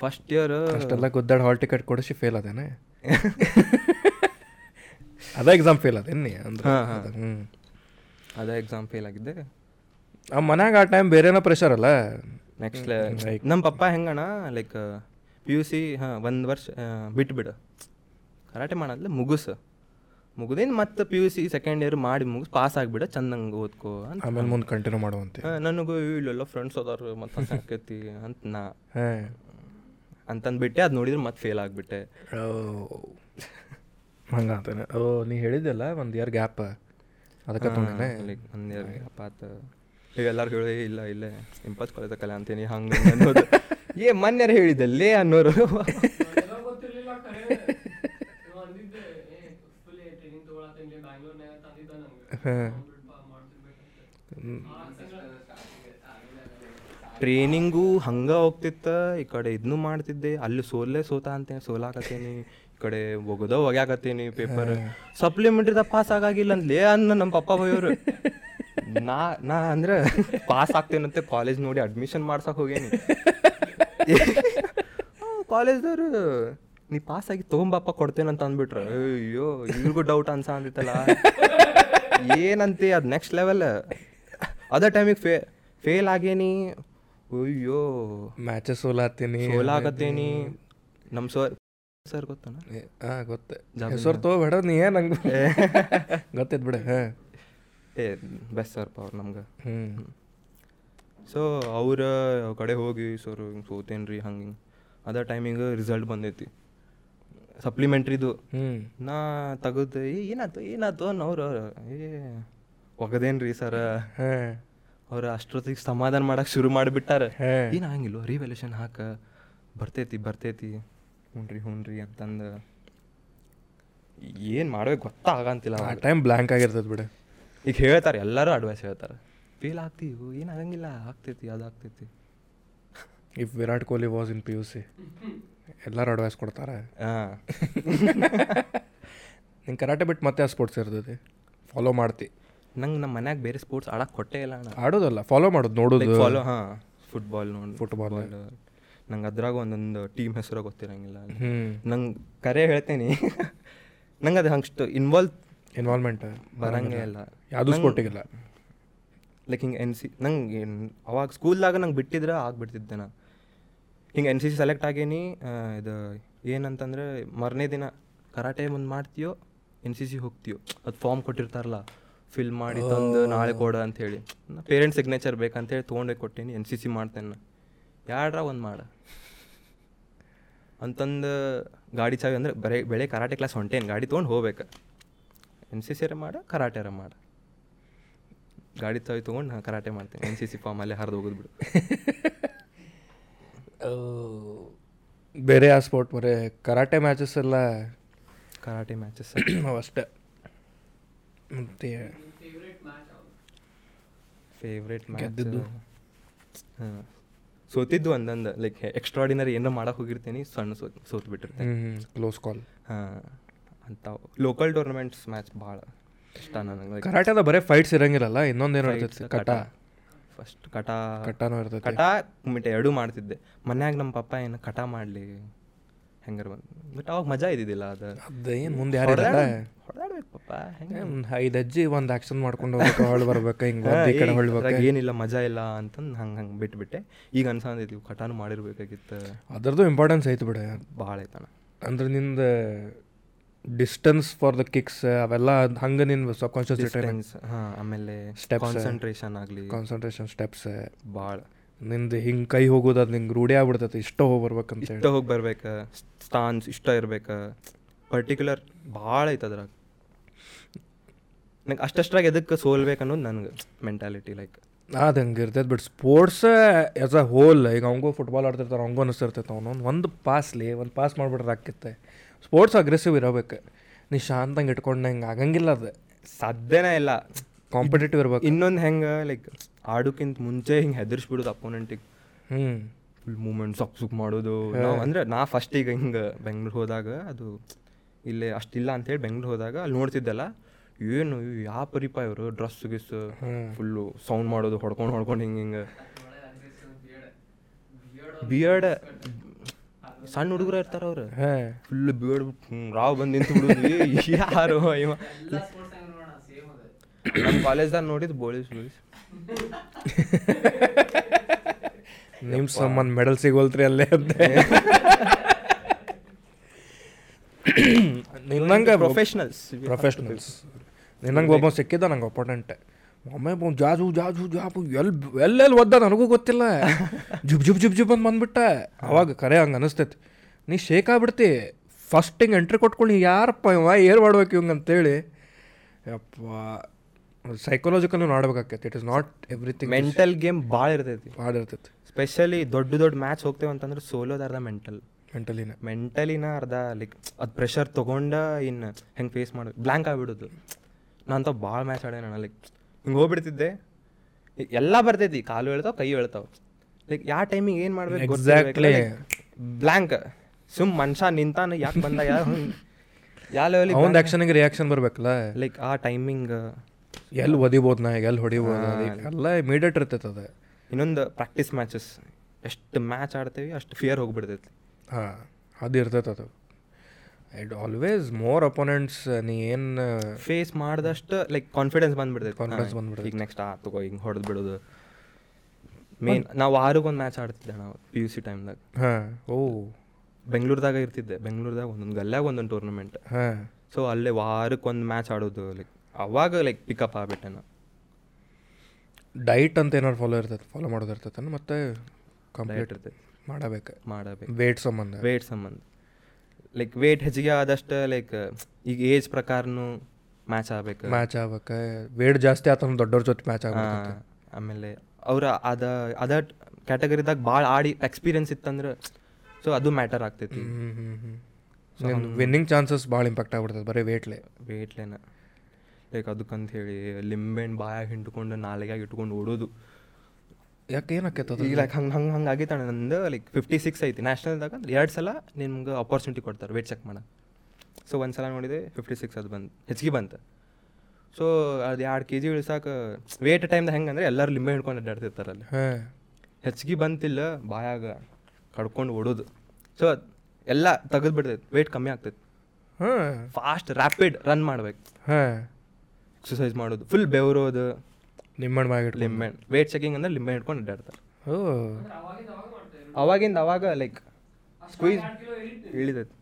ಫಸ್ಟ್ ಇಯರ್ ಅಷ್ಟೆಲ್ಲ ಗುದ್ದಾಡ ಹಾಲ್ ಟಿಕೆಟ್ ಕೊಡಿಸಿ ಫೇಲ್ ಅದೇನೆ ಅದ ಎಕ್ಸಾಮ್ ಫೇಲ್ ಅದೇನಿ ಅಂದ್ರೆ? ಹಾ, ಹಾ. ಹ್ಞೂ ಅದೇ ಎಕ್ಸಾಮ್ ಫೇಲ್ ಆಗಿದ್ದೆ. ಆ ಮನ್ಯಾಗ ಆ ಟೈಮ್ ಬೇರೆನೋ ಪ್ರೆಷರ್ ಅಲ್ಲ? ನೆಕ್ಸ್ಟ್ ಲೈಕ್ ನಮ್ಮ ಪಪ್ಪ ಹೆಂಗಣ ಲೈಕ್ ಪಿ ಯು ಸಿ ಹಾಂ ಒಂದು ವರ್ಷ ಬಿಟ್ಬಿಡು ಕರಾಟೆ ಮಾಡಂದ್ಲೆ ಮುಗಿಸು. ಮುಗಿದೇನು ಮತ್ತೆ P U C second year ಮಾಡಿ ಮುಗಿಸ್ ಪಾಸ್ ಆಗಿಬಿಡ ಚಂದಂಗೆ ಓದ್ಕೋ ಅಂತ. ಆಮೇಲೆ ಮುಂದೆ ಕಂಟಿನ್ಯೂ ಮಾಡುವಂತೆ. ನನಗೂ ಇಲ್ಲೆಲ್ಲ ಫ್ರೆಂಡ್ಸ್ ಅದಾರ ಮತ್ತೆ ಸಾಕೈತಿ ಅಂತ ನಾ. ಹಾಂ. ಅಂತಂದ್ಬಿಟ್ಟೆ ಅದು ನೋಡಿದ್ರೆ ಮತ್ತೆ ಫೇಲ್ ಆಗಿಬಿಟ್ಟೆ. ಹಂಗಾತಾನೆ ಓ ನೀ ಹೇಳಿದ್ದೆಲ್ಲ ಒಂದು ಇಯರ್ ಗ್ಯಾಪ್ ಅದಕ್ಕೆ ಲೈಕ್ ಒಂದು ಇಯರ್ ಪಾತ ಈಗ ಎಲ್ಲರೂ ಹೇಳಿ ಇಲ್ಲ ಇಲ್ಲೇ ಇಂಪಾಸ್ ಕಾಲೇಜ್ ಕಲೆ ಅಂತೀನಿ ಹಂಗೆ ಹಿಂಗೆ ಅನ್ನೋದು. ಏ ಮೊನ್ನೆರ ಹೇಳಿದ್ದಲ್ಲೇ ಅನ್ನೋರು. ಟ್ರೈನಿಂಗು ಹಂಗೆ ಹೋಗ್ತಿತ್ತ ಈ ಕಡೆ ಇದನ್ನು ಮಾಡ್ತಿದ್ದೆ ಅಲ್ಲಿ ಸೋಲೇ ಸೋತ ಅಂತೇನೆ ಸೋಲಾಕತ್ತೇನಿ ಈ ಕಡೆ ಒಗದ ಒಗ್ಯಾಕತ್ತೀನಿ ಪೇಪರ್. ಸಪ್ಲಿಮೆಂಟ್ರಿದ ಪಾಸ್ ಆಗಾಗಿಲ್ಲ ಅಂದ್ಲೇ ಅನ್ನ ನಮ್ಮ ಪಪ್ಪ ಬೈಯೋರು. ನಾ ನಾ ಅಂದ್ರೆ ಪಾಸ್ ಆಗ್ತೇನಂತೆ ಕಾಲೇಜ್ ನೋಡಿ ಅಡ್ಮಿಷನ್ ಮಾಡ್ಸಕ್ ಹೋಗೇನಿ. ಕಾಲೇಜ್ದವ್ರು ನೀ ಪಾಸ್ ಆಗಿ ತೊಗೊಂಬಪ್ಪ ಕೊಡ್ತೇನಂತ ಅಂದ್ಬಿಟ್ರೆ. ಅಯ್ಯೋ ಇವ್ರಿಗೂ ಡೌಟ್ ಅನ್ಸ ಅಂದಿತ್ತಲ್ಲ. ಏನಂತೆ ಅದು ನೆಕ್ಸ್ಟ್ ಲೆವೆಲ್ ಅದೇ ಟೈಮಿಗೆ ಫೇ ಫೇಲ್ ಆಗೇನಿ. ಅಯ್ಯೋ. ಮ್ಯಾಚಸ್ ಸೋಲಾತೀನಿ ಸೋಲಾಗತ್ತೇನಿ ನಮ್ಮ ಸರ್ ಸರ್ ಗೊತ್ತನ? ಹಾ ಗೊತ್ತೆ. ಹೆಸರು ತೋ ಬೇಡ ನೀ ಏನು ನಂಗೆ ಗೊತ್ತೈತೆ ಬಿಡ ಹಾಂ. ಏ ಬೆಸ್ಟ್ ಸರ್ ಅವ್ರು ನಮ್ಗೆ. ಹ್ಞೂ ಸೊ ಅವ್ರ ಕಡೆ ಹೋಗಿ ಸರ್ ಹಿಂಗೆ ಸೋತೇನ್ರಿ ರೀ ಹಂಗೆ ಹಿಂಗೆ. ಅದೇ ಟೈಮಿಗೆ ರಿಸಲ್ಟ್ ಬಂದೈತಿ. ಸಪ್ಲಿಮೆಂಟ್ರಿದು ಹ್ಞೂ ನಾ ತೆಗೆದು ಏನಾಯ್ತು ಏನಾಯ್ತು ಅನ್ನೋರು ಏ ಒಗದೇನ್ರಿ ಸರ ಹಾಂ. ಅವ್ರು ಅಷ್ಟೊತ್ತಿಗೆ ಸಮಾಧಾನ ಮಾಡಕ್ಕೆ ಶುರು ಮಾಡಿಬಿಟ್ಟಾರೆ. ಏನು ಹಂಗಿಲ್ಲ ರಿವ್ಯಾಲ್ಯೂಷನ್ ಹಾಕ ಬರ್ತೈತಿ ಬರ್ತೈತಿ ಹ್ಞೂನ್ರಿ ಹ್ಞೂ ರೀ ಅಂತಂದು. ಏನು ಮಾಡ್ಬೇಕು ಗೊತ್ತಾಗಂತಿಲ್ಲ ಆ ಟೈಮ್ ಬ್ಲ್ಯಾಂಕ್ ಆಗಿರ್ತದೆ ಬಿಡು. ಈಗ ಹೇಳ್ತಾರೆ ಎಲ್ಲರೂ ಅಡ್ವೈಸ್ ಹೇಳ್ತಾರೆ. ಫೀಲ್ ಆಗ್ತೀವಿ ಏನು ಆಗಂಗಿಲ್ಲ ಆಗ್ತೈತಿ ಅದು ಆಗ್ತೈತಿ. If Virat Kohli was in P U C ಎಲ್ಲರೂ ಅಡ್ವೈಸ್ ಕೊಡ್ತಾರೆ. ಹಾಂ. ನಿಂಗೆ ಕರಾಟೆ ಬಿಟ್ಟು ಮತ್ತೆ ಆ ಸ್ಪೋರ್ಟ್ಸ್ ಇರ್ತದೆ. ಫಾಲೋ ಮಾಡ್ತಿ. ನಂಗೆ ನಮ್ಮ ಮನ್ಯಾಗ ಬೇರೆ ಸ್ಪೋರ್ಟ್ಸ್ ಆಡಕ್ಕೆ ಕೊಟ್ಟೇ ಇಲ್ಲ ಅಣ್ಣ. ಆಡೋದಲ್ಲ ಫಾಲೋ ಮಾಡೋದು ನೋಡೋದು. ಫಾಲೋ ಹಾಂ ಫುಟ್ಬಾಲ್ ನೋಡಿ ಫುಟ್ಬಾಲ್ ನಂಗೆ ಅದ್ರಾಗ ಒಂದೊಂದು ಟೀಮ್ ಹೆಸರು ಗೊತ್ತಿರಂಗಿಲ್ಲ. ನಂಗೆ ಕರೆ ಹೇಳ್ತೇನೆ. ನಂಗೆ ಅದು ಹಂಗಷ್ಟು ಇನ್ವಾಲ್ವ್ ಇನ್ವಾಲ್ವ್ಮೆಂಟ್ ಬರಂಗೇ ಇಲ್ಲ. ಯಾವುದು ಸ್ಪೋರ್ಟಿಗಿಲ್ಲ ಲೈಕ್ ಹಿಂಗೆ ಎನ್ ಸಿ ನಂಗೆ ಅವಾಗ ಸ್ಕೂಲ್ದಾಗ ನಂಗೆ ಬಿಟ್ಟಿದ್ರೆ ಆಗಿಬಿಡ್ತಿದ್ದೆ ನಾ. ಹಿಂಗೆ ಎನ್ ಸಿ ಸಿ ಸೆಲೆಕ್ಟ್ ಆಗೇನಿ ಇದು ಏನಂತಂದ್ರೆ ಮರನೇ ದಿನ ಕರಾಟೆ ಮುಂದೆ ಮಾಡ್ತೀಯೋ ಎನ್ ಸಿ ಸಿ ಹೋಗ್ತೀಯೋ. ಅದು ಫಾರ್ಮ್ ಕೊಟ್ಟಿರ್ತಾರಲ್ಲ. ಫಿಲ್ ಮಾಡಿ ತಂದು ನಾಳೆ ಕೊಡ ಅಂತ ಹೇಳಿ ಪೇರೆಂಟ್ ಸಿಗ್ನೇಚರ್ ಬೇಕಂತೇಳಿ ತೊಗೊಂಡೆ ಕೊಟ್ಟೀನಿ ಎನ್ ಸಿ ಸಿ ಮಾಡ್ತೇನೆ ಯಾಡ್ರ ಒಂದು ಮಾಡ. ಅಂತಂದು ಗಾಡಿ ಚಾವಿ ಅಂದ್ರೆ ಬರೇ ಬೆಳೆ ಕರಾಟೆ ಕ್ಲಾಸ್ ಹೊಂಟೇನು ಗಾಡಿ ತೊಗೊಂಡು ಹೋಗ್ಬೇಕು. ಎನ್ ಸಿ ಸಿರ ಮಾಡ ಕರಾಟೆರ ಮಾಡ. ಗಾಡಿ ಚಾವಿ ತೊಗೊಂಡು ನಾನು ಕರಾಟೆ ಮಾಡ್ತೇನೆ ಎನ್ ಸಿ ಸಿ ಫಾರ್ಮಲ್ಲೇ ಹರಿದು ಹೋಗೋದು ಬಿಡು. ಬೇರೆ ಆ ಸ್ಪೋರ್ಟ್ ಬರೀ ಕರಾಟೆ ಮ್ಯಾಚಸ್ ಎಲ್ಲ ಕರಾಟೆ ಮ್ಯಾಚಸ್ ಅಷ್ಟೇ. ಮತ್ತೆ ಫೇವ್ರೇಟ್ ಗೆದ್ದಿದ್ದು? ಹಾಂ. ಸೋತಿದ್ದು ಒಂದೊಂದು ಲೈಕ್ ಎಕ್ಸ್ಟ್ರಾಡಿನರಿ ಏನೋ ಮಾಡಕ್ಕೆ ಹೋಗಿರ್ತೀನಿ ಸಣ್ಣ ಸೋತ್ ಸೋತ್ ಬಿಟ್ಟಿರ್ತೇನೆ ಕ್ಲೋಸ್ ಕಾಲ್ ಹಾಂ. ಅಂತ ಲೋಕಲ್ ಟೂರ್ನಮೆಂಟ್ಸ್ ಮ್ಯಾಚ್ ಭಾಳ ಇಷ್ಟ ನನಗೆ ಕರಾಟೆದ ಬರೀ ಫೈಟ್ಸ್ ಇರಂಗಿಲ್ಲಲ್ಲ ಇನ್ನೊಂದೇನೋ ಇರ್ತೈತಿ. ಕಟ. ಫಸ್ಟ್ ಕಟ. ಕಟಾನು ಇರ್ತೈತಿ. ಕಟ ಮಿಟ ಎರಡೂ ಮಾಡ್ತಿದ್ದೆ. ಮನ್ಯಾಗ ನಮ್ಮ ಪಪ್ಪ ಏನು ಕಟ ಮಾಡಲಿ. ಹೆಂಗಾರ ಬಟ್ ಅವಾಗ ಮಜಾ ಇದ್ದಿದ್ದಿಲ್ಲ ಅದು. ಅದು ಏನು ಮುಂದೆ ಯಾರು ಹೊಡೆದಾಡ್ಬೇಕು ಪಪ್ಪ ಹೆಂಗೆ ಐದು ಅಜ್ಜಿ ಒಂದು ಆಕ್ಷನ್ ಮಾಡ್ಕೊಂಡು ಹೋಗ್ಬೇಕು ಹೊಳ್ ಬರ್ಬೇಕು ಹಿಂಗೆ ಈ ಕಡೆ ಹೊಳ್ಬೇಕು ಏನಿಲ್ಲ ಮಜಾ ಇಲ್ಲ ಅಂತಂದು ಹಂಗೆ ಹಂಗೆ ಬಿಟ್ಬಿಟ್ಟೆ. ಈಗ ಅನ್ಸಂದಿದ್ವಿ ಕಟಾನು ಮಾಡಿರ್ಬೇಕಾಗಿತ್ತು. ಅದ್ರದ್ದು ಇಂಪಾರ್ಟೆನ್ಸ್ ಐತೆ ಬಿಡ. ಭಾಳ ಐತಣ ಅಂದ್ರೆ ನಿಂದ ಡಿಸ್ಟೆನ್ಸ್ ಫಾರ್ ದ ಕಿಕ್ಸ್ ಅವೆಲ್ಲ ಹಂಗೆ ನಿನ್ನ ಸಬ್ ಕಾನ್ಷಿಯಸ್ ಹಾಂ ಆಮೇಲೆ ಸ್ಟೆಪ್ ಕಾನ್ಸಂಟ್ರೇಷನ್ ಆಗಲಿ. ಕಾನ್ಸಂಟ್ರೇಷನ್ ಸ್ಟೆಪ್ಸ್ ಭಾಳ. ನಿಂದು ಹಿಂಗೆ ಕೈ ಹೋಗೋದು ಅದು ನಿಂಗೆ ರೂಢಿ ಆಗ್ಬಿಡ್ತೈತಿ. ಇಷ್ಟ ಹೋಗಿ ಬರ್ಬೇಕಂತ ಇಷ್ಟ ಹೋಗಿ ಬರ್ಬೇಕು ಸ್ಥಾನ್ಸ್ ಇಷ್ಟ ಇರ್ಬೇಕು. ಪರ್ಟಿಕ್ಯುಲರ್ ಭಾಳ ಐತೆ ಅದ್ರಾಗ. ನಂಗೆ ಅಷ್ಟಷ್ಟಾಗಿ ಎದಕ್ಕೆ ಸೋಲ್ಬೇಕು ಅನ್ನೋದು ನನಗೆ ಮೆಂಟಾಲಿಟಿ ಲೈಕ್ ಅದು ಹಂಗೆ ಇರ್ತೈತೆ but sports as a whole ಈಗ ಅವಂಗೂ ಫುಟ್ಬಾಲ್ ಆಡ್ತಿರ್ತಾರೆ ಅವಂಗೂ ಅನಿಸ್ತಿರ್ತೈತೆ ಅವನು. ಒಂದು ಪಾಸ್ಲಿ ಒಂದು ಪಾಸ್ ಮಾಡಿಬಿಟ್ರೆ ಆಕೈತೆ ಸ್ಪೋರ್ಟ್ಸ್ ಅಗ್ರೆಸಿವ್ ಇರಬೇಕು. ನೀ ಶಾಂತಂಗೆ ಇಟ್ಕೊಂಡು ಹಿಂಗೆ ಆಗಂಗಿಲ್ಲ ಅದು. ಸಾಧ್ಯನೇ ಇಲ್ಲ. ಕಾಂಪಿಟೇಟಿವ್ ಇರ್ಬೇಕು. ಇನ್ನೊಂದು ಹೆಂಗೆ ಲೈಕ್ ಆಡೋಕ್ಕಿಂತ ಮುಂಚೆ ಹಿಂಗೆ ಹೆದರ್ಸ್ಬಿಡೋದು ಅಪೋನೆಂಟಿಗೆ ಹ್ಞೂ ಫುಲ್ ಮೂಮೆಂಟ್ ಸೊಕ್ ಸುಕ್ ಮಾಡೋದು. ನಾವು ಅಂದರೆ ನಾ ಫಸ್ಟ್ ಈಗ ಹಿಂಗೆ ಬೆಂಗ್ಳೂರು ಹೋದಾಗ ಅದು ಇಲ್ಲೇ ಅಷ್ಟಿಲ್ಲ ಅಂತೇಳಿ ಬೆಂಗ್ಳೂರು ಹೋದಾಗ ಅಲ್ಲಿ ನೋಡ್ತಿದ್ದಲ್ಲ ಏನು ಯಾವ ಪರಿಪ ಇವರು ಡ್ರೆಸ್ ಗಿಸ್ ಫುಲ್ಲು ಸೌಂಡ್ ಮಾಡೋದು ಹೊಡ್ಕೊಂಡು ಹೊಡ್ಕೊಂಡು ಹಿಂಗೆ ಹಿಂಗೆ. ಬಿಯರ್ಡ್ ಸಣ್ಣ ಹುಡುಗರು ಇರ್ತಾರ ಅವ್ರು. ಫುಲ್ ಬಿಯರ್ಡ್ ರಾವ್ ಬಂದು ನಿಂತು ಬಿಡೋದು ಯಾರು ಇವ. ನಮ್ಮ ಕಾಲೇಜ್ದಾಗ ನೋಡಿದ್ದು ಬೋಳಿಸ್ ಬೋಳಿಸ್. ನಿಮ್ಮ ಸಂಬಂಧ ಮೆಡಲ್ ಸಿಗೋಲ್ತ್ರಿ ಅಲ್ಲೇ ಅಂತ ನಿನ್ನಂಗೆ ಪ್ರೊಫೆಷನಲ್ಸ್ ಪ್ರೊಫೆಷ್ನಲ್ಸ್ ನಿನ್ನಂಗೆ ಒಬ್ಬ ಸಿಕ್ಕಿದ್ದ ನಂಗೆ ಅಪಾರ್ಟೆಂಟ್ ಒಮ್ಮೆ ಬಂದು ಜಾಜು ಜಾಜು ಜಾಬು ಎಲ್ಲಿ ಎಲ್ಲೆಲ್ಲಿ ಒದ್ದ ನನಗೂ ಗೊತ್ತಿಲ್ಲ. ಜುಬ್ ಜುಬ್ ಜುಬ್ ಜುಬ್ ಅಂತ ಬಂದ್ಬಿಟ್ಟ. ಅವಾಗ ಕರೆ ಹಂಗೆ ಅನಿಸ್ತೈತಿ. ನೀ ಶೇಕ್ ಆಗ್ಬಿಡ್ತಿ. ಫಸ್ಟಿಂಗ್ ಎಂಟ್ರಿ ಕೊಟ್ಕೊಂಡು ಯಾರಪ್ಪ ಇವ ಏರ್ ಮಾಡ್ಬೇಕು ಇವಂಗೆ ಅಂತೇಳಿ. ಯಪ್ಪ psychological ನೋಡ್ಬೇಕಾಕೈತಿ it is not everything mental game ಭಾಳ ಇರ್ತೈತಿ. ಭಾಳ ಇರ್ತೈತಿ. ಸ್ಪೆಷಲಿ ದೊಡ್ಡ ದೊಡ್ಡ ಮ್ಯಾಚ್ ಹೋಗ್ತೇವೆ ಅಂತಂದ್ರೆ ಸೋಲೋದ ಅರ್ಧ ಮೆಂಟಲ್ ಮೆಂಟಲಿನ ಮೆಂಟಲಿನ ಅರ್ಧ ಲೈಕ್ ಅದು ಪ್ರೆಷರ್ ತೊಗೊಂಡ ಇನ್ನು ಹೆಂಗೆ ಫೇಸ್ ಮಾಡೋದು ಬ್ಲ್ಯಾಂಕ್ ಆಗಿಬಿಡೋದು. ನಾನು ಭಾಳ ಮ್ಯಾಚ್ ಆಡೇ ನಾನು ಲೈಕ್ ಹಿಂಗೆ ಹೋಗ್ಬಿಡ್ತಿದ್ದೆ. ಎಲ್ಲ ಬರ್ತೈತಿ ಕಾಲು ಹೇಳ್ತಾವ ಕೈ ಹೇಳ್ತಾವ ಲೈಕ್ ಯಾವ ಟೈಮಿಗೆ ಏನು ಮಾಡ್ಬೇಕು ಎಕ್ಸಾಕ್ಟ್ಲಿ ಬ್ಲ್ಯಾಂಕ್ ಸುಮ್ ಮನುಷ್ಯ ನಿಂತಾನ ಯಾಕೆ ಬಂದ ಯಾರು ಯಾವ ಲೆವೆಲಿಗೆ ಒಂದು ಆ್ಯಕ್ಷನ್ಗೆ ರಿಯಾಕ್ಷನ್ ಬರಬೇಕಲ್ಲ. ಲೈಕ್ ಆ ಟೈಮಿಂಗ್ ಎಲ್ಲಿ ಒದಿಬೋದು ನಾ ಎಲ್ಲಿ ಹೊಡಿಬೋದು ಎಲ್ಲ ಇಮಿಡಿಯೇಟ್ ಇರ್ತೈತೆ ಅದು. ಇನ್ನೊಂದು ಪ್ರಾಕ್ಟೀಸ್ ಮ್ಯಾಚಸ್ ಎಷ್ಟು ಮ್ಯಾಚ್ ಆಡ್ತೀವಿ ಅಷ್ಟು ಫಿಯರ್ ಹೋಗಿಬಿಡ್ತೈತಿ. ಹಾಂ ಅದು ಇರ್ತೈತೆ ಅದು. ಇಟ್ ಆಲ್ವೇಸ್ ಮೋರ್ ಅಪೋನೆಂಟ್ಸ್ ನೀ ಏನು ಫೇಸ್ ಮಾಡಿದಷ್ಟು ಲೈಕ್ ಕಾನ್ಫಿಡೆನ್ಸ್ ಬಂದ್ಬಿಡ್ತೈತೆ. ಕಾನ್ಫಿಡೆನ್ಸ್ ಬಂದ್ಬಿಡ್ತು ಬಂದ್ಬಿಡ್ತೈತಿ. ಈಗ ನೆಕ್ಸ್ಟ್ ಆ ತಗೋ ಹಿಂಗೆ ಹೊಡೆದು ಬಿಡೋದು. ಮೇನ್ ನಾವು ವಾರಕ್ಕೊಂದು ಮ್ಯಾಚ್ ಆಡ್ತಿದ್ದೆ ನಾವು ಪಿ ಯು ಸಿ ಟೈಮ್ದಾಗ ಹಾಂ ಓ. ಬೆಂಗ್ಳೂರ್ದಾಗ ಇರ್ತಿದ್ದೆ ಬೆಂಗ್ಳೂರ್ದಾಗ ಒಂದೊಂದು ಗಲ್ಯಾಗ ಒಂದೊಂದು ಟೂರ್ನಮೆಂಟ್ ಹಾಂ. ಸೊ ಅಲ್ಲೇ ವಾರಕ್ಕೊಂದು ಮ್ಯಾಚ್ ಆಡೋದು ಲೈಕ್ ಅವಾಗ ಲೈಕ್ ಪಿಕಪ್ ಆಗ್ಬಿಟ್ಟೆ ನಾನು ಡೈಟ್ ಅಂತ ಏನಾರು ಫಾಲೋ ಇರ್ತೈತೆ ಫಾಲೋ ಮಾಡೋದು ಇರ್ತೈತೆ ಮತ್ತೆ ಕಂಪ್ಲೀಟ್ ಇರ್ತೈತೆ. ಮಾಡಬೇಕು? ಮಾಡಬೇಕು. ವೇಟ್ ಸಂಬಂಧ? ವೇಟ್ ಸಂಬಂಧ. ಲೈಕ್ ವೇಟ್ ಹೆಚ್ಚಿಗೆ ಆದಷ್ಟು ಲೈಕ್ ಈಗ ಏಜ್ ಪ್ರಕಾರನು ಮ್ಯಾಚ್ ಆಗ್ಬೇಕು. ಮ್ಯಾಚ್ ಆಗ್ಬೇಕು. ವೇಟ್ ಜಾಸ್ತಿ ಆತನ ದೊಡ್ಡವ್ರ ಜೊತೆ ಮ್ಯಾಚ್ ಆಗ್ಬೇಕು ಆ, ಆಮೇಲೆ ಅವ್ರ ಅದ ಅದ ಕ್ಯಾಟಗರಿದಾಗ ಭಾಳ ಆಡಿ ಎಕ್ಸ್ಪೀರಿಯನ್ಸ್ ಇತ್ತಂದ್ರೆ ಸೊ ಅದು ಮ್ಯಾಟರ್ ಆಗ್ತೈತಿ. ಹ್ಞೂ ಹ್ಞೂ ಹ್ಞೂ ವಿನ್ನಿಂಗ್ ಚಾನ್ಸಸ್ ಭಾಳ ಇಂಪ್ಯಾಕ್ಟ್ ಆಗ್ಬಿಡ್ತದೆ ಬರೀ ವೇಟ್ಲೆ ವೇಟ್ಲೇನ ಲೈಕ್ ಅದಕ್ಕಂತ ಹೇಳಿ ಲಿಂಬೆಣ್ಣು ಬಾಯಾಗ ಹಿಂಡ್ಕೊಂಡು ನಾಲಿಗ್ಯಾಗ ಇಟ್ಕೊಂಡು ಓಡೋದು. ಯಾಕೆ ಏನಾಕೈತದ ಈಗ ಲೈಕ್ ಹಂಗೆ ಹಂಗೆ ಹಂಗೆ ಆಗಿತ್ತಣ್ಣ ನಂದು ಲೈಕ್ ಫಿಫ್ಟಿ ಸಿಕ್ಸ್ ಐತಿ ನ್ಯಾಷನಲ್ದಾಗ ಎರಡು ಸಲ ನಿಮ್ಗೆ ಅಪಾರ್ಚುನಿಟಿ ಕೊಡ್ತಾರೆ ವೇಟ್ ಚೆಕ್ ಮಾಡೋಕೆ. ಸೊ ಒಂದು ಸಲ ನೋಡಿದೆ ಫಿಫ್ಟಿ ಸಿಕ್ಸ್ ಅದು ಬಂದು ಹೆಚ್ಚಿಗೆ ಬಂತು. ಸೊ ಅದು ಎರಡು ಕೆ ಜಿ ಇಳಿಸಾಕ ವೇಟ್ ಟೈಮ್ದಾಗ ಹೆಂಗೆ ಅಂದರೆ ಎಲ್ಲರೂ ಲಿಂಬೆ ಹಿಡ್ಕೊಂಡು ಅಡ್ಡಾಡ್ತಿರ್ತಾರಲ್ಲಿ ಹಾಂ. ಹೆಚ್ಚಿಗೆ ಬಂತಿಲ್ಲ ಬಾಯಾಗ ಕಡ್ಕೊಂಡು ಓಡೋದು. ಸೊ ಎಲ್ಲ ತೆಗೆದು ಬಿಡ್ತೈತೆ ವೇಟ್ ಕಮ್ಮಿ ಆಗ್ತೈತೆ. ಹಾಂ. ಫಾಸ್ಟ್ ರ್ಯಾಪಿಡ್ ರನ್ ಮಾಡ್ಬೇಕು. ಹಾಂ. ಎಕ್ಸಸೈಸ್ ಮಾಡೋದು. ಫುಲ್ ಬೆವರೋದು. ಲಿಂಬೆ ನಿಮ್ಮಣ್ಣ ಬಾಗಿಟ್ಟು ವೇಟ್ ಚೆಕಿಂಗ್ ಅಂದ್ರೆ ಲಿಂಬೆ ಇಟ್ಕೊಂಡು ಅಡ್ಡಾಡ್ತಾರೆ. ಓ. ಅವಾಗಿಂದ ಅವಾಗ ಲೈಕ್ ಸ್ಕ್ವೀಸ್ ಇಳಿದೈತೆ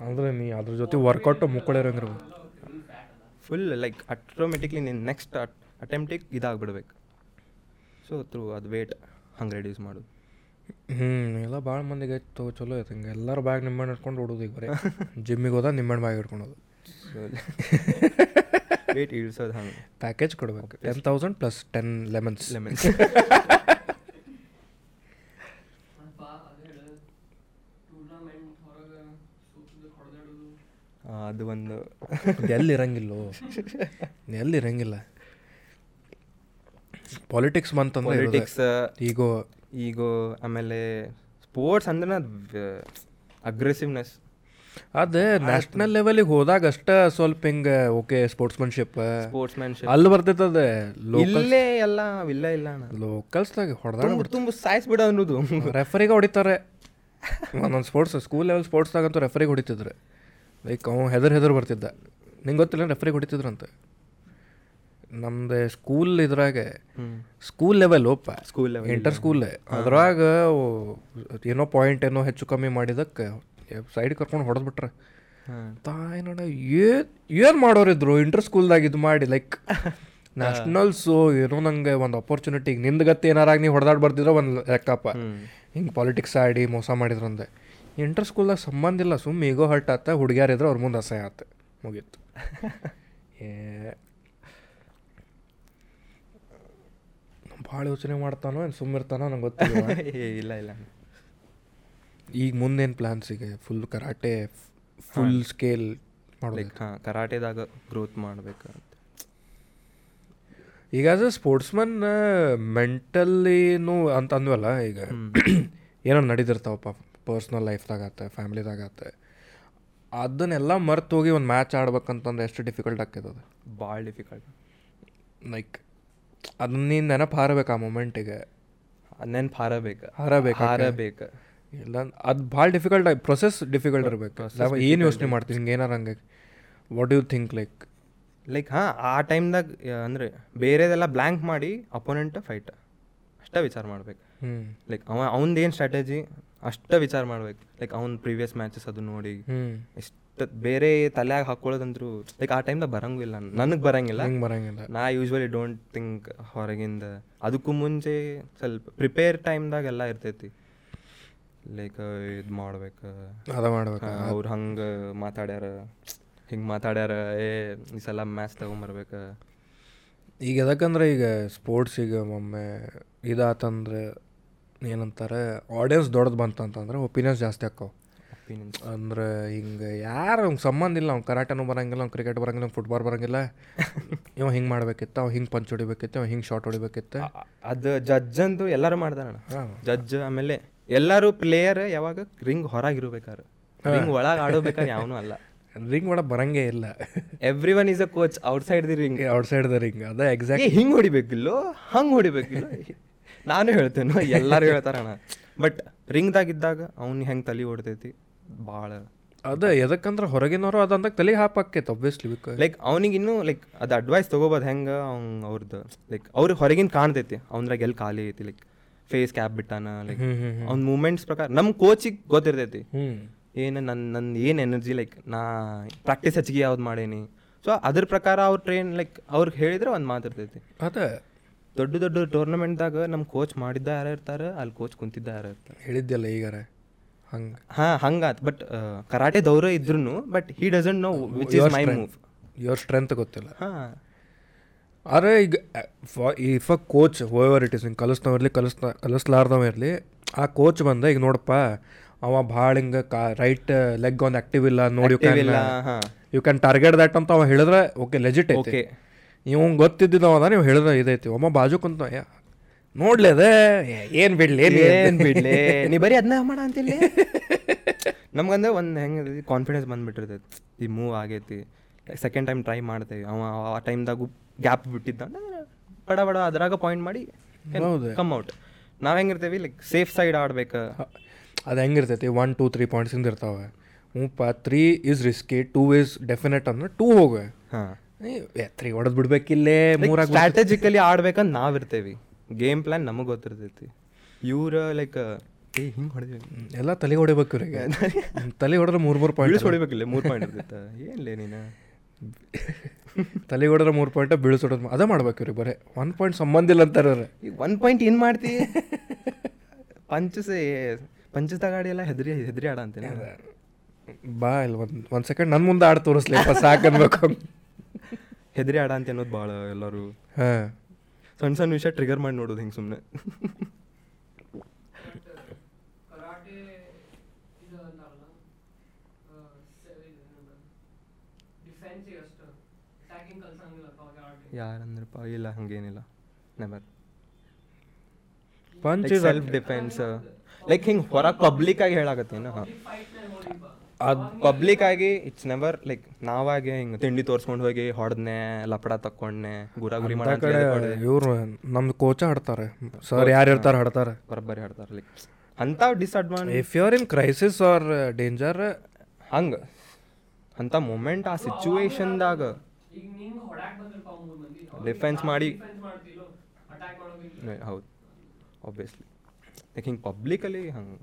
ಅಂದ್ರೆ ನೀ ಅದ್ರ ಜೊತೆ ವರ್ಕೌಟು ಮುಕ್ಕಳಿರಂಗಿರ್ಬೋದು. ಫುಲ್ ಲೈಕ್ ಆಟೋಮೆಟಿಕ್ಲಿ ನೀನು ನೆಕ್ಸ್ಟ್ ಅಟೆಂಪ್ಟಿಗೆ ಇದಾಗ್ಬಿಡ್ಬೇಕು. ಸೊ ಥ್ರೂ ಅದು ವೇಟ್ ಹಂಗೆ ರೆಡ್ಯೂಸ್ ಮಾಡೋದು. ಹ್ಞೂ ಎಲ್ಲ ಭಾಳ ಮಂದಿಗೆ ಆಯ್ತು ಚಲೋ ಐತೆ ಹಂಗೆ. ಎಲ್ಲರೂ ಬ್ಯಾಗ್ ನಿಂಬೆಹಣ್ಣು ಹಿಡ್ಕೊಂಡು ಓಡೋದು ಈಗ ಬರೀ. ಜಿಮ್ಮಿಗೆ ಹೋದ ನಿಂಬೆಹಣ್ಣು ಬ್ಯಾಗ್ ಹಿಡ್ಕೊಳೋದು ವೇಟ್ ಇಳಿಸೋದು ಹಂಗೆ. ಪ್ಯಾಕೇಜ್ ಕೊಡ್ಬೇಕು. Ten thousand plus ten lemons lemons ಅದು ಒಂದು. ಎಲ್ಲಿ ಇರಂಗಿಲ್ಲೋ. ಎಲ್ಲಿ ಇರಂಗಿಲ್ಲ. ಪಾಲಿಟಿಕ್ಸ್ ಬಂತಂದ್ರೆ ಪಾಲಿಟಿಕ್ಸ್ ಈಗೋ ಈಗೋ ಆಮೇಲೆ ಸ್ಪೋರ್ಟ್ಸ್ ಅಂದ್ರೆ ಅಗ್ರೆಸಿವ್ನೆಸ್ ಅದ ನ್ಯಾಷನಲ್ ಲೆವೆಲಿಗೆ ಹೋದಾಗ ಅಷ್ಟ ಸ್ವಲ್ಪ ಹಿಂಗ ಓಕೆ ಸ್ಪೋರ್ಟ್ಸ್ಮನ್ಶಿಪ್ ಸ್ಪೋರ್ಟ್ಸ್ ಮ್ಯಾನ್ಶಿಪ್ ಅಲ್ಲಿ ಬರ್ತೈತದೆ ಇಲ್ಲೇ ಎಲ್ಲ ಇಲ್ಲ ಇಲ್ಲ ಲೋಕಲ್ಸ್ದಾಗ ಹೊಡೆದಾಗ ತುಂಬ ಸಾಯಿಸ್ಬಿಡ ಅನ್ನೋದು. ರೆಫರಿಗೆ ಹೊಡಿತಾರೆ. ಒಂದೊಂದು ಸ್ಪೋರ್ಟ್ಸ್ ಸ್ಕೂಲ್ ಲೆವೆಲ್ ಸ್ಪೋರ್ಟ್ಸ್ದಾಗಂತೂ ರೆಫರಿಗೆ ಹೊಡಿತಿದ್ರು. ಲೈಕ್ ಅವ ಹೆದರ್ ಹೆದರ್ ಬರ್ತಿದ್ದ. ನಿಂಗೆ ಗೊತ್ತಿಲ್ಲ ರೆಫರಿಗೆ ಹೊಡಿತಿದ್ರಂತೆ? ನಮ್ದು ಸ್ಕೂಲ್ ಇದ್ರಾಗ ಸ್ಕೂಲ್ ಲೆವೆಲ್ ಒಪ್ಪ ಸ್ಕೂಲ್ ಇಂಟರ್ ಸ್ಕೂಲ್ ಅದ್ರಾಗ ಏನೋ ಪಾಯಿಂಟ್ ಏನೋ ಹೆಚ್ಚು ಕಮ್ಮಿ ಮಾಡಿದಕ್ಕೆ ಸೈಡ್ ಕರ್ಕೊಂಡು ಹೊಡೆದ್ಬಿಟ್ರೆ. ತಾಯಿ ನೋಡ ಏನ್ ಏನು ಮಾಡೋರಿದ್ರು? ಇಂಟರ್ ಸ್ಕೂಲ್ದಾಗ ಇದು ಮಾಡಿ ಲೈಕ್ ನ್ಯಾಷನಲ್ಸು ಏನೋ ನಂಗೆ ಒಂದು ಅಪರ್ಚುನಿಟಿ ನಿಂದ ಗತಿ ಏನಾರಾಗ ನೀವು ಹೊಡೆದಾಡ್ ಬರ್ದಿದ್ರೆ ಒಂದು ಲೆಕ್ಕಪ್ಪ. ಹಿಂಗೆ ಪಾಲಿಟಿಕ್ಸ್ ಆಡಿ ಮೋಸ ಮಾಡಿದ್ರಂದೆ ಇಂಟರ್ ಸ್ಕೂಲ್ದಾಗ ಸಂಬಂಧ ಇಲ್ಲ ಸುಮ್ಮ ಈಗೋ ಹರ್ಟ್ ಆತ ಹುಡುಗಿಯರ್ ಇದ್ರೆ ಅವ್ರ ಮುಂದೆ ಅಸಹ್ಯ ಆತ. ಮುಗೀತು ಏ ಭಾಳ ಯೋಚನೆ ಮಾಡ್ತಾನೋ ಏನು ಸುಮ್ಮಿರ್ತಾನೋ ನಂಗೆ ಗೊತ್ತಿಲ್ಲ. ಇಲ್ಲ ಇಲ್ಲ. ಈಗ ಮುಂದೇನು ಪ್ಲ್ಯಾನ್ಸ್ ಈಗ? ಫುಲ್ ಕರಾಟೆ ಫುಲ್ ಸ್ಕೇಲ್ ಮಾಡಬೇಕು. ಹಾಂ ಕರಾಟೆದಾಗ ಗ್ರೋತ್ ಮಾಡ್ಬೇಕು ಅಂತ ಈಗ ಆಸ್ ಅ ಸ್ಪೋರ್ಟ್ಸ್ಮನ್ ಮೆಂಟಲಿನೂ ಅಂತ ಅಂದ್ವಲ್ಲ ಈಗ ಏನೋ ನಡೀತಿರ್ತಾವಪ್ಪ ಪರ್ಸ್ನಲ್ ಲೈಫ್ದಾಗ ಆತ ಫ್ಯಾಮ್ಲಿದಾಗ ಆತ ಅದನ್ನೆಲ್ಲ ಮರ್ತು ಹೋಗಿ ಒಂದು ಮ್ಯಾಚ್ ಆಡ್ಬೇಕಂತಂದ್ರೆ ಎಷ್ಟು ಡಿಫಿಕಲ್ಟ್ ಆಗ್ತದೆ ಅದು? ಭಾಳ ಡಿಫಿಕಲ್ಟ್ ಲೈಕ್ ಅದನ್ನ ನೀನು ನೆನಪು ಹಾರಬೇಕು ಆ ಮೂಮೆಂಟಿಗೆ ನೆನಪು ಹಾರಬೇಕು ಹಾರಬೇಕು ಹಾರಬೇಕು. ಇಲ್ಲ ಅದು ಭಾಳ ಡಿಫಿಕಲ್ಟ್ ಪ್ರೊಸೆಸ್ ಡಿಫಿಕಲ್ಟ್ ಇರಬೇಕು. ಏನು ಯೋಚನೆ ಮಾಡ್ತೀನಿ ಹಿಂಗೆ ಏನಾರ ಹಂಗೆ what you think like like ಹಾಂ ಆ ಟೈಮ್ದಾಗ ಅಂದರೆ ಬೇರೆದೆಲ್ಲ ಬ್ಲ್ಯಾಂಕ್ ಮಾಡಿ ಅಪೋನೆಂಟ್ ಫೈಟ್ ಅಷ್ಟೇ ವಿಚಾರ ಮಾಡ್ಬೇಕು. ಹ್ಞೂ ಲೈಕ್ ಅವ ಅವ್ನದೇನು ಸ್ಟ್ರಾಟಜಿ ಅಷ್ಟೇ ವಿಚಾರ ಮಾಡ್ಬೇಕು. ಲೈಕ್ ಅವ್ನ ಪ್ರೀವಿಯಸ್ ಮ್ಯಾಚಸ್ ಅದು ನೋಡಿ. ಹ್ಞೂ ಎಷ್ಟು ಬೇರೆ ತಲೆಯಾಗ ಹಾಕೊಳ್ಳೋದಂದ್ರು ಲೈಕ್ ಆ ಟೈಮ್ದಾಗ ಬರಂಗಿಲ್ಲ. ನನಗೆ ಬರಂಗಿಲ್ಲ. ಹಿಂಗೆ ಬರಂಗಿಲ್ಲ. ನಾ ಯೂಶ್ವಲಿ ಡೋಂಟ್ ಥಿಂಕ್ ಹೊರಗಿಂದ. ಅದಕ್ಕೂ ಮುಂಚೆ ಸ್ವಲ್ಪ ಪ್ರಿಪೇರ್ ಟೈಮ್ದಾಗ ಎಲ್ಲ ಇರ್ತೈತಿ. ಲೈಕ್ ಇದು ಮಾಡ್ಬೇಕು. ಅದ ಮಾಡ್ಬೇಕು. ಅವ್ರು ಹಂಗೆ ಮಾತಾಡ್ಯಾರ. ಹಿಂಗೆ ಮಾತಾಡ್ಯಾರ ಏ ಈ ಸಲ ಮ್ಯಾಚ್ ತಗೊಂಬರ್ಬೇಕು. ಈಗ ಎದಕ್ಕಂದ್ರೆ ಈಗ ಸ್ಪೋರ್ಟ್ಸ್ ಈಗ ಒಮ್ಮೆ ಇದಾತಂದ್ರೆ ಏನಂತಾರೆ ಆಡಿಯನ್ಸ್ ದೊಡ್ಡದು ಬಂತಂತಂದ್ರೆ ಒಪಿನಿಯನ್ಸ್ ಜಾಸ್ತಿ ಆಕ್ಕವು ಒಪಿನಿಯನ್ಸ್ ಅಂದ್ರೆ ಹಿಂಗೆ ಯಾರು ಅವ್ನಿಗೆ ಸಂಬಂಧ ಇಲ್ಲ ಅವ್ನು ಕರಾಟನೂ ಬರಂಗಿಲ್ಲ ಅವ್ನು ಕ್ರಿಕೆಟ್ ಬರಂಗಿಲ್ಲ ಅವ್ನು ಫುಟ್ಬಾಲ್ ಬರಂಗಿಲ್ಲ. ಇವ ಹಿಂಗೆ ಮಾಡ್ಬೇಕಿತ್ತು ಅವ ಹಿಂಗೆ ಪಂಚ್ ಹೊಡಿಬೇಕಿತ್ತು ಅವ ಹಿಂಗೆ ಶಾರ್ಟ್ ಹೊಡಿಬೇಕಿತ್ತು. ಅದು ಜಡ್ಜ್ ಅಂತೂ ಎಲ್ಲರೂ ಮಾಡ್ದಾರಣ ಹಾಂ. ಜಡ್ಜ್ ಆಮೇಲೆ ಎಲ್ಲರೂ ಪ್ಲೇಯರ್ ಯಾವಾಗ ರಿಂಗ್ ಹೊರಗಿರ್ಬೇಕಾರೆ ರಿಂಗ್ ಒಳಗೆ ಆಡೋಬೇಕಾದ್ರೆ ಯಾವನೂ ಅಲ್ಲ. ರಿಂಗ್ ಒಳಗೆ ಬರಂಗೇ ಇಲ್ಲ. Every one is a coach outside the ring outside the ring ಅದ ಎಕ್ಸಾಕ್ಟ್ ಹಿಂಗೆ ಹೊಡಿಬೇಕಿಲ್ಲೋ ಹಂಗೆ ಹೊಡಿಬೇಕಿಲ್ಲ ನಾನು ಹೇಳ್ತೇನೆ ಎಲ್ಲರೂ ಹೇಳ್ತಾರಣ್ಣ. ಬಟ್ ರಿಂಗ್ದಾಗಿದ್ದಾಗ ಅವ್ನು ಹೆಂಗೆ ತಲೆ ಹೊಡ್ತೈತಿ ಭಾಳ ಅದ ಎದಕ್ಕಂದ್ರೆ ಹೊರಗಿನವರು ಅದಂತ ತಲೆಗೆ ಹಾಪಾಕೈತೆ ಒಬ್ವಿಯಸ್ಲಿ ಬಿಕಾಸ್ ಲೈಕ್ ಅವ್ನಿಗೆ ಇನ್ನೂ ಲೈಕ್ ಅದು ಅಡ್ವೈಸ್ ತೊಗೋಬೋದು ಹೆಂಗೆ ಅವ್ನು ಅವ್ರದ್ದು ಲೈಕ್ ಅವ್ರಿಗೆ ಹೊರಗಿನ ಕಾಣ್ತೈತಿ ಅವ್ನ್ರಾಗ ಎಲ್ಲಿ ಖಾಲಿ ಐತಿ ಲೈಕ್ ಫೇಸ್ ಕ್ಯಾಪ್ ಬಿಟ್ಟಾನ ಲೈಕ್ ಅವ್ನ ಮೂಮೆಂಟ್ಸ್ ಪ್ರಕಾರ ನಮ್ಮ ಕೋಚಿಗೆ ಗೊತ್ತಿರ್ತೈತಿ ಏನು ನನ್ನ ನನ್ನ ಏನು ಎನರ್ಜಿ ಲೈಕ್ ನಾ ಪ್ರಾಕ್ಟೀಸ್ ಹೆಚ್ಚಿಗೆ ಯಾವ್ದು ಮಾಡೇನಿ. ಸೊ ಅದ್ರ ಪ್ರಕಾರ ಅವ್ರ ಟ್ರೈನ್ ಲೈಕ್ ಅವ್ರಿಗೆ ಹೇಳಿದ್ರೆ ಒಂದು ಮಾತಿರ್ತೈತಿ ಅದೇ. ದೊಡ್ಡ ದೊಡ್ಡ ಟೂರ್ನಮೆಂಟ್ದಾಗ ನಮ್ಮ ಕೋಚ್ ಮಾಡಿದ್ದ ಯಾರು ಇರ್ತಾರೆ ಅಲ್ಲಿ ಕೋಚ್ ಕುಂತಿದ್ದ ಯಾರು ಇರ್ತಾರೆ. ಹೇಳಿದ್ದೆಲ್ಲ ಈಗಾರ. ಹಂಗೆ ಹಾಂ ಹಂಗಾತ್ ಬಟ್ ಕರಾಟೆ ದೌರ ಇದ್ರು but he doesn't know which is my move your strength ಗೊತ್ತಿಲ್ಲ. ಹಾಂ. ಆದರೆ ಈಗ if a coach over it is ಹಿಂಗೆ ಕಲಿಸ್ನವ ಇರಲಿ ಕಲಿಸ್ನ ಕಲಿಸ್ಲಾರ್ದವ ಇರಲಿ ಆ ಕೋಚ್ ಬಂದ ಈಗ ನೋಡಪ್ಪ ಅವ ಭಾಳ ಹಿಂಗೆ ಕಾ ರೈಟ್ ಲೆಗ್ ಒಂದು ಆ್ಯಕ್ಟಿವ್ ಇಲ್ಲ ನೋಡಿ ಯು ಕ್ಯಾನ್ ಟಾರ್ಗೆಟ್ ದ್ಯಾಟ್ ಅಂತ ಅವ ಹೇಳಿದ್ರೆ ಓಕೆ ಲೆಜಿಟ್ ಐತಿ. ಓಕೆ ಇವ್ ಗೊತ್ತಿದ್ದಿದ್ದವ ಅದ ನೀವು ಹೇಳಿದ್ರೆ ಇದೈತಿ ಒಮ್ಮ ಬಾಜು ಕುಂತ ನೋಡ್ಲಿ ಅದೇ. ಏನ್ ಬಿಡ್ಲಿ ಏನ್ ಬಿಡ್ಲಿ? ನೀ ಬರೀ ಅದನ್ನ ಮಾಡ ಅಂತಿಲ್ಲ? ನಮ್ಗಂದ್ರೆ ಒಂದು ಹೆಂಗೆ ಕಾನ್ಫಿಡೆನ್ಸ್ ಬಂದ್ಬಿಟ್ಟಿರ್ತೈತಿ. ಈ ಮೂವ್ ಆಗೈತಿ. ಸೆಕೆಂಡ್ ಟೈಮ್ ಟ್ರೈ ಮಾಡ್ತೇವೆ. ಅವ ಆ ಟೈಮ್ದಾಗು ಗ್ಯಾಪ್ ಬಿಟ್ಟಿದ್ದ. ಬಡ ಬಡ ಅದ್ರಾಗ ಪಾಯಿಂಟ್ ಮಾಡಿ ಕಮ್ ಔಟ್ ನಾವ್ ಹೆಂಗಿರ್ತೇವಿ ಲೈಕ್ ಸೇಫ್ ಸೈಡ್ ಆಡ್ಬೇಕು. ಅದು ಹೆಂಗಿರ್ತೈತಿ ಒನ್ ಟೂ ತ್ರೀ ಪಾಯಿಂಟ್ಸಿಂದ ಇರ್ತಾವೆ. ಮೂಪ three is risky two is definite ಅಂದ್ರೆ ಟೂ ಹೋಗ. ಹಾ. ತ್ರೀ ಹೊಡೆದ್ ಬಿಡ್ಬೇಕಿಲ್ಲೇ ಮೂರಾಗ ಸ್ಟ್ರಾಟಜಿಕಲಿ ಆಡ್ಬೇಕಂತ ನಾವ್ ಇರ್ತೇವಿ. ಗೇಮ್ ಪ್ಲಾನ್ ನಮಗೆ ಗೊತ್ತಿರ್ತೈತಿ. ಇವ್ರ ಲೈಕ್ ಏ ಹಿಂಗೆ ಹೊಡೆದ್ವಿ. ಎಲ್ಲ ತಲೆ ಹೊಡಿಬೇಕು ಇವ್ರಿಗೆ. ತಲೆ ಹೊಡೆದ್ರೆ ಮೂರು ಮೂರು ಪಾಯಿಂಟ್ ಹೊಡಿಬೇಕಿಲ್ಲ ಮೂರು ಪಾಯಿಂಟ್ ಇರ್ತೈತೆ. ಏನ್ಲೇ ನೀನು? ತಲೆ ಹೊಡೆದ್ರೆ ಮೂರು ಪಾಯಿಂಟ್ ಹೊಡೋದು ಅದೇ ಮಾಡ್ಬೇಕು ಇವ್ರಿಗೆ ಬರೇ. ಒನ್ ಪಾಯಿಂಟ್ ಸಂಬಂಧ ಇಲ್ಲ ಅಂತಾರೆ. ಈಗ ಒನ್ ಪಾಯಿಂಟ್ ಏನು ಮಾಡ್ತಿ? ಪಂಚಸೇ ಪಂಚದ ಗಾಡಿ ಎಲ್ಲ ಹೆದ್ರಿ ಹೆದ್ರಿ ಆಡ ಅಂತೀನಿ? ಬಾ ಇಲ್ಲ ಒಂದು ಒಂದು ಸೆಕೆಂಡ್ ನನ್ನ ಮುಂದೆ ಆಡ್ ತೋರಿಸ್ಲಿಪ್ಪ ಸಾಕನ್ಬೇಕು ಹೆದ್ರಿ ಆಡ ಅಂತ ಅನ್ನೋದು ಭಾಳ ಎಲ್ಲರೂ. ಹಾಂ. ಸಣ್ಣ ಸಣ್ಣ ವಿಷಯ ಟ್ರಿಗರ್ ಮಾಡಿ ನೋಡೋದು ಹಿಂಗೆ ಸುಮ್ಮನೆ ಕರಾಟೆ ಇದು ಅಂತಾರಲ್ಲ ಡಿಫೆನ್ಸಿಗೆ ಅಷ್ಟು ಅಟ್ಯಾಕಿಂಗ್ ಕಲ್ಸಂಗಿಲ್ಲ ಅವಾಗ ಆಡಿ ಯಾರಂದ್ರಪ್ಪ ಇಲ್ಲ ಹಂಗೇನಿಲ್ಲ. Never punch self defence like ಹಿಂಗೆ ಹೊರಗೆ ಪಬ್ಲಿಕ್ ಆಗಿ ಹೇಳಾಕತ್ತೇನು. ಹಾಂ ಫೈಟ್ನ ನೋಡಿ ಬಾ ಅದು ಪಬ್ಲಿಕ್ ಆಗಿ ಇಟ್ಸ್ ನೆವರ್ ಲೈಕ್ ನಾವಾಗೆ ಹಿಂಗೆ ತಿಂಡಿ ತೋರ್ಸ್ಕೊಂಡು ಹೋಗಿ ಹೊಡೆದ್ನೆ ಲಪಡ ತಕ್ಕೊಂಡ್ನೆ ಗುರ ಗುರಿ ಕಡೆ ಇವ್ರು ನಮ್ದು ಕೋಚ ಆಡ್ತಾರೆ ಸರ್ ಯಾರು ಇರ್ತಾರೆ ಆಡ್ತಾರೆ ಬರೋಬ್ಬರಿ ಆಡ್ತಾರೆ ಲೈಕ್ ಅಂಥವು disadvantage if you are in crisis or danger ಹಂಗೆ. ಅಂಥ ಮೂಮೆಂಟ್ ಆ ಸಿಚುವೇಶನ್ದಾಗ ಡಿಫೆನ್ಸ್ ಮಾಡಿ. ಹೌದು. ಆಬ್ವಿಯಸ್ಲಿ ಲೈಕ್ ಹಿಂಗೆ ಪಬ್ಲಿಕಲ್ಲಿ ಹಂಗೆ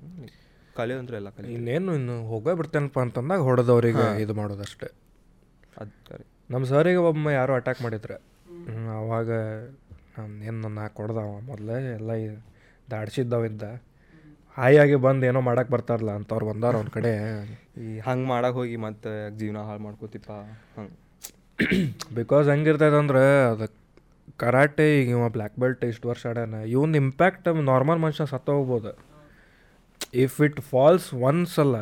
ಕಲಿಯೋದಂದ್ರೆ ಎಲ್ಲ ಕಲಿ ಇನ್ನೇನು ಇನ್ನು ಹೋಗೇ ಬಿಡ್ತೇನಪ್ಪ ಅಂತಂದಾಗ ಹೊಡೆದವ್ರಿಗೆ ಇದು ಮಾಡೋದಷ್ಟೇ. ಅದು ಕರೆ ನಮ್ಮ ಸರಿಗೆ ಒಮ್ಮೆ ಯಾರೋ ಅಟ್ಯಾಕ್ ಮಾಡಿದ್ರೆ. ಅವಾಗ ನಾನು ಏನು ನನ್ನ ಕೊಡ್ದವ? ಮೊದಲೇ ಎಲ್ಲ ದಾಡ್ಸಿದ್ದವಿದ್ದ ಹಾಯಾಗಿ ಬಂದು ಏನೋ ಮಾಡಕ್ಕೆ ಬರ್ತಾರಲ್ಲ ಅಂತವ್ರು ಬಂದಾರ ಅವ್ನ ಕಡೆ. ಈ ಹಂಗೆ ಮಾಡಕ್ಕೆ ಹೋಗಿ ಮತ್ತೆ ಜೀವನ ಹಾಳು ಮಾಡ್ಕೋತಿಪ್ಪ. ಹಂಗೆ ಬಿಕಾಸ್ ಹೆಂಗಿರ್ತೈತೆ ಅಂದ್ರೆ ಅದು ಕರಾಟೆ ಈಗ ಇವ ಬ್ಲ್ಯಾಕ್ ಬೆಲ್ಟ್ ಇಷ್ಟು ವರ್ಷ ಆಡ್ಯಾನ. ಇವನ್ ಇಂಪ್ಯಾಕ್ಟ್ ನಾರ್ಮಲ್ ಮನುಷ್ಯ ಸತ್ತ ಹೋಗ್ಬೋದು ಇಫ್ ಇಟ್ ಫಾಲ್ಸ್ ಒನ್ಸ್ ಅಲ್ಲ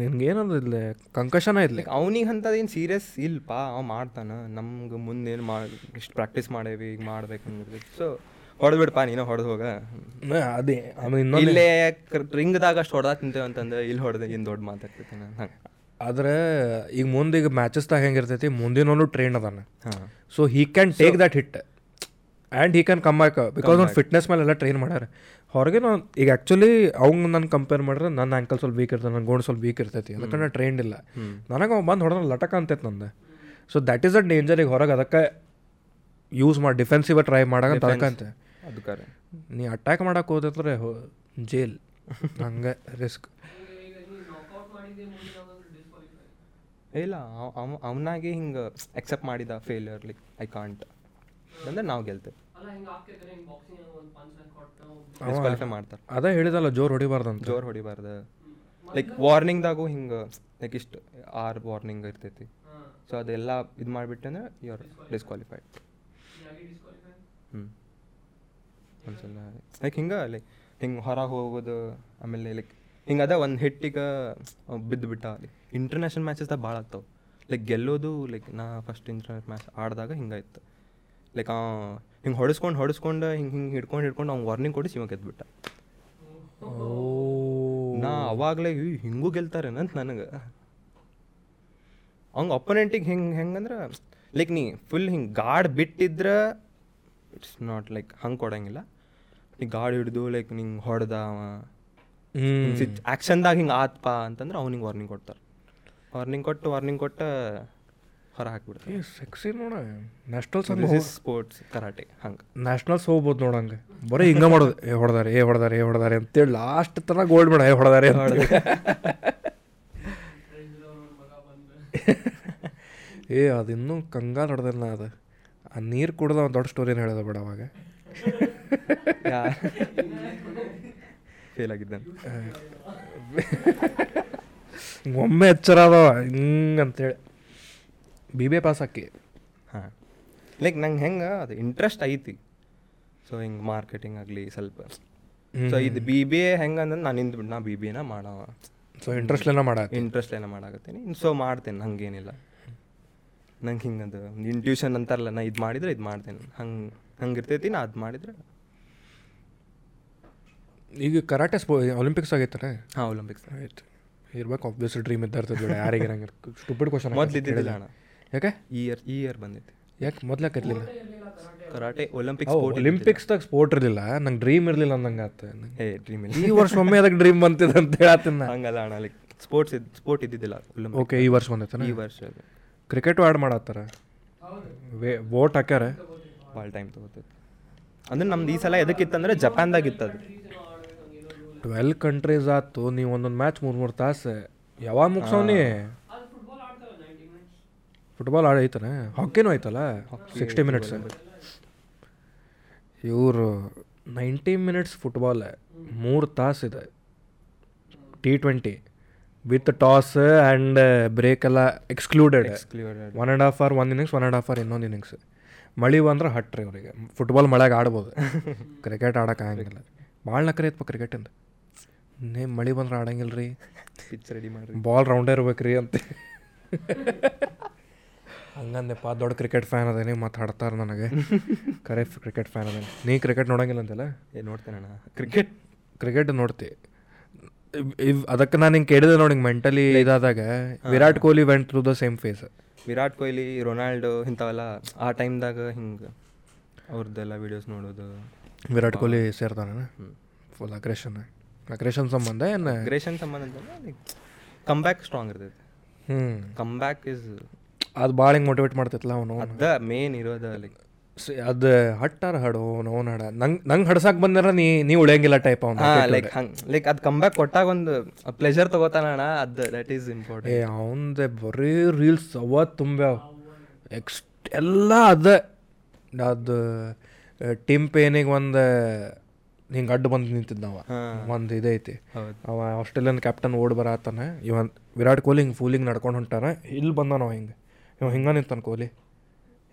ನಿನ್ಗೇನದು ಇಲ್ಲ? ಕಂಕಷನ ಇರ್ಲಿ ಅವ್ನಿಗೆ ಅಂಥದ್ದೇನು ಸೀರಿಯಸ್ ಇಲ್ಲಪ್ಪ ಅವ ಮಾಡ್ತಾನೆ. ನಮ್ಗೆ ಮುಂದೇನು ಮಾಡಿ ಇಷ್ಟು ಪ್ರಾಕ್ಟೀಸ್ ಮಾಡೇವಿ ಈಗ ಮಾಡ್ಬೇಕು ಅಂದ್ರೆ ಸೊ ಹೊಡೆದ್ಬಿಡಪ್ಪ ನೀನು ಹೊಡೆದು ಹೋಗ. ಅದೇ ಆಮೇಲೆ ಇನ್ನೊಂದು ಇಲ್ಲೇ ರಿಂಗ್ದಾಗ ಅಷ್ಟು ಹೊಡೆದಾಗ ತಿಂತೇವೆ ಅಂತಂದ್ರೆ ಇಲ್ಲಿ ಹೊಡೆದ ಏನು ದೊಡ್ಡ ಮಾತಾಡ್ತೈತಿ ನಾನು. ಆದ್ರೆ ಈಗ ಮುಂದೆ ಈಗ ಮ್ಯಾಚಸ್ದಾಗ ಹೆಂಗಿರ್ತೈತಿ ಮುಂದಿನವನು ಟ್ರೈನ್ ಅದಾನ. So he can take that hit and he can come back because ಅವ್ನು ಫಿಟ್ನೆಸ್ ಮೇಲೆಲ್ಲ ಟ್ರೈನ್ ಮಾಡ್ಯಾರ ಹೊರಗೆ ನಾನು ಈಗ ಆ್ಯಕ್ಚುಲಿ ಅವ್ನು ನಾನು ಕಂಪೇರ್ ಮಾಡಿದ್ರೆ ನನ್ನ ಆ್ಯಂಕಲ್ ಸ್ವಲ್ಪ ವೀಕ್ ಇರ್ತದೆ ನನ್ನ ಗೋಣ್ ಸ್ವಲ್ಪ ವೀಕ್ ಇರ್ತೈತಿ ಅದಕ್ಕೆ ನಾನು ಟ್ರೈನ್ಡ್ ಇಲ್ಲ. ನನಗೆ ಅವ್ನು ಬಂದು ಹೊಡೆದ್ರೆ ಲಟಕ ಅಂತೈತೆ ನಂದು. So that is a danger ಈಗ ಹೊರಗೆ ಅದಕ್ಕೆ ಯೂಸ್ ಮಾಡಿ ಡಿಫೆನ್ಸಿವ್ ಟ್ರೈ ಮಾಡಕಂತ ಅದಕ್ಕಂತೆ ಅದಕ್ಕೆ ನೀ ಅಟ್ಯಾಕ್ ಮಾಡಕ್ಕೆ ಹೋದ್ರೆ ಜೇಲ್ ಹಂಗೆ ರಿಸ್ಕ್ ಇಲ್ಲ ಅವ- ಅವ ಅವನಾಗೆ ಹಿಂಗೆ ಎಕ್ಸೆಪ್ಟ್ ಮಾಡಿದ ಫೇಲ್ಯೂರ್ಲಿ ಲೈಕ್ ಐ ಕಾಂಟ್ ಅಂದ್ರೆ ನಾವು ಗೆಲ್ತೇವೆ. ಡಿಸ್ಕ್ವಾಲಿಫೈ ಮಾಡ್ತಾರೆ. ಅದೇ ಹೇಳಿದಲ್ಲ ಜೋರ್ ಹೊಡಿಬಾರ್ದಂತ. ಜೋರ್ ಹೊಡಿಬಾರ್ದ. ಲೈಕ್ ವಾರ್ನಿಂಗ್ದಾಗೂ ಹಿಂಗ ಲೈಕ್ ಇಷ್ಟು ಆರ್ ವಾರ್ನಿಂಗ್ ಇರ್ತೈತಿ. ಸೊ ಅದೆಲ್ಲ ಇದು ಮಾಡಿಬಿಟ್ಟೆ ಅಂದ್ರೆ ಯುವರ್ ಡಿಸ್ಕ್ವಾಲಿಫೈಡ್ ಹೀಗಾಗಿ ಡಿಸ್ಕ್ವಾಲಿಫೈ ಹ್ಞೂ ಒಂದ್ಸಲ ಲೈಕ್ ಹಿಂಗ ಲೈಕ್ ಹಿಂಗೆ ಹೊರಗೆ ಹೋಗೋದು ಆಮೇಲೆ ಲೈಕ್ ಹಿಂಗ ಅದ ಒಂದು ಹಿಟ್ಟಿಗೆ ಬಿದ್ದು ಬಿಟ್ಟ ಇಂಟರ್ನ್ಯಾಷನಲ್ ಮ್ಯಾಚಸ್ದಾಗ ಭಾಳ ಆಗ್ತಾವೆ. ಲೈಕ್ ಗೆಲ್ಲೋದು ಲೈಕ್ ನಾ ಫಸ್ಟ್ ಇಂಟರ್ನ್ಯಾಷನಲ್ ಮ್ಯಾಚ್ ಆಡಿದಾಗ ಹಿಂಗಾಯ್ತು. ಲೈಕ್ ಹಿಂಗೆ ಹೊಡಿಸ್ಕೊಂಡು ಹೊಡಿಸ್ಕೊಂಡು ಹಿಂಗೆ ಹಿಂಗೆ ಹಿಡ್ಕೊಂಡು ಹಿಡ್ಕೊಂಡು ಅವ್ನು ವಾರ್ನಿಂಗ್ ಕೊಡಿ ಇವಾಗ ಎದ್ಬಿಟ್ಟ. ನಾ ಅವಾಗಲೇ ಹಿಂಗೂ ಗೆಲ್ತಾರೇನಂತ ನನಗೆ. ಅವ್ನು ಅಪೋನೆಂಟಿಗೆ ಹೆಂಗೆ ಹೆಂಗಂದ್ರೆ ಲೈಕ್ ನೀ ಫುಲ್ ಹಿಂಗೆ ಗಾಡ್ ಬಿಟ್ಟಿದ್ರೆ ಇಟ್ಸ್ ನಾಟ್ ಲೈಕ್ ಹಂಗೆ ಕೊಡಂಗಿಲ್ಲ. ನೀ ಗಾಡ್ ಹಿಡ್ದು ಲೈಕ್ ನಿಂಗೆ ಹೊಡೆದ ಆ್ಯಕ್ಷನ್ದಾಗ ಹಿಂಗೆ ಆತ್ಪ ಅಂತಂದ್ರೆ ಅವ್ನಿಗೆ ವಾರ್ನಿಂಗ್ ಕೊಡ್ತಾರೆ. ವಾರ್ನಿಂಗ್ ಕೊಟ್ಟು ವಾರ್ನಿಂಗ್ ಕೊಟ್ಟು ಹೊರ ಹಾಕ್ಬಿಡ್ತಾರೆ. ಸೆಕ್ಸಿ ನೋಡ. ನ್ಯಾಷನಲ್ಸ್ ಹಂಗೆ ಸ್ಪೋರ್ಟ್ಸ್ ಕರಾಟೆ ಹಂಗೆ. ನ್ಯಾಷನಲ್ಸ್ ಹೋಗ್ಬೋದು ನೋಡಂಗೆ ಬರೀ ಹಿಂಗೆ ಮಾಡೋದು. ಏ ಹೊಡೆದಾರೆ ಏ ಹೊಡೆದಾರೆ ಏ ಹೊಡೆದಾರೆ ಅಂತೇಳಿ ಲಾಸ್ಟ್ ತನ ಗೋಲ್ಡ್ ಮೇಡ ಏ ಹೊಡೆದಾರೆ ಏ ಅದು ಇನ್ನೂ ಕಂಗಾಲ್ ಹೊಡೆದಿಲ್ಲ ಅದು. ಆ ನೀರು ಕುಡ್ದ ಒಂದು ದೊಡ್ಡ ಸ್ಟೋರಿನ ಹೇಳಿದ ಬೇಡ ಅವಾಗ. ಫೇಲ್ ಆಗಿದ್ದಾನೆ. ಒಮ್ಮೆ ಎಚ್ಚರ ಅದಾವ ಹಿಂಗೆ ಅಂತೇಳಿ ಬಿ ಬಿ ಎ ಪಾಸ್ ಆಕಿ ಹಾಂ. ಲೈಕ್ ನಂಗೆ ಹೆಂಗೆ ಅದು ಇಂಟ್ರೆಸ್ಟ್ ಐತಿ. ಸೊ ಹಿಂಗೆ ಮಾರ್ಕೆಟಿಂಗ್ ಆಗಲಿ ಸ್ವಲ್ಪ. ಸೊ ಇದು ಬಿ ಬಿ ಎ ಹೆಂಗೆ ಅಂದ್ರೆ ನಾನು ನಿಂತು ನಾ ಬಿ ಬಿ ಎನ ಮಾಡವ. ಸೊ ಇಂಟ್ರೆಸ್ಟ್ಲೇನ ಮಾಡ ಇಂಟ್ರೆಸ್ಟ್ ಏನೋ ಮಾಡಾಕತ್ತೀನಿ. ಸೊ ಮಾಡ್ತೇನೆ ಹಂಗೇನಿಲ್ಲ. ನಂಗೆ ಹಿಂಗೆ ಅದು ಇಂಟ್ಯೂಷನ್ ಅಂತಾರಲ್ಲ ನಾ ಇದು ಮಾಡಿದ್ರೆ ಇದು ಮಾಡ್ತೇನೆ. ಹಂಗೆ ಹಂಗೆ ಇರ್ತೈತಿ ನಾ ಅದು ಮಾಡಿದ್ರೆ. ಈಗ ಕರಾಟೆ ಸ್ಪೋ ಒಲಿಂಪಿಕ್ಸ್ ಆಗೈತಾರೆ ಹಾಂ ಒಲಿಂಪಿಕ್ಸ್ ಆಯ್ತು. ಇರ್ಬೇಕು ಆಬ್ವಿಯಸ್ ಡ್ರೀಮ್ ಇದ್ದ ಇರ್ತದೆ ಯಾರಿಗೆ ಇರಂಗಿಲ್ಲ. ಸ್ಟುಪಿಡ್ ಕ್ವಶನ್ ಮೊದ್ಲು ಇದ್ದಿದ್ದಿಲ್ಲ ಅಣ್ಣ. ಯಾಕೆ? ಈ ಇಯರ್ ಈ ಇಯರ್ ಬಂದೈತಿ ಯಾಕೆ? ಮೊದಲು ಇರಲಿಲ್ಲ ಕರಾಟೆ ಒಲಿಂಪಿಕ್ಸ್ ಸ್ಪೋರ್ಟ್ ಒಲಿಂಪಿಕ್ಸ್ದಾಗ ಸ್ಪೋರ್ಟ್ ಇರಲಿಲ್ಲ. ನಂಗೆ ಡ್ರೀಮ್ ಇರಲಿಲ್ಲ ಅಂದಂಗೆ ಆತ. ಏ ಡ್ರೀಮ್ ಇಲ್ಲ. ಈ ವರ್ಷ ಒಮ್ಮೆ ಅದಕ್ಕೆ ಡ್ರೀಮ್ ಬಂತಿದೆ ಅಂತ ಹೇಳ್ತೀನಿ ನಾ ಹಂಗಲ್ಲ ಅಣ್ಣ ಲೈಕ್ ಸ್ಪೋರ್ಟ್ಸ್ ಇದು ಸ್ಪೋರ್ಟ್ ಇದ್ದಿದ್ದಿಲ್ಲ ಒಲಿಂಪಿಕ್ ಓಕೆ ಈ ವರ್ಷ ಬಂದೈತನ ಈ ವರ್ಷ ಕ್ರಿಕೆಟು ಆಡ್ ಮಾಡತ್ತಾರ? ವೇ ವೋಟ್ ಹಾಕ್ಯಾರ? ಭಾಳ ಟೈಮ್ ತೊಗೋತೈತಿ. ಅಂದ್ರೆ ನಮ್ದು ಈ ಸಲ ಎದಕ್ಕಿತ್ತಂದ್ರೆ ಜಪಾನ್ದಾಗ ಇತ್ತದು. ಟ್ವೆಲ್ ಕಂಟ್ರೀಸ್ ಆತು. ನೀವು ಒಂದೊಂದು ಮ್ಯಾಚ್ ಮೂರು ಮೂರು ತಾಸು. ಯಾವಾಗ ಮುಗ್ಸವ್ನಿ ಅದು ಫುಟ್ಬಾಲ್ ಆಡ್ತಾರ ನೈಂಟಿ ಮಿನಿಟ್ಸ್ ಫುಟ್ಬಾಲ್ ಆಡ ಐತನ ಹಾಕಿನೂ ಐತಲ್ಲ? ಸಿಕ್ಸ್ಟಿ ಮಿನಿಟ್ಸ್ ಇವರು ನೈಂಟಿ ಮಿನಿಟ್ಸ್ ಫುಟ್ಬಾಲ್ ಮೂರು ತಾಸು ಇದೆ. T twenty with toss and break ಎಲ್ಲ excluded. One and half or ಒಂದು innings one and half or ಇನ್ನೊಂದು ಇನ್ನಿಂಗ್ಸ್ ಮಳೆ ಬಂದ್ರೆ ಹಟ್ರಿ ಅವರಿಗೆ. ಫುಟ್ಬಾಲ್ ಮಳೆಗೆ ಆಡ್ಬೋದು. ಕ್ರಿಕೆಟ್ ಆಡೋಕೆ ಆಗಂಗಿಲ್ಲ. ಭಾಳ ನಕರಿ ಐತಪ್ಪ ಕ್ರಿಕೆಟಿಂದ ನೇ ಮಳೆ ಬಂದ್ರೆ ಆಡಂಗಿಲ್ಲ ರೀ ಪಿಚ್ ರೆಡಿ ಮಾಡ್ರಿ. ಬಾಲ್ ರೌಂಡೇ ಇರ್ಬೇಕು ರೀ ಅಂತ. ಹಂಗಂದೆಪ್ಪ ದೊಡ್ಡ ಕ್ರಿಕೆಟ್ ಫ್ಯಾನ್ ಅದೇನಿ ಮಾತಾಡ್ತಾರೆ ನನಗೆ. ಕರೆ ಕ್ರಿಕೆಟ್ ಫ್ಯಾನ್ ಅದೇನಿ. ನೀ ಕ್ರಿಕೆಟ್ ನೋಡಂಗಿಲ್ಲ ಅಂತೆಲ್ಲ ಏ ಅಣ್ಣ. ಕ್ರಿಕೆಟ್ ಕ್ರಿಕೆಟ್ ನೋಡ್ತಿ. ಇವ್- ಅದಕ್ಕೆ ನಾನು ಹಿಂಗೆ ಕೇಳಿದೆ ನೋಡಿ mentally ಇದಾದಾಗ. Virat Kohli went through the same phase Virat Kohli Ronaldo ಇಂಥವೆಲ್ಲ ಆ ಟೈಮ್ದಾಗ ಹಿಂಗೆ ಅವ್ರದ್ದೆಲ್ಲ ವೀಡಿಯೋಸ್ ನೋಡೋದು. ವಿರಾಟ್ ಕೊಹ್ಲಿ ಸೇರ್ತಾನೆ ಫುಲ್ ಅಗ್ರೆಷನ್ ಅಗ್ರೆಷನ್ ಸಂಬಂಧ ಏನು? ಅಗ್ರೇಷನ್ ಸಂಬಂಧ ಅಂತಂದ್ರೆ ಕಮ್ ಬ್ಯಾಕ್ ಸ್ಟ್ರಾಂಗ್ ಇರ್ತೈತಿ. ಹ್ಞೂ ಕಮ್ ಬ್ಯಾಕ್ ಇಸ್ ಅದು ಭಾಳ ಹಿಂಗೆ ಮೋಟಿವೇಟ್ ಮಾಡ್ತೈತಲ್ಲ ಅವನು. ಅದ ಮೇನ್ ಇರೋದು ಲೈಕ್ ಅದು ಹಟ್ಟಾರ ಹಾಡು ಅವ್ನು ಹಾಡ. ನಂಗೆ ನಂಗೆ ಹಡ್ಸಕ್ಕೆ ಬಂದಾರ ನೀ ನೀ ಉಳಿಯಂಗಿಲ್ಲ ಟೈಪ್ ಅವ್ನು. ಲೈಕ್ ಹಂಗೆ ಲೈಕ್ ಅದು ಕಮ್ ಬ್ಯಾಕ್ ಕೊಟ್ಟಾಗ ಒಂದು ಪ್ಲೆಜರ್ ತಗೋತಾನಣ ಅದು ದಟ್ ಈಸ್ ಏ ಇಂಪಾರ್ಟೆಂಟ್ ಅವಂದೆ ಬರೀ ರೀಲ್ಸ್ ಅವ. ತುಂಬ್ಯಾವ ಎಕ್ಸ್ಟ್ ಎಲ್ಲ ಅದ. ಅದು ಟಿಮ್ ಪೇನಿಗೆ ಒಂದು ಹಿಂಗೆ ಅಡ್ಡು ಬಂದು ನಿಂತಿದ್ದವ ಒಂದು ಇದೈತಿ. ಅವ ಆಸ್ಟ್ರೇಲಿಯನ್ ಕ್ಯಾಪ್ಟನ್ ಓಡ್ ಬರತ್ತಾನೆ ಇವನ್ ವಿರಾಟ್ ಕೊಹ್ಲಿ ಹಿಂಗೆ ಫೂಲಿಂಗ್ ನಡ್ಕೊಂಡು ಹೊಂಟಾನ. ಇಲ್ಲಿ ಅವ ಹಿಂಗೆ. ಇವ ಹಿಂಗ ನಿಂತಾನ ಕೊಹ್ಲಿ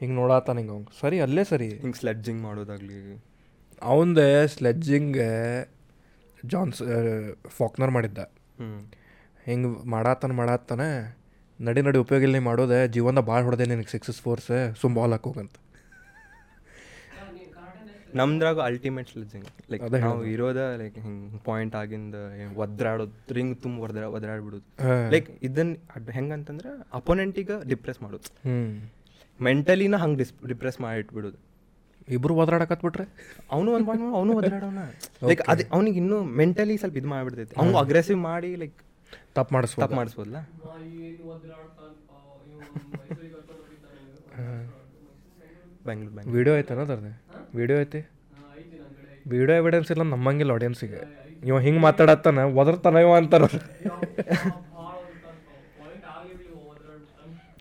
ಹಿಂಗೆ ನೋಡತ್ತಾನ ಹಿಂಗೆ ಅವ್ನು ಸರಿ ಅಲ್ಲೇ ಸರಿ. ಹಿಂಗೆ ಸ್ಲೆಡ್ಜಿಂಗ್ ಮಾಡೋದಾಗ್ಲಿ. ಅವಂದೆ ಸ್ಲೆಡ್ಜಿಂಗ್ ಜಾನ್ಸ್ ಫಾಕ್ನರ್ ಮಾಡಿದ್ದ. ಹಿಂಗೆ ಮಾಡಾತನ ಮಾಡಾತನ ನಡಿ ನಡಿ ಉಪಯೋಗ ಇಲ್ಲಿ ಮಾಡೋದೆ ಜೀವನ ಭಾಳ ಹೊಡೆದೆ ನಿನಗೆ ಸಿಕ್ಸಸ್ ಫೋರ್ಸ್ ಸುಮ್ ಬಾಲ್ ಹಾಕೋಗಂತ ನಮ್ದ್ರಾಗ ಅಲ್ಟಿಮೇಟ್ ಸ್ಲೆಡ್ಜಿಂಗ್ ಲೈಕ್ ನಾವು ಇರೋದ ಲೈಕ್ ಹಿಂಗ್ ಪಾಯಿಂಟ್ ಆಗಿಂದ ಒದ್ರಾಡೋದು ರಿಂಗ್ ತುಂಬ ಒದ್ರ ಒದ್ರಾಡ್ಬಿಡೋದು. ಲೈಕ್ ಇದನ್ನ ಅದ್ ಹೆಂಗಂತಂದ್ರೆ ಅಪೋನೆಂಟಿಗೆ ಡಿಪ್ರೆಸ್ ಮಾಡೋದು. ಮೆಂಟಲಿನ ಹಂಗೆ ಡಿಸ್ ಡಿಪ್ರೆಸ್ ಮಾಡಿ ಇಟ್ಬಿಡೋದು ಇಬ್ರು ಒದ್ರಾಡಕತ್ಬಿಟ್ರೆ ಅವನು ಒಂದು ಪಾಯಿಂಟ್ ಅವನು ಒದ್ರಾಡೋಣ ಲೈಕ್ ಅದೇ ಅವ್ನಿಗೆ ಇನ್ನೂ ಮೆಂಟಲಿ ಸ್ವಲ್ಪ ಇದು ಮಾಡ್ಬಿಡ್ತೈತಿ. ಅವ್ನು ಅಗ್ರೆಸಿವ್ ಮಾಡಿ ಲೈಕ್ ತಪ್ಪು ಮಾಡಿಸ್ ತಪ್ಪು ಮಾಡಿಸ್ಬೋದಲ್ಲ? ಬೆಂಗ್ಳೂರ್ ಬೆಂಗ್ಳೂರು ಬೆಂಗ್ಳೂರು ವಿಡಿಯೋ ಐತನ ಅದ್ರದ್ದು? ವಿಡಿಯೋ ಐತಿ? ವಿಡಿಯೋ ಎವಿಡೆನ್ಸ್ ಇಲ್ಲ ನಮ್ಮಂಗಿಲ್ಲ ಆಡಿಯನ್ಸಿಗೆ ಇವ ಹಿಂಗೆ ಮಾತಾಡತ್ತಾನ ಒದರ್ತಾನ ಇವ ಅಂತಾರ.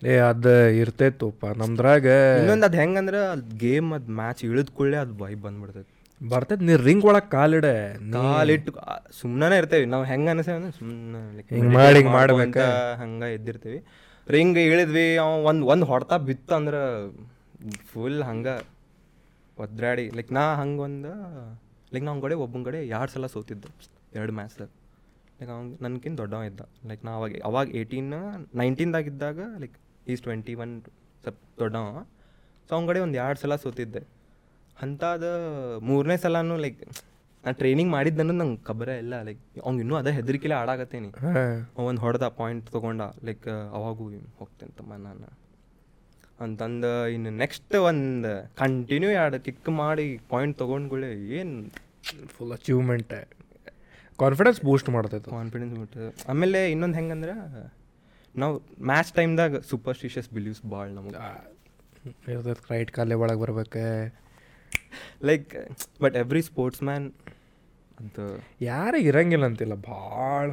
ಏ ಅದು ಇರ್ತೈತುಪ್ಪ ನಮ್ದ್ರಾಗ ಇನ್ನೊಂದು ಅದು ಹೆಂಗಂದ್ರೆ ಅದು ಗೇಮ್ ಅದು ಮ್ಯಾಚ್ ಇಳಿದ ಕೂಡಲೇ ಅದು ಬೈ ಬಂದ್ಬಿಡ್ತೈತಿ. ಬರ್ತೈತಿ ನೀ ರಿಂಗ್ ಒಳಗೆ ಕಾಲಿಡೆ ಕಾಲಿಟ್ಟು ಸುಮ್ಮನೆ ಇರ್ತೇವಿ ನಾವು ಹೆಂಗೆ ಅನಿಸ್ತೇವೆ ಅಂದ್ರೆ ಸುಮ್ಮನೆ ಹಿಂಗೆ ಮಾಡಿ, ಹಿಂಗೆ ಮಾಡ್ಬೇಕಾ? ಹಂಗ ಇದ್ದಿರ್ತೀವಿ. ರಿಂಗ್ ಇಳಿದ್ವಿ ಅವ ಒಂದು ಒಂದು ಹೊಡೆತ ಬಿತ್ತು ಅಂದ್ರೆ ಫುಲ್ ಹಂಗ ಒದ್ರಾಡಿ ಲೈಕ್ ನಾ ಹಂಗೆ ಒಂದು ಲೈಕ್ ನಾ ಕಡೆ ಒಬ್ಬನ ಕಡೆ ಎರಡು ಸಲ ಸೋತಿದ್ದೆ ಎರಡು ಮ್ಯಾಚ್ದಾಗ ಲೈಕ್ ಅವ್ನು ನನ್ಕಿಂತ ದೊಡ್ಡವ ಇದ್ದ. ಲೈಕ್ ನಾ ಅವಾಗ ಅವಾಗ ಏಯ್ಟೀನ್ ನೈನ್ಟೀನ್ದಾಗಿದ್ದಾಗ ಲೈಕ್ ಈಸ್ ಟ್ವೆಂಟಿ ಒನ್ ಸ್ವಲ್ಪ ದೊಡ್ಡವ. ಸೊ ಅವ್ನ ಕಡೆ ಒಂದು ಎರಡು ಸಲ ಸೋತಿದ್ದೆ. ಅಂಥದ ಮೂರನೇ ಸಲನೂ ಲೈಕ್ ನಾನು ಟ್ರೈನಿಂಗ್ ಮಾಡಿದ್ದನ್ನು ನಂಗೆ ಖಬರ ಇಲ್ಲ. ಲೈಕ್ ಅವ್ನು ಇನ್ನೂ ಅದೇ ಹೆದರಿಕೆಲೆ ಆಡಾಕತ್ತೇನಿ ಒಂದು ಹೊಡೆದ ಪಾಯಿಂಟ್ ತೊಗೊಂಡ ಲೈಕ್ ಅವಾಗೂ ಹೋಗ್ತೇನೆ ತಮ್ಮ ನಾನು. ಅಂತಂದು ಇನ್ನು ನೆಕ್ಸ್ಟ್ ಒಂದು ಕಂಟಿನ್ಯೂ ಎರಡು ಕಿಕ್ ಮಾಡಿ ಪಾಯಿಂಟ್ ತೊಗೊಂಡ್ಗಳೇ ಏನು ಫುಲ್ ಅಚೀವ್ಮೆಂಟ್ ಕಾನ್ಫಿಡೆನ್ಸ್ ಬೂಸ್ಟ್ ಮಾಡ್ತೈತೆ ಕಾನ್ಫಿಡೆನ್ಸ್ ಬೂಸ್ಟ್ ಆಮೇಲೆ ಇನ್ನೊಂದು ಹೆಂಗಂದ್ರೆ ನಾವು ಮ್ಯಾಚ್ ಟೈಮ್ದಾಗ ಸೂಪರ್ಸ್ಟಿಷಿಯಸ್ ಬಿಲೀವ್ಸ್ ಭಾಳ ನಮ್ಗೆ. ಇರ್ತೈತೆ ರೈಟ್ ಕಾಲೇ ಒಳಗೆ ಬರ್ಬೇಕು. Like but every sportsman ಅಂತ ಯಾರಿಗೆ ಇರಂಗಿಲ್ಲ ಅಂತಿಲ್ಲ ಭಾಳ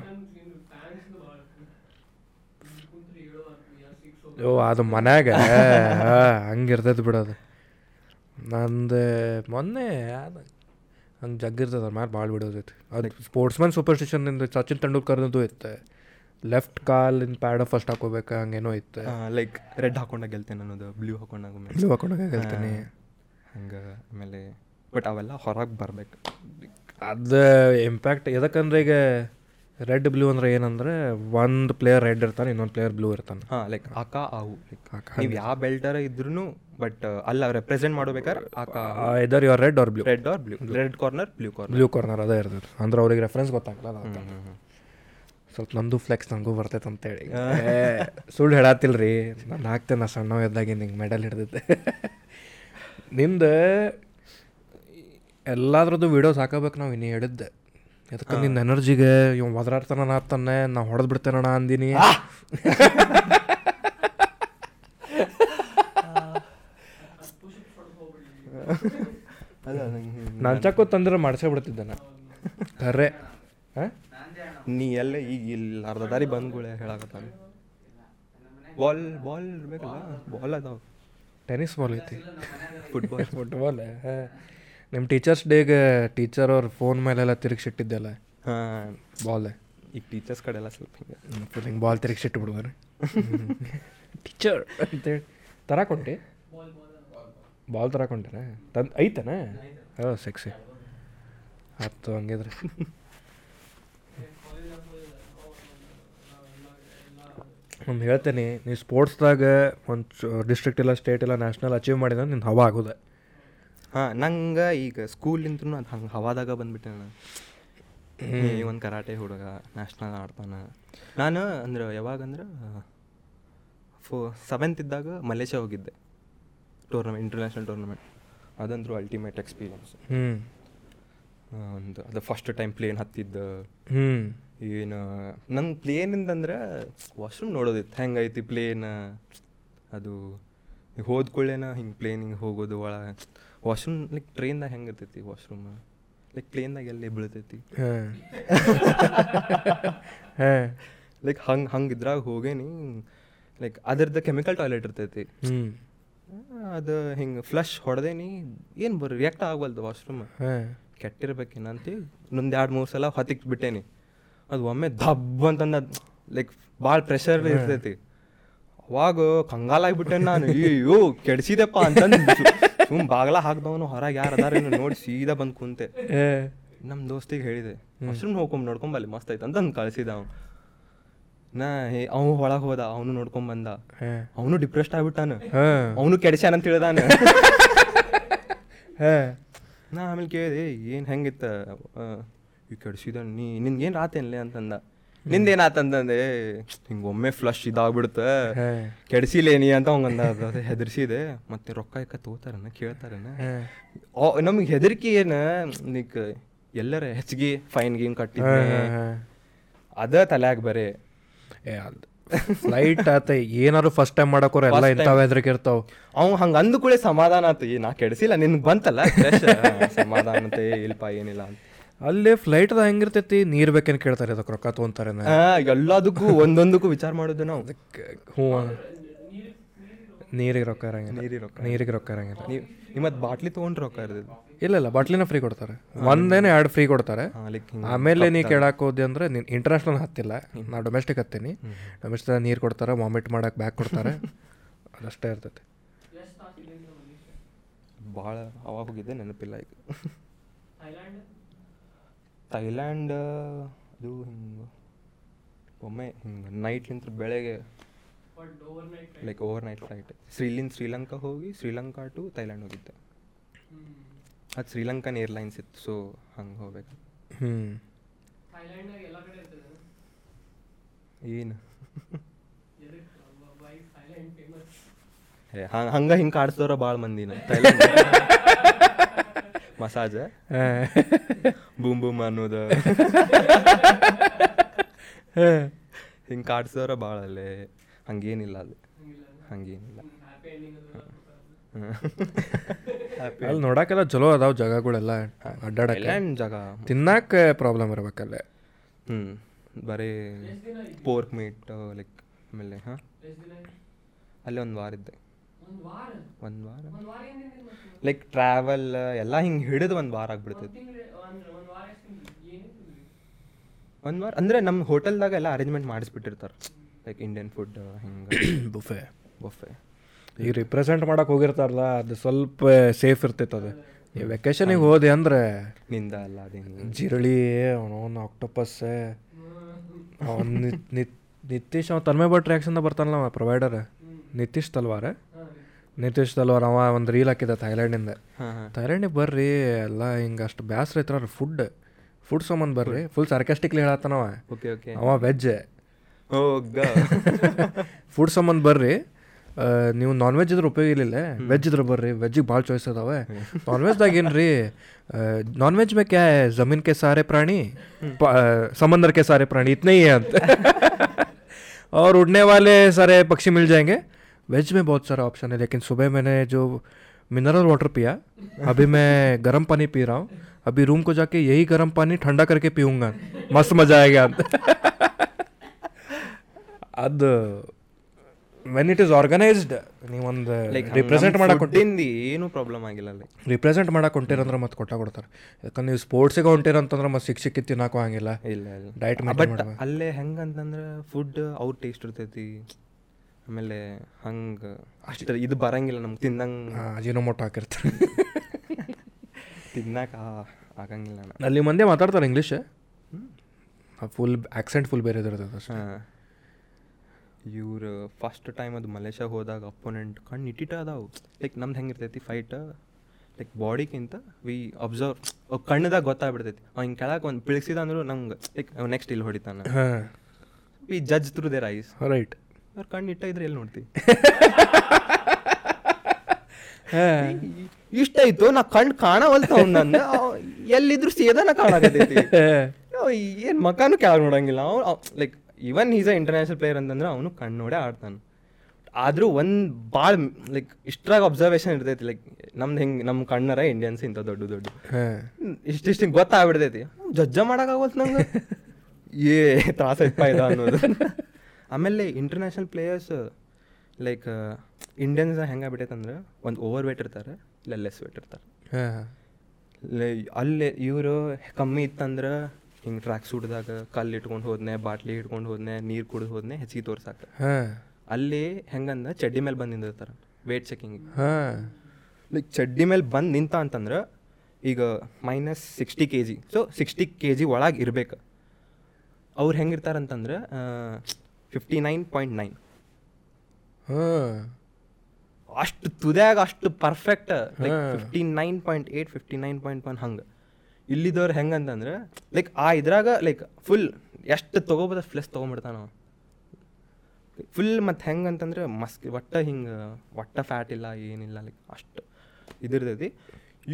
ಓ ಅದು ಮನ್ಯಾಗ? ಹಂಗೆ ಇರ್ತೈತೆ ಬಿಡೋದು ನಂದು ಮೊನ್ನೆ ಹಂಗೆ ಜಗ್ಗಿರ್ತದೆ ಅದ್ರ ಮ್ಯಾಲೆ ಭಾಳ ಬಿಡೋದೈತಿ. ಅದು ಸ್ಪೋರ್ಟ್ಸ್ ಮ್ಯಾನ್ ಸೂಪರ್ಸ್ಟಿಷನ್ನಿಂದ ಸಚಿನ್ ತೆಂಡೂಲ್ಕರ್ದು ಇತ್ತು. ಲೆಫ್ಟ್ ಕಾಲಿನ ಪ್ಯಾಡ ಫಸ್ಟ್ ಹಾಕೋಬೇಕು ಹಂಗೇನೋ ಇತ್ತು. ಲೈಕ್ ರೆಡ್ ಹಾಕೊಂಡಾಗ ಗೆಲ್ತೇನೆ ಅನ್ನೋದು ಬ್ಲೂ ಹಾಕೊಂಡಾಗ ಬ್ಲೂ ಹಾಕೊಂಡಾಗ ಗೆಲ್ತೇನೆ. ಹಂಗೆ ಆಮೇಲೆ ಬಟ್ ಅವೆಲ್ಲ ಹೊರಗೆ ಬರಬೇಕು. ಅದು ಇಂಪ್ಯಾಕ್ಟ್ ಎದಕ್ಕಂದ್ರೆ ಈಗ ರೆಡ್ ಬ್ಲೂ ಅಂದ್ರೆ ಏನಂದ್ರೆ ಒಂದು ಪ್ಲೇಯರ್ ರೆಡ್ ಇರ್ತಾನೆ ಇನ್ನೊಂದು ಪ್ಲೇಯರ್ ಬ್ಲೂ ಇರ್ತಾನೆ. ಹಾಂ ಲೈಕ್ ಆಕ ಆವು. ಲೈಕ್ ನೀವು ಯಾವ ಬೆಲ್ಟರ ಇದ್ರೂ ಬಟ್ ಅಲ್ಲ ರೆಪ್ರೆಸೆಂಟ್ ಮಾಡ್ಬೇಕಾದ್ರೆ ಆಕ ಇದರ್ your red or blue red or blue red corner blue corner blue corner ಅದೇ ಇರ್ತದೆ. ಅಂದ್ರೆ ಅವ್ರಿಗೆ ರೆಫರೆನ್ಸ್ ಗೊತ್ತಾಗಲ್ಲ ಸ್ವಲ್ಪ ನಂದು ಫ್ಲೆಕ್ಸ್ ನನಗೂ ಬರ್ತೈತೆ ಅಂತೇಳಿ. ಹೇಳಿ ಸುಳ್ಳು ಹೇಳತ್ತಿಲ್ಲ ರೀ ನಾನು ಹಾಕ್ತೇನೆ ನಾ ಸಣ್ಣ ಇದ್ದಾಗ ಹಿಂಗೆ ಮೆಡಲ್ ಹಿಡ್ದೈತೆ ನಿಂದು ಎಲ್ಲಾದ್ರದ್ದು ವೀಡಿಯೋಸ್ ಹಾಕಬೇಕು ನಾವು ಇನ್ನೇ ಹೇಳಿದ್ದೆ. ಯಾಕಂದ್ರೆ ನಿನ್ನ ಎನರ್ಜಿಗೆ ಇವ್ ಒದರಾಡ್ತಾನ ಆತಾನೆ ನಾ ಹೊಡೆದು ಬಿಡ್ತೇನಣ ಅಂದಿನಿ. ನಾನು ಚಕ್ಕೋ ತಂದ್ರೆ ಮಾಡ್ಸೇ ಬಿಡ್ತಿದ್ದೆ ನಾ ಖರೆ. ಹಾಂ? ನೀ ಎಲ್ಲ ಈಗ ಇಲ್ಲಿ ಅರ್ಧ ದಾರಿ ಬಂದ್ಗಳೇ ಹೇಳಕತ್ತಾನೆ. ಬಾಲ್ ಬಾಲ್ ಇರ್ಬೇಕಲ್ಲ ಬಾಲ್ ಅದಾವ. ಟೆನಿಸ್ ಬಾಲ್ ಐತಿ. ಫುಟ್ಬಾಲ್. ಫುಟ್ಬಾಲ್ ನಿಮ್ಮ ಟೀಚರ್ಸ್ ಡೇಗೆ ಟೀಚರ್ ಅವ್ರ ಫೋನ್ ಮೇಲೆಲ್ಲ ತಿರುಗಿಸಿಟ್ಟಿದ್ದೆಲ್ಲ? ಹಾಂ. ಬಾಲ್ ಈಗ ಟೀಚರ್ಸ್ ಕಡೆಲ್ಲ ಸ್ವಲ್ಪ ಹಿಂಗೆ. ಫುಲ್ ಹಿಂಗೆ ಬಾಲ್ ತಿರುಗಿಸಿಟ್ಟು ಬಿಡುವಾರೆ ಟೀಚರ್ ಅಂತೇಳಿ ತರಾಕೊಂಟಿ ಬಾಲ್ ತರಾಕೊಂಡ್ರೆ ತಂದು ಐತನ? ಹಾಂ ಸೆಕ್ಸಿ ಹತ್ತು ಹಂಗಿದ್ರೆ. ಒಂದು ಹೇಳ್ತೇನೆ ನೀವು ಸ್ಪೋರ್ಟ್ಸ್ದಾಗ ಒಂದು ಡಿಸ್ಟ್ರಿಕ್ಟ್ ಇಲ್ಲ ಸ್ಟೇಟ್ ಇಲ್ಲ ನ್ಯಾಷನಲ್ ಅಚೀವ್ ಮಾಡಿದ್ರೆ ನಿನ್ನ ಹವಾ ಆಗೋದೆ. ಹಾಂ ನಂಗೆ ಈಗ ಸ್ಕೂಲಿಂದ್ರೂ ಅದು ಹಂಗೆ ಹವಾದಾಗ ಬಂದ್ಬಿಟ್ಟೆ ನಾನು. ಈ ಒಂದು ಕರಾಟೆ ಹುಡುಗ ನ್ಯಾಷನಲ್ ಆಡ್ತಾನೆ. ನಾನು ಅಂದ್ರೆ ಯಾವಾಗಂದ್ರೆ ಫೋ ಸೆವೆಂತ್ ಇದ್ದಾಗ ಮಲೇಷ್ಯಾ ಹೋಗಿದ್ದೆ. ಟೂರ್ನಮೆಂಟ್ ಇಂಟರ್ನ್ಯಾಷನಲ್ ಟೂರ್ನಮೆಂಟ್ ಅದಂದ್ರು ಅಲ್ಟಿಮೇಟ್ ಎಕ್ಸ್ಪೀರಿಯನ್ಸ್ ಹ್ಞೂ ಒಂದು ಅದು ಫಸ್ಟ್ ಟೈಮ್ ಪ್ಲೇನ್ ಹತ್ತಿದ್ದು. ಹ್ಞೂ ಏನು ನನ್ನ ಪ್ಲೇನಿಂದ ಅಂದ್ರೆ ವಾಶ್ರೂಮ್ ನೋಡೋದಿತ್ತು. ಹೆಂಗೈತಿ ಪ್ಲೇನ್ ಅದು ಹೋದ್ಕೊಳ್ಳೇನ ಹಿಂಗೆ ಪ್ಲೇನ್ ಹಿಂಗೆ ಹೋಗೋದು ಒಳ ವಾಶ್ರೂಮ್ ಲೈಕ್ ಟ್ರೈನ್ದಾಗ ಹೆಂಗೆ ಇರ್ತೈತಿ ವಾಶ್ರೂಮ್ ಲೈಕ್ ಪ್ಲೇನ್ದಾಗ ಎಲ್ಲಿ ಬೀಳ್ತೈತಿ? ಹಾಂ. ಹಾಂ. ಲೈಕ್ ಹಂಗೆ ಹಂಗೆ ಇದ್ರಾಗ ಹೋಗೇನಿ. ಲೈಕ್ ಅದರದ್ದು ಕೆಮಿಕಲ್ ಟಾಯ್ಲೆಟ್ ಇರ್ತೈತಿ. ಹ್ಞೂ ಅದು ಹಿಂಗೆ ಫ್ಲಶ್ ಹೊಡೆದೇನಿ. ಏನು ಬರ್ ರಿಯಾಕ್ಟ್ ಆಗವಲ್ದು ವಾಶ್ರೂಮ್ ಹಾಂ. ಕೆಟ್ಟಿರ್ಬೇಕೇನಂತ ಇನ್ನೊಂದು ಎರಡು ಮೂರು ಸಲ ಹೊತ್ತಿಗೆ ಬಿಟ್ಟೇನಿ. ಅದು ಒಮ್ಮೆ ದಬ್ ಅಂತಂದ ಲೈಕ್ ಭಾಳ ಪ್ರೆಷರ್ ಇರ್ತೈತಿ. ಅವಾಗ ಕಂಗಾಲಾಗ್ಬಿಟ್ಟೆ ನಾನು. ಅಯ್ಯೋ ಕೆಡ್ಸಿದೆಪ್ಪ ಅಂತಂದು ಸುಮ್ ಬಾಗ್ಲ ಹಾಕ್ದವನು ಹೊರಗೆ ಯಾರು ಅದಾರ ನೋಡಿ ಸೀದಾ ಬಂದು ಕುಂತೆ. ನಮ್ಮ ದೋಸ್ತಿಗೆ ಹೇಳಿದೆ ಮಶ್ರೂಮ್ ಹೋಗ್ಕೊಂಡ್ ನೋಡ್ಕೊಂಬಲ್ಲಿ ಮಸ್ತ್ ಐತೆ ಅಂತ ಕಳಿಸಿದ ಅವ ನಾ ಅವನು ಒಳಗೆ ಹೋದ ಅವನು ನೋಡ್ಕೊಂಡ್ ಬಂದ. ಅವನು ಡಿಪ್ರೆಸ್ಡ್ ಆಗ್ಬಿಟ್ಟಾನ. ಅವನು ಕೆಡ್ಸ್ಯಾನ ಅಂತ ಹೇಳ್ದಾನ. ಹಾಂ. ನಾ ಆಮೇಲೆ ಕೇಳಿದೆ ಏನು ಹೆಂಗಿತ್ತ? ಈ ಕೆಡ್ಸಿದ ನೀ ನಿನ್ಗೇನು ಏನು ಆತೇನ್ಲೆ ಅಂತಂದ. ನಿಂದೇನು ಆತಂತಂದೆ ಹಿಂಗೆ ಒಮ್ಮೆ ಫ್ಲಶ್ ಇದಾಗ್ಬಿಡುತ್ತೆ. ಕೆಡಿಸಿಲೇನಿ ಕೆಡ್ಸಿಲೇ ಅಂತ ಅದು ಹೆದರ್ಸಿದೆ. ಮತ್ತೆ ರೊಕ್ಕ ಯಾಕ ತಗೋತಾರನ ಕೇಳ್ತಾರನ ನಮಗೆ ಹೆದರಿಕೆ ಏನು ನೀಕ್ ಎಲ್ಲರ ಹೆಚ್ಚಿಗೆ ಫೈನ್ ಗೀನ್ ಕಟ್ಟಿ ಅದ ತಲ್ಯಾಗ ಬರೇ. ಫ್ಲೈಟ್ ಆತ ಏನಾರು ಫಸ್ಟ್ ಟೈಮ್ ಮಾಡಕೋರ ಎಲ್ಲ ಇಂಥವ್ ಹೆದ್ರಿಕೆ ಇರ್ತಾವ. ಅವ್ ಹಂಗ ಅಂದ ಕೂಡಲೇ ಸಮಾಧಾನ ಆತ ನಾ ಕೆಡಿಸಿಲ್ಲ ನಿನ್ಗೆ ಬಂತಲ್ಲ ಸಮಾಧಾನ ಅಂತ ಇಲ್ಪ ಏನಿಲ್ಲ ಅಂತ. ಅಲ್ಲಿ ಫ್ಲೈಟ್ದ ಹೆಂಗಿರ್ತೈತಿ? ನೀರ್ ಬೇಕೇನು ಕೇಳ್ತಾರೆ ಅದಕ್ಕೆ ರೊಕ್ಕ ತೊಗೊಂತಾರೆ ಎಲ್ಲದಕ್ಕೂ ಒಂದೊಂದಕ್ಕೂ ವಿಚಾರ ಮಾಡೋದು ನಾವು. ಹ್ಞೂ. ನೀರಿಗೆ ರೊಕ್ಕ ಇರಂಗಿಲ್ಲ. ನೀರಿಗೆ ರೊಕ್ಕ. ನೀರಿಗೆ ರೊಕ್ಕ ಇರಂಗಿಲ್ಲ. ನೀವು ನಿಮ್ಮದು ಬಾಟ್ಲಿ ತೊಗೊಂಡ್ರೆ ರೊಕ್ಕ ಇರ್ತದೆ ಇಲ್ಲ ಇಲ್ಲ ಬಾಟ್ಲಿನ ಫ್ರೀ ಕೊಡ್ತಾರೆ. ಒಂದೇನೆ ಎರಡು ಫ್ರೀ ಕೊಡ್ತಾರೆ. ಆಮೇಲೆ ನೀ ಕೇಳಕ್ಕೆ ಹೋದೆ ಅಂದ್ರೆ ನೀನು ಇಂಟರ್ನ್ಯಾಷನಲ್ ಹತ್ತಿಲ್ಲ. ನಾ ಡೊಮೆಸ್ಟಿಕ್ ಹತ್ತೀನಿ. ಡೊಮೆಸ್ಟಿಕ್ ನೀರು ಕೊಡ್ತಾರೆ ವಾಮಿಟ್ ಮಾಡಕ್ಕೆ ಬ್ಯಾಕ್ ಕೊಡ್ತಾರೆ. ಅದಷ್ಟೇ ಇರ್ತೈತಿ. ಭಾಳ ಅವಾಗ ಹೋಗಿದ್ದೆ ನೆನಪಿಲ್ಲ ಈಗ. ಥೈಲ್ಯಾಂಡ್ ಅದು ಹಿಂಗೆ ಒಮ್ಮೆ ಹಿಂಗೆ ನೈಟ್ಲಿಂತ ಬೆಳಗ್ಗೆ like over night flight ಶ್ರೀಲಿಂದ Sri Lanka ಹೋಗಿ ಶ್ರೀಲಂಕಾ ಟು ಥೈಲ್ಯಾಂಡ್ ಹೋಗಿದ್ದೆ. ಅದು ಶ್ರೀಲಂಕನ್ ಏರ್ಲೈನ್ಸ್ ಇತ್ತು ಸೊ ಹಂಗೆ ಹೋಗ್ಬೇಕು. ಹ್ಞೂ ಏನು? ಹಂಗೆ ಹಿಂಗೆ ಕಾಡ್ಸೋರ ಭಾಳ ಮಂದಿನ ಥೈಲ್ಯಾಂಡ್. ಮಸಾಜ್? ಬೂಮ್ ಬೂಮ್ ಅನ್ನೋದು. ಹಿಂಗೆ ಕಾಡ್ಸೋರ ಭಾಳ ಅಲ್ಲೇ. ಹಂಗೇನಿಲ್ಲ ಅಲ್ಲಿ. ಹಂಗೇನಿಲ್ಲ. ಅಲ್ಲಿ ನೋಡಕ್ಕೆಲ್ಲ ಚಲೋ ಅದಾವ ಜಾಗಗಳೆಲ್ಲ. ಅಡ್ಡಾಡಕ್ಕೆ. ಜಾಗ? ತಿನ್ನಕ್ಕೆ ಪ್ರಾಬ್ಲಮ್ ಇರ್ಬೇಕಲ್ಲೇ ಹ್ಞೂ ಬರೀ ಪೋರ್ಕ್ ಮೀಟ್ ಲೈಕ್ ಆಮೇಲೆ ಹಾಂ? ಅಲ್ಲೇ ಒಂದು ವಾರ ಇದ್ದೆ. ಒಂದ್ ವಾರ? ಲೈಕ್ ಟ್ರಾವೆಲ್ ಎಲ್ಲ ಹಿಂಗೆ ಹಿಡಿದು ಒಂದು ವಾರ ಆಗ್ಬಿಡ್ತೈತಿ. ಒಂದ್ ವಾರ ಅಂದರೆ ನಮ್ಮ ಹೋಟೆಲ್ದಾಗ ಎಲ್ಲ ಅರೇಂಜ್ಮೆಂಟ್ ಮಾಡಿಸ್ಬಿಟ್ಟಿರ್ತಾರೆ. ಲೈಕ್ ಇಂಡಿಯನ್ ಫುಡ್ ಹಿಂಗೆ. ಬುಫೆ ಬುಫೆ ಈಗ ರಿಪ್ರೆಸೆಂಟ್ ಮಾಡಕ್ಕೆ ಹೋಗಿರ್ತಾರಲ್ಲ ಅದು ಸ್ವಲ್ಪ ಸೇಫ್ ಇರ್ತೈತೆ ಅದು. ಈ ವೆಕೇಶನಿಗೆ ಹೋದೆ ಅಂದ್ರೆ ನಿಂದ ಅಲ್ಲ ಅದೇನು ಜಿರಳಿ ಅವನವನು ಆಕ್ಟೋಪಸ್ ನಿತ್ ನಿತೀಶ್ ಅವ್ನು ತನ್ಮೆ ಭಟ್ ರಿಯಾಕ್ಷನ್ದಾಗ ಬರ್ತಾನಲ್ಲ ಅವ ಪ್ರೊವೈಡರ್ ನಿತೀಶ್ ತಲ್ವಾರ. ನಿತೀಶ್ ದಲ್ವಾರ್ ಅವ ಒಂದು ರೀಲ್ ಹಾಕಿದ್ದ ಥೈಲ್ಯಾಂಡಿಂದ ಥೈಲ್ಯಾಂಡಿಗೆ ಬರ್ರಿ ಎಲ್ಲ ಹಿಂಗೆ ಅಷ್ಟು ಬ್ಯಾಸ್ರ ಐತ್ರ ಫುಡ್ ಫುಡ್ ಸಂಬಂಧ ಬರ್ರಿ ಫುಲ್ ಸರ್ಕಾಸ್ಟಿಕ್ಲಿ ಹೇಳತ್ತಾನವ ಅವ ವೆಜ್ ಫುಡ್ ಸಂಬಂಧ ಬರ್ರಿ ನೀವು ನಾನ್ ವೆಜ್ ಇದ್ರೆ ಉಪಯೋಗ ಇರಲಿಲ್ಲ ವೆಜ್ ಇದ್ರೆ ಬರ್ರಿ ವೆಜ್ಜಿಗೆ ಭಾಳ ಚಾಯ್ಸ್ ಅದಾವೆ ನಾನ್ ವೆಜ್ದಾಗ ಏನ್ರಿ ನಾನ್ ವೆಜ್ ಮೇ ಕ್ಯಾ ಜಮೀನ್ ಕೆ ಸಾರೆ ಪ್ರಾಣಿ ಸಮಂದರ್ ಕೆ ಸಾರೆ ಪ್ರಾಣಿ ಇತನೇ ಅಂತ ಅವ್ರು ಉಡ್ನೆ ವಾಲೆ ಸಾರೆ ಪಕ್ಷಿ ಮಿಲ್ ಜಾಯಂಗೆ वाले सारे पक्षी मिल जाएंगे वेज में बहुत सारा ऑप्शन है लेकिन सुबह मैंने जो मिनरल वाटर पिया अभी मैं गर्म पानी पी रहा हूँ अभी रूम को जाके यही गर्म पानी ठंडा करके पीऊंगा मस्त मजा आएगा ಅಂತ ಅದು ವೆನ್ ಇಟ್ ಇಸ್ ಆರ್ಗನೈಸ್ಡ್ ನೀವೊಂದು ಲೈಕ್ ರಿಪ್ರೆಸೆಂಟ್ ಮಾಡಕ್ಕೆ ಕೊಟ್ಟಿಂದ ಏನು ಪ್ರಾಬ್ಲಮ್ ಆಗಿಲ್ಲ ಲೈಕ್ ರಿಪ್ರೆಸೆಂಟ್ ಮಾಡಕ್ಕೆ ಹೊಂಟಿರಂದ್ರೆ ಮತ್ತೆ ಕೊಟ್ಟ ಕೊಡ್ತಾರೆ ಯಾಕಂದ್ರೆ ನೀವು ಸ್ಪೋರ್ಟ್ಸಿಗೆ ಹೊಂಟಿರಂತಂದ್ರೆ ಮತ್ತೆ ಸಿಕ್ ಸಿಕ್ಕಿ ತಿನ್ನಕ್ಕೂ ಹಂಗಿಲ್ಲ ಇಲ್ಲ ಇಲ್ಲ Diet maintain ಬಟ್ ಮಾಡ್ಬೇಕು. ಅಲ್ಲೇ ಹೆಂಗಂತಂದ್ರೆ ಫುಡ್ ಅವ್ರ ಟೇಸ್ಟ್ ಇರ್ತೈತಿ ಆಮೇಲೆ ಹಂಗೆ. ಅಷ್ಟು ಇದು ಬರಂಗಿಲ್ಲ ನಮ್ಗೆ ತಿನ್ನಂಗೆ ಮೊಟ್ಟ ಹಾಕಿರ್ತಾರೆ. ತಿನ್ನಕ ಆಗಂಗಿಲ್ಲ ನಾನು ಅಲ್ಲಿ ಮಂದಿ ಮಾತಾಡ್ತಾರೆ ಇಂಗ್ಲೀಷ್ ಫುಲ್ ಆಕ್ಸೆಂಟ್ ಫುಲ್ ಬೇರೆ ಇರ್ತದೆ ಅಷ್ಟೇ. ಹಾಂ. ಇವ್ರು ಫಸ್ಟ್ ಟೈಮ್ ಅದು ಮಲೇಷ್ಯಾಗ ಹೋದಾಗ ಅಪೋನೆಂಟ್ ಕಣ್ಣು ಇಟ್ಟಿಟ ಅದಾವು. ಲೈಕ್ ನಮ್ದು ಹೆಂಗಿರ್ತೈತಿ ಫೈಟ್ ಲೈಕ್ ಬಾಡಿಗಿಂತ ವಿ ಅಬ್ಸರ್ವ್ ಕಣ್ಣದಾಗ ಗೊತ್ತಾಗ್ಬಿಡ್ತೈತಿ. ಅವ್ನ ಹಿಂಗೆ ಕೆಳಗೆ ಒಂದು ಬಿಳಿಸಿದ ಅಂದ್ರೂ ನಂಗೆ ಲೈಕ್ ನೆಕ್ಸ್ಟ್ ಇಲ್ಲಿ ಹೊಡಿತಾನ. ಹಾಂ. ವಿ ಜಜ್ ಥ್ರೂ ದೇರ್ ಐಸ್ ರೈಟ್ ಅವ್ರ ಕಣ್ಣು ಇಟ್ಟ ಇದ್ರೆ ಎಲ್ಲಿ ನೋಡ್ತಿ? ಇಷ್ಟ ಆಯ್ತು ನಾ ಕಣ್ಣು ಕಾಣವಲ್ತ ನನ್ನ. ಎಲ್ಲಿದ್ರು ನಾ ಕಾಣಕತ್ತೈತಿ. ಏನು ಮಕಾನು ಕೆಳಗೆ ನೋಡಂಗಿಲ್ಲ. ಅವ್ನು like even is a international player ಅಂತಂದ್ರೆ ಅವನು ಕಣ್ಣು ನೋಡೇ ಆಡ್ತಾನೆ. ಆದರೂ ಒಂದು ಭಾಳ ಲೈಕ್ ಇಷ್ಟ್ರಾಗ ಅಬ್ಸರ್ವೇಷನ್ ಇರ್ತೈತಿ ಲೈಕ್ ನಮ್ದು ಹೆಂಗೆ ನಮ್ಮ ಕಣ್ಣರ ಇಂಡಿಯನ್ಸ್ ಇಂಥ ದೊಡ್ಡ ದೊಡ್ಡ. ಇಷ್ಟಿಷ್ಟು ಗೊತ್ತಾಗ್ಬಿಡ್ತೈತಿ. ಜಜ್ಜ ಮಾಡೋಕ್ಕಾಗವಲ್ತು ನಂಗೆ. ಏ ತ್ರಾಸ ಇಪ್ಪ ಇದ ಅನ್ನೋದು. ಆಮೇಲೆ ಇಂಟರ್ನ್ಯಾಷನಲ್ ಪ್ಲೇಯರ್ಸ್ ಲೈಕ್ ಇಂಡಿಯನ್ಸ್ ಹೆಂಗಾಗ್ಬಿಟ್ಟೈತೆ ಅಂದ್ರೆ ಒಂದು ಓವರ್ ವೇಟ್ ಇರ್ತಾರೆ ಇಲ್ಲ ಲೆಸ್ ವೇಟ್ ಇರ್ತಾರೆ. ಅಲ್ಲಿ ಲೈ- ಅಲ್ಲೇ ಇವರು ಕಮ್ಮಿ ಇತ್ತಂದ್ರೆ ಹಿಂಗೆ ಟ್ರ್ಯಾಕ್ ಸೂಟ್ದಾಗ ಕಲ್ಲು ಇಟ್ಕೊಂಡು ಹೋದ್ನೆ ಬಾಟ್ಲಿ ಇಟ್ಕೊಂಡು ಹೋದ್ನೆ ನೀರು ಕುಡಿದು ಹೋದ್ನೆ ಹೆಚ್ಚಿಗೆ ತೋರ್ಸಾಕ. ಹಾಂ. ಅಲ್ಲಿ ಹೆಂಗಂದ್ರೆ ಚಡ್ಡಿ ಮೇಲೆ ಬಂದು ನಿಂದಿರ್ತಾರೆ ವೇಟ್ ಚೆಕಿಂಗ್ ಹಾಂ. ಲೈಕ್ ಚಡ್ಡಿ ಮೇಲೆ ಬಂದು ನಿಂತ ಅಂತಂದ್ರೆ ಈಗ minus sixty K G so sixty K G ಒಳಗೆ ಇರ್ಬೇಕು. ಅವ್ರು ಹೆಂಗಿರ್ತಾರಂತಂದ್ರೆ ಫಿಫ್ಟಿ ನೈನ್ ಪಾಯಿಂಟ್ ನೈನ್ ಅಷ್ಟು ತುದ್ಯಾಗ ಅಷ್ಟು perfect like fifty nine point eight fifty nine point one ಹಂಗೆ. ಇಲ್ಲಿದ್ದವ್ರು ಹೆಂಗಂತಂದ್ರೆ ಲೈಕ್ ಆ ಇದ್ರಾಗ ಲೈಕ್ ಫುಲ್ ಎಷ್ಟು ತೊಗೋಬೋದ ಫ್ಲೆಸ್ ತೊಗೊಂಬಿಡ್ತಾನ ಫುಲ್ ಮತ್ತು ಹೆಂಗಂತಂದ್ರೆ ಮಸ್ಕ್ ಒಟ್ಟ ಹಿಂಗೆ ಒಟ್ಟ ಫ್ಯಾಟ್ ಇಲ್ಲ ಏನಿಲ್ಲ ಲೈಕ್ ಅಷ್ಟು ಇದಿರ್ತೈತಿ.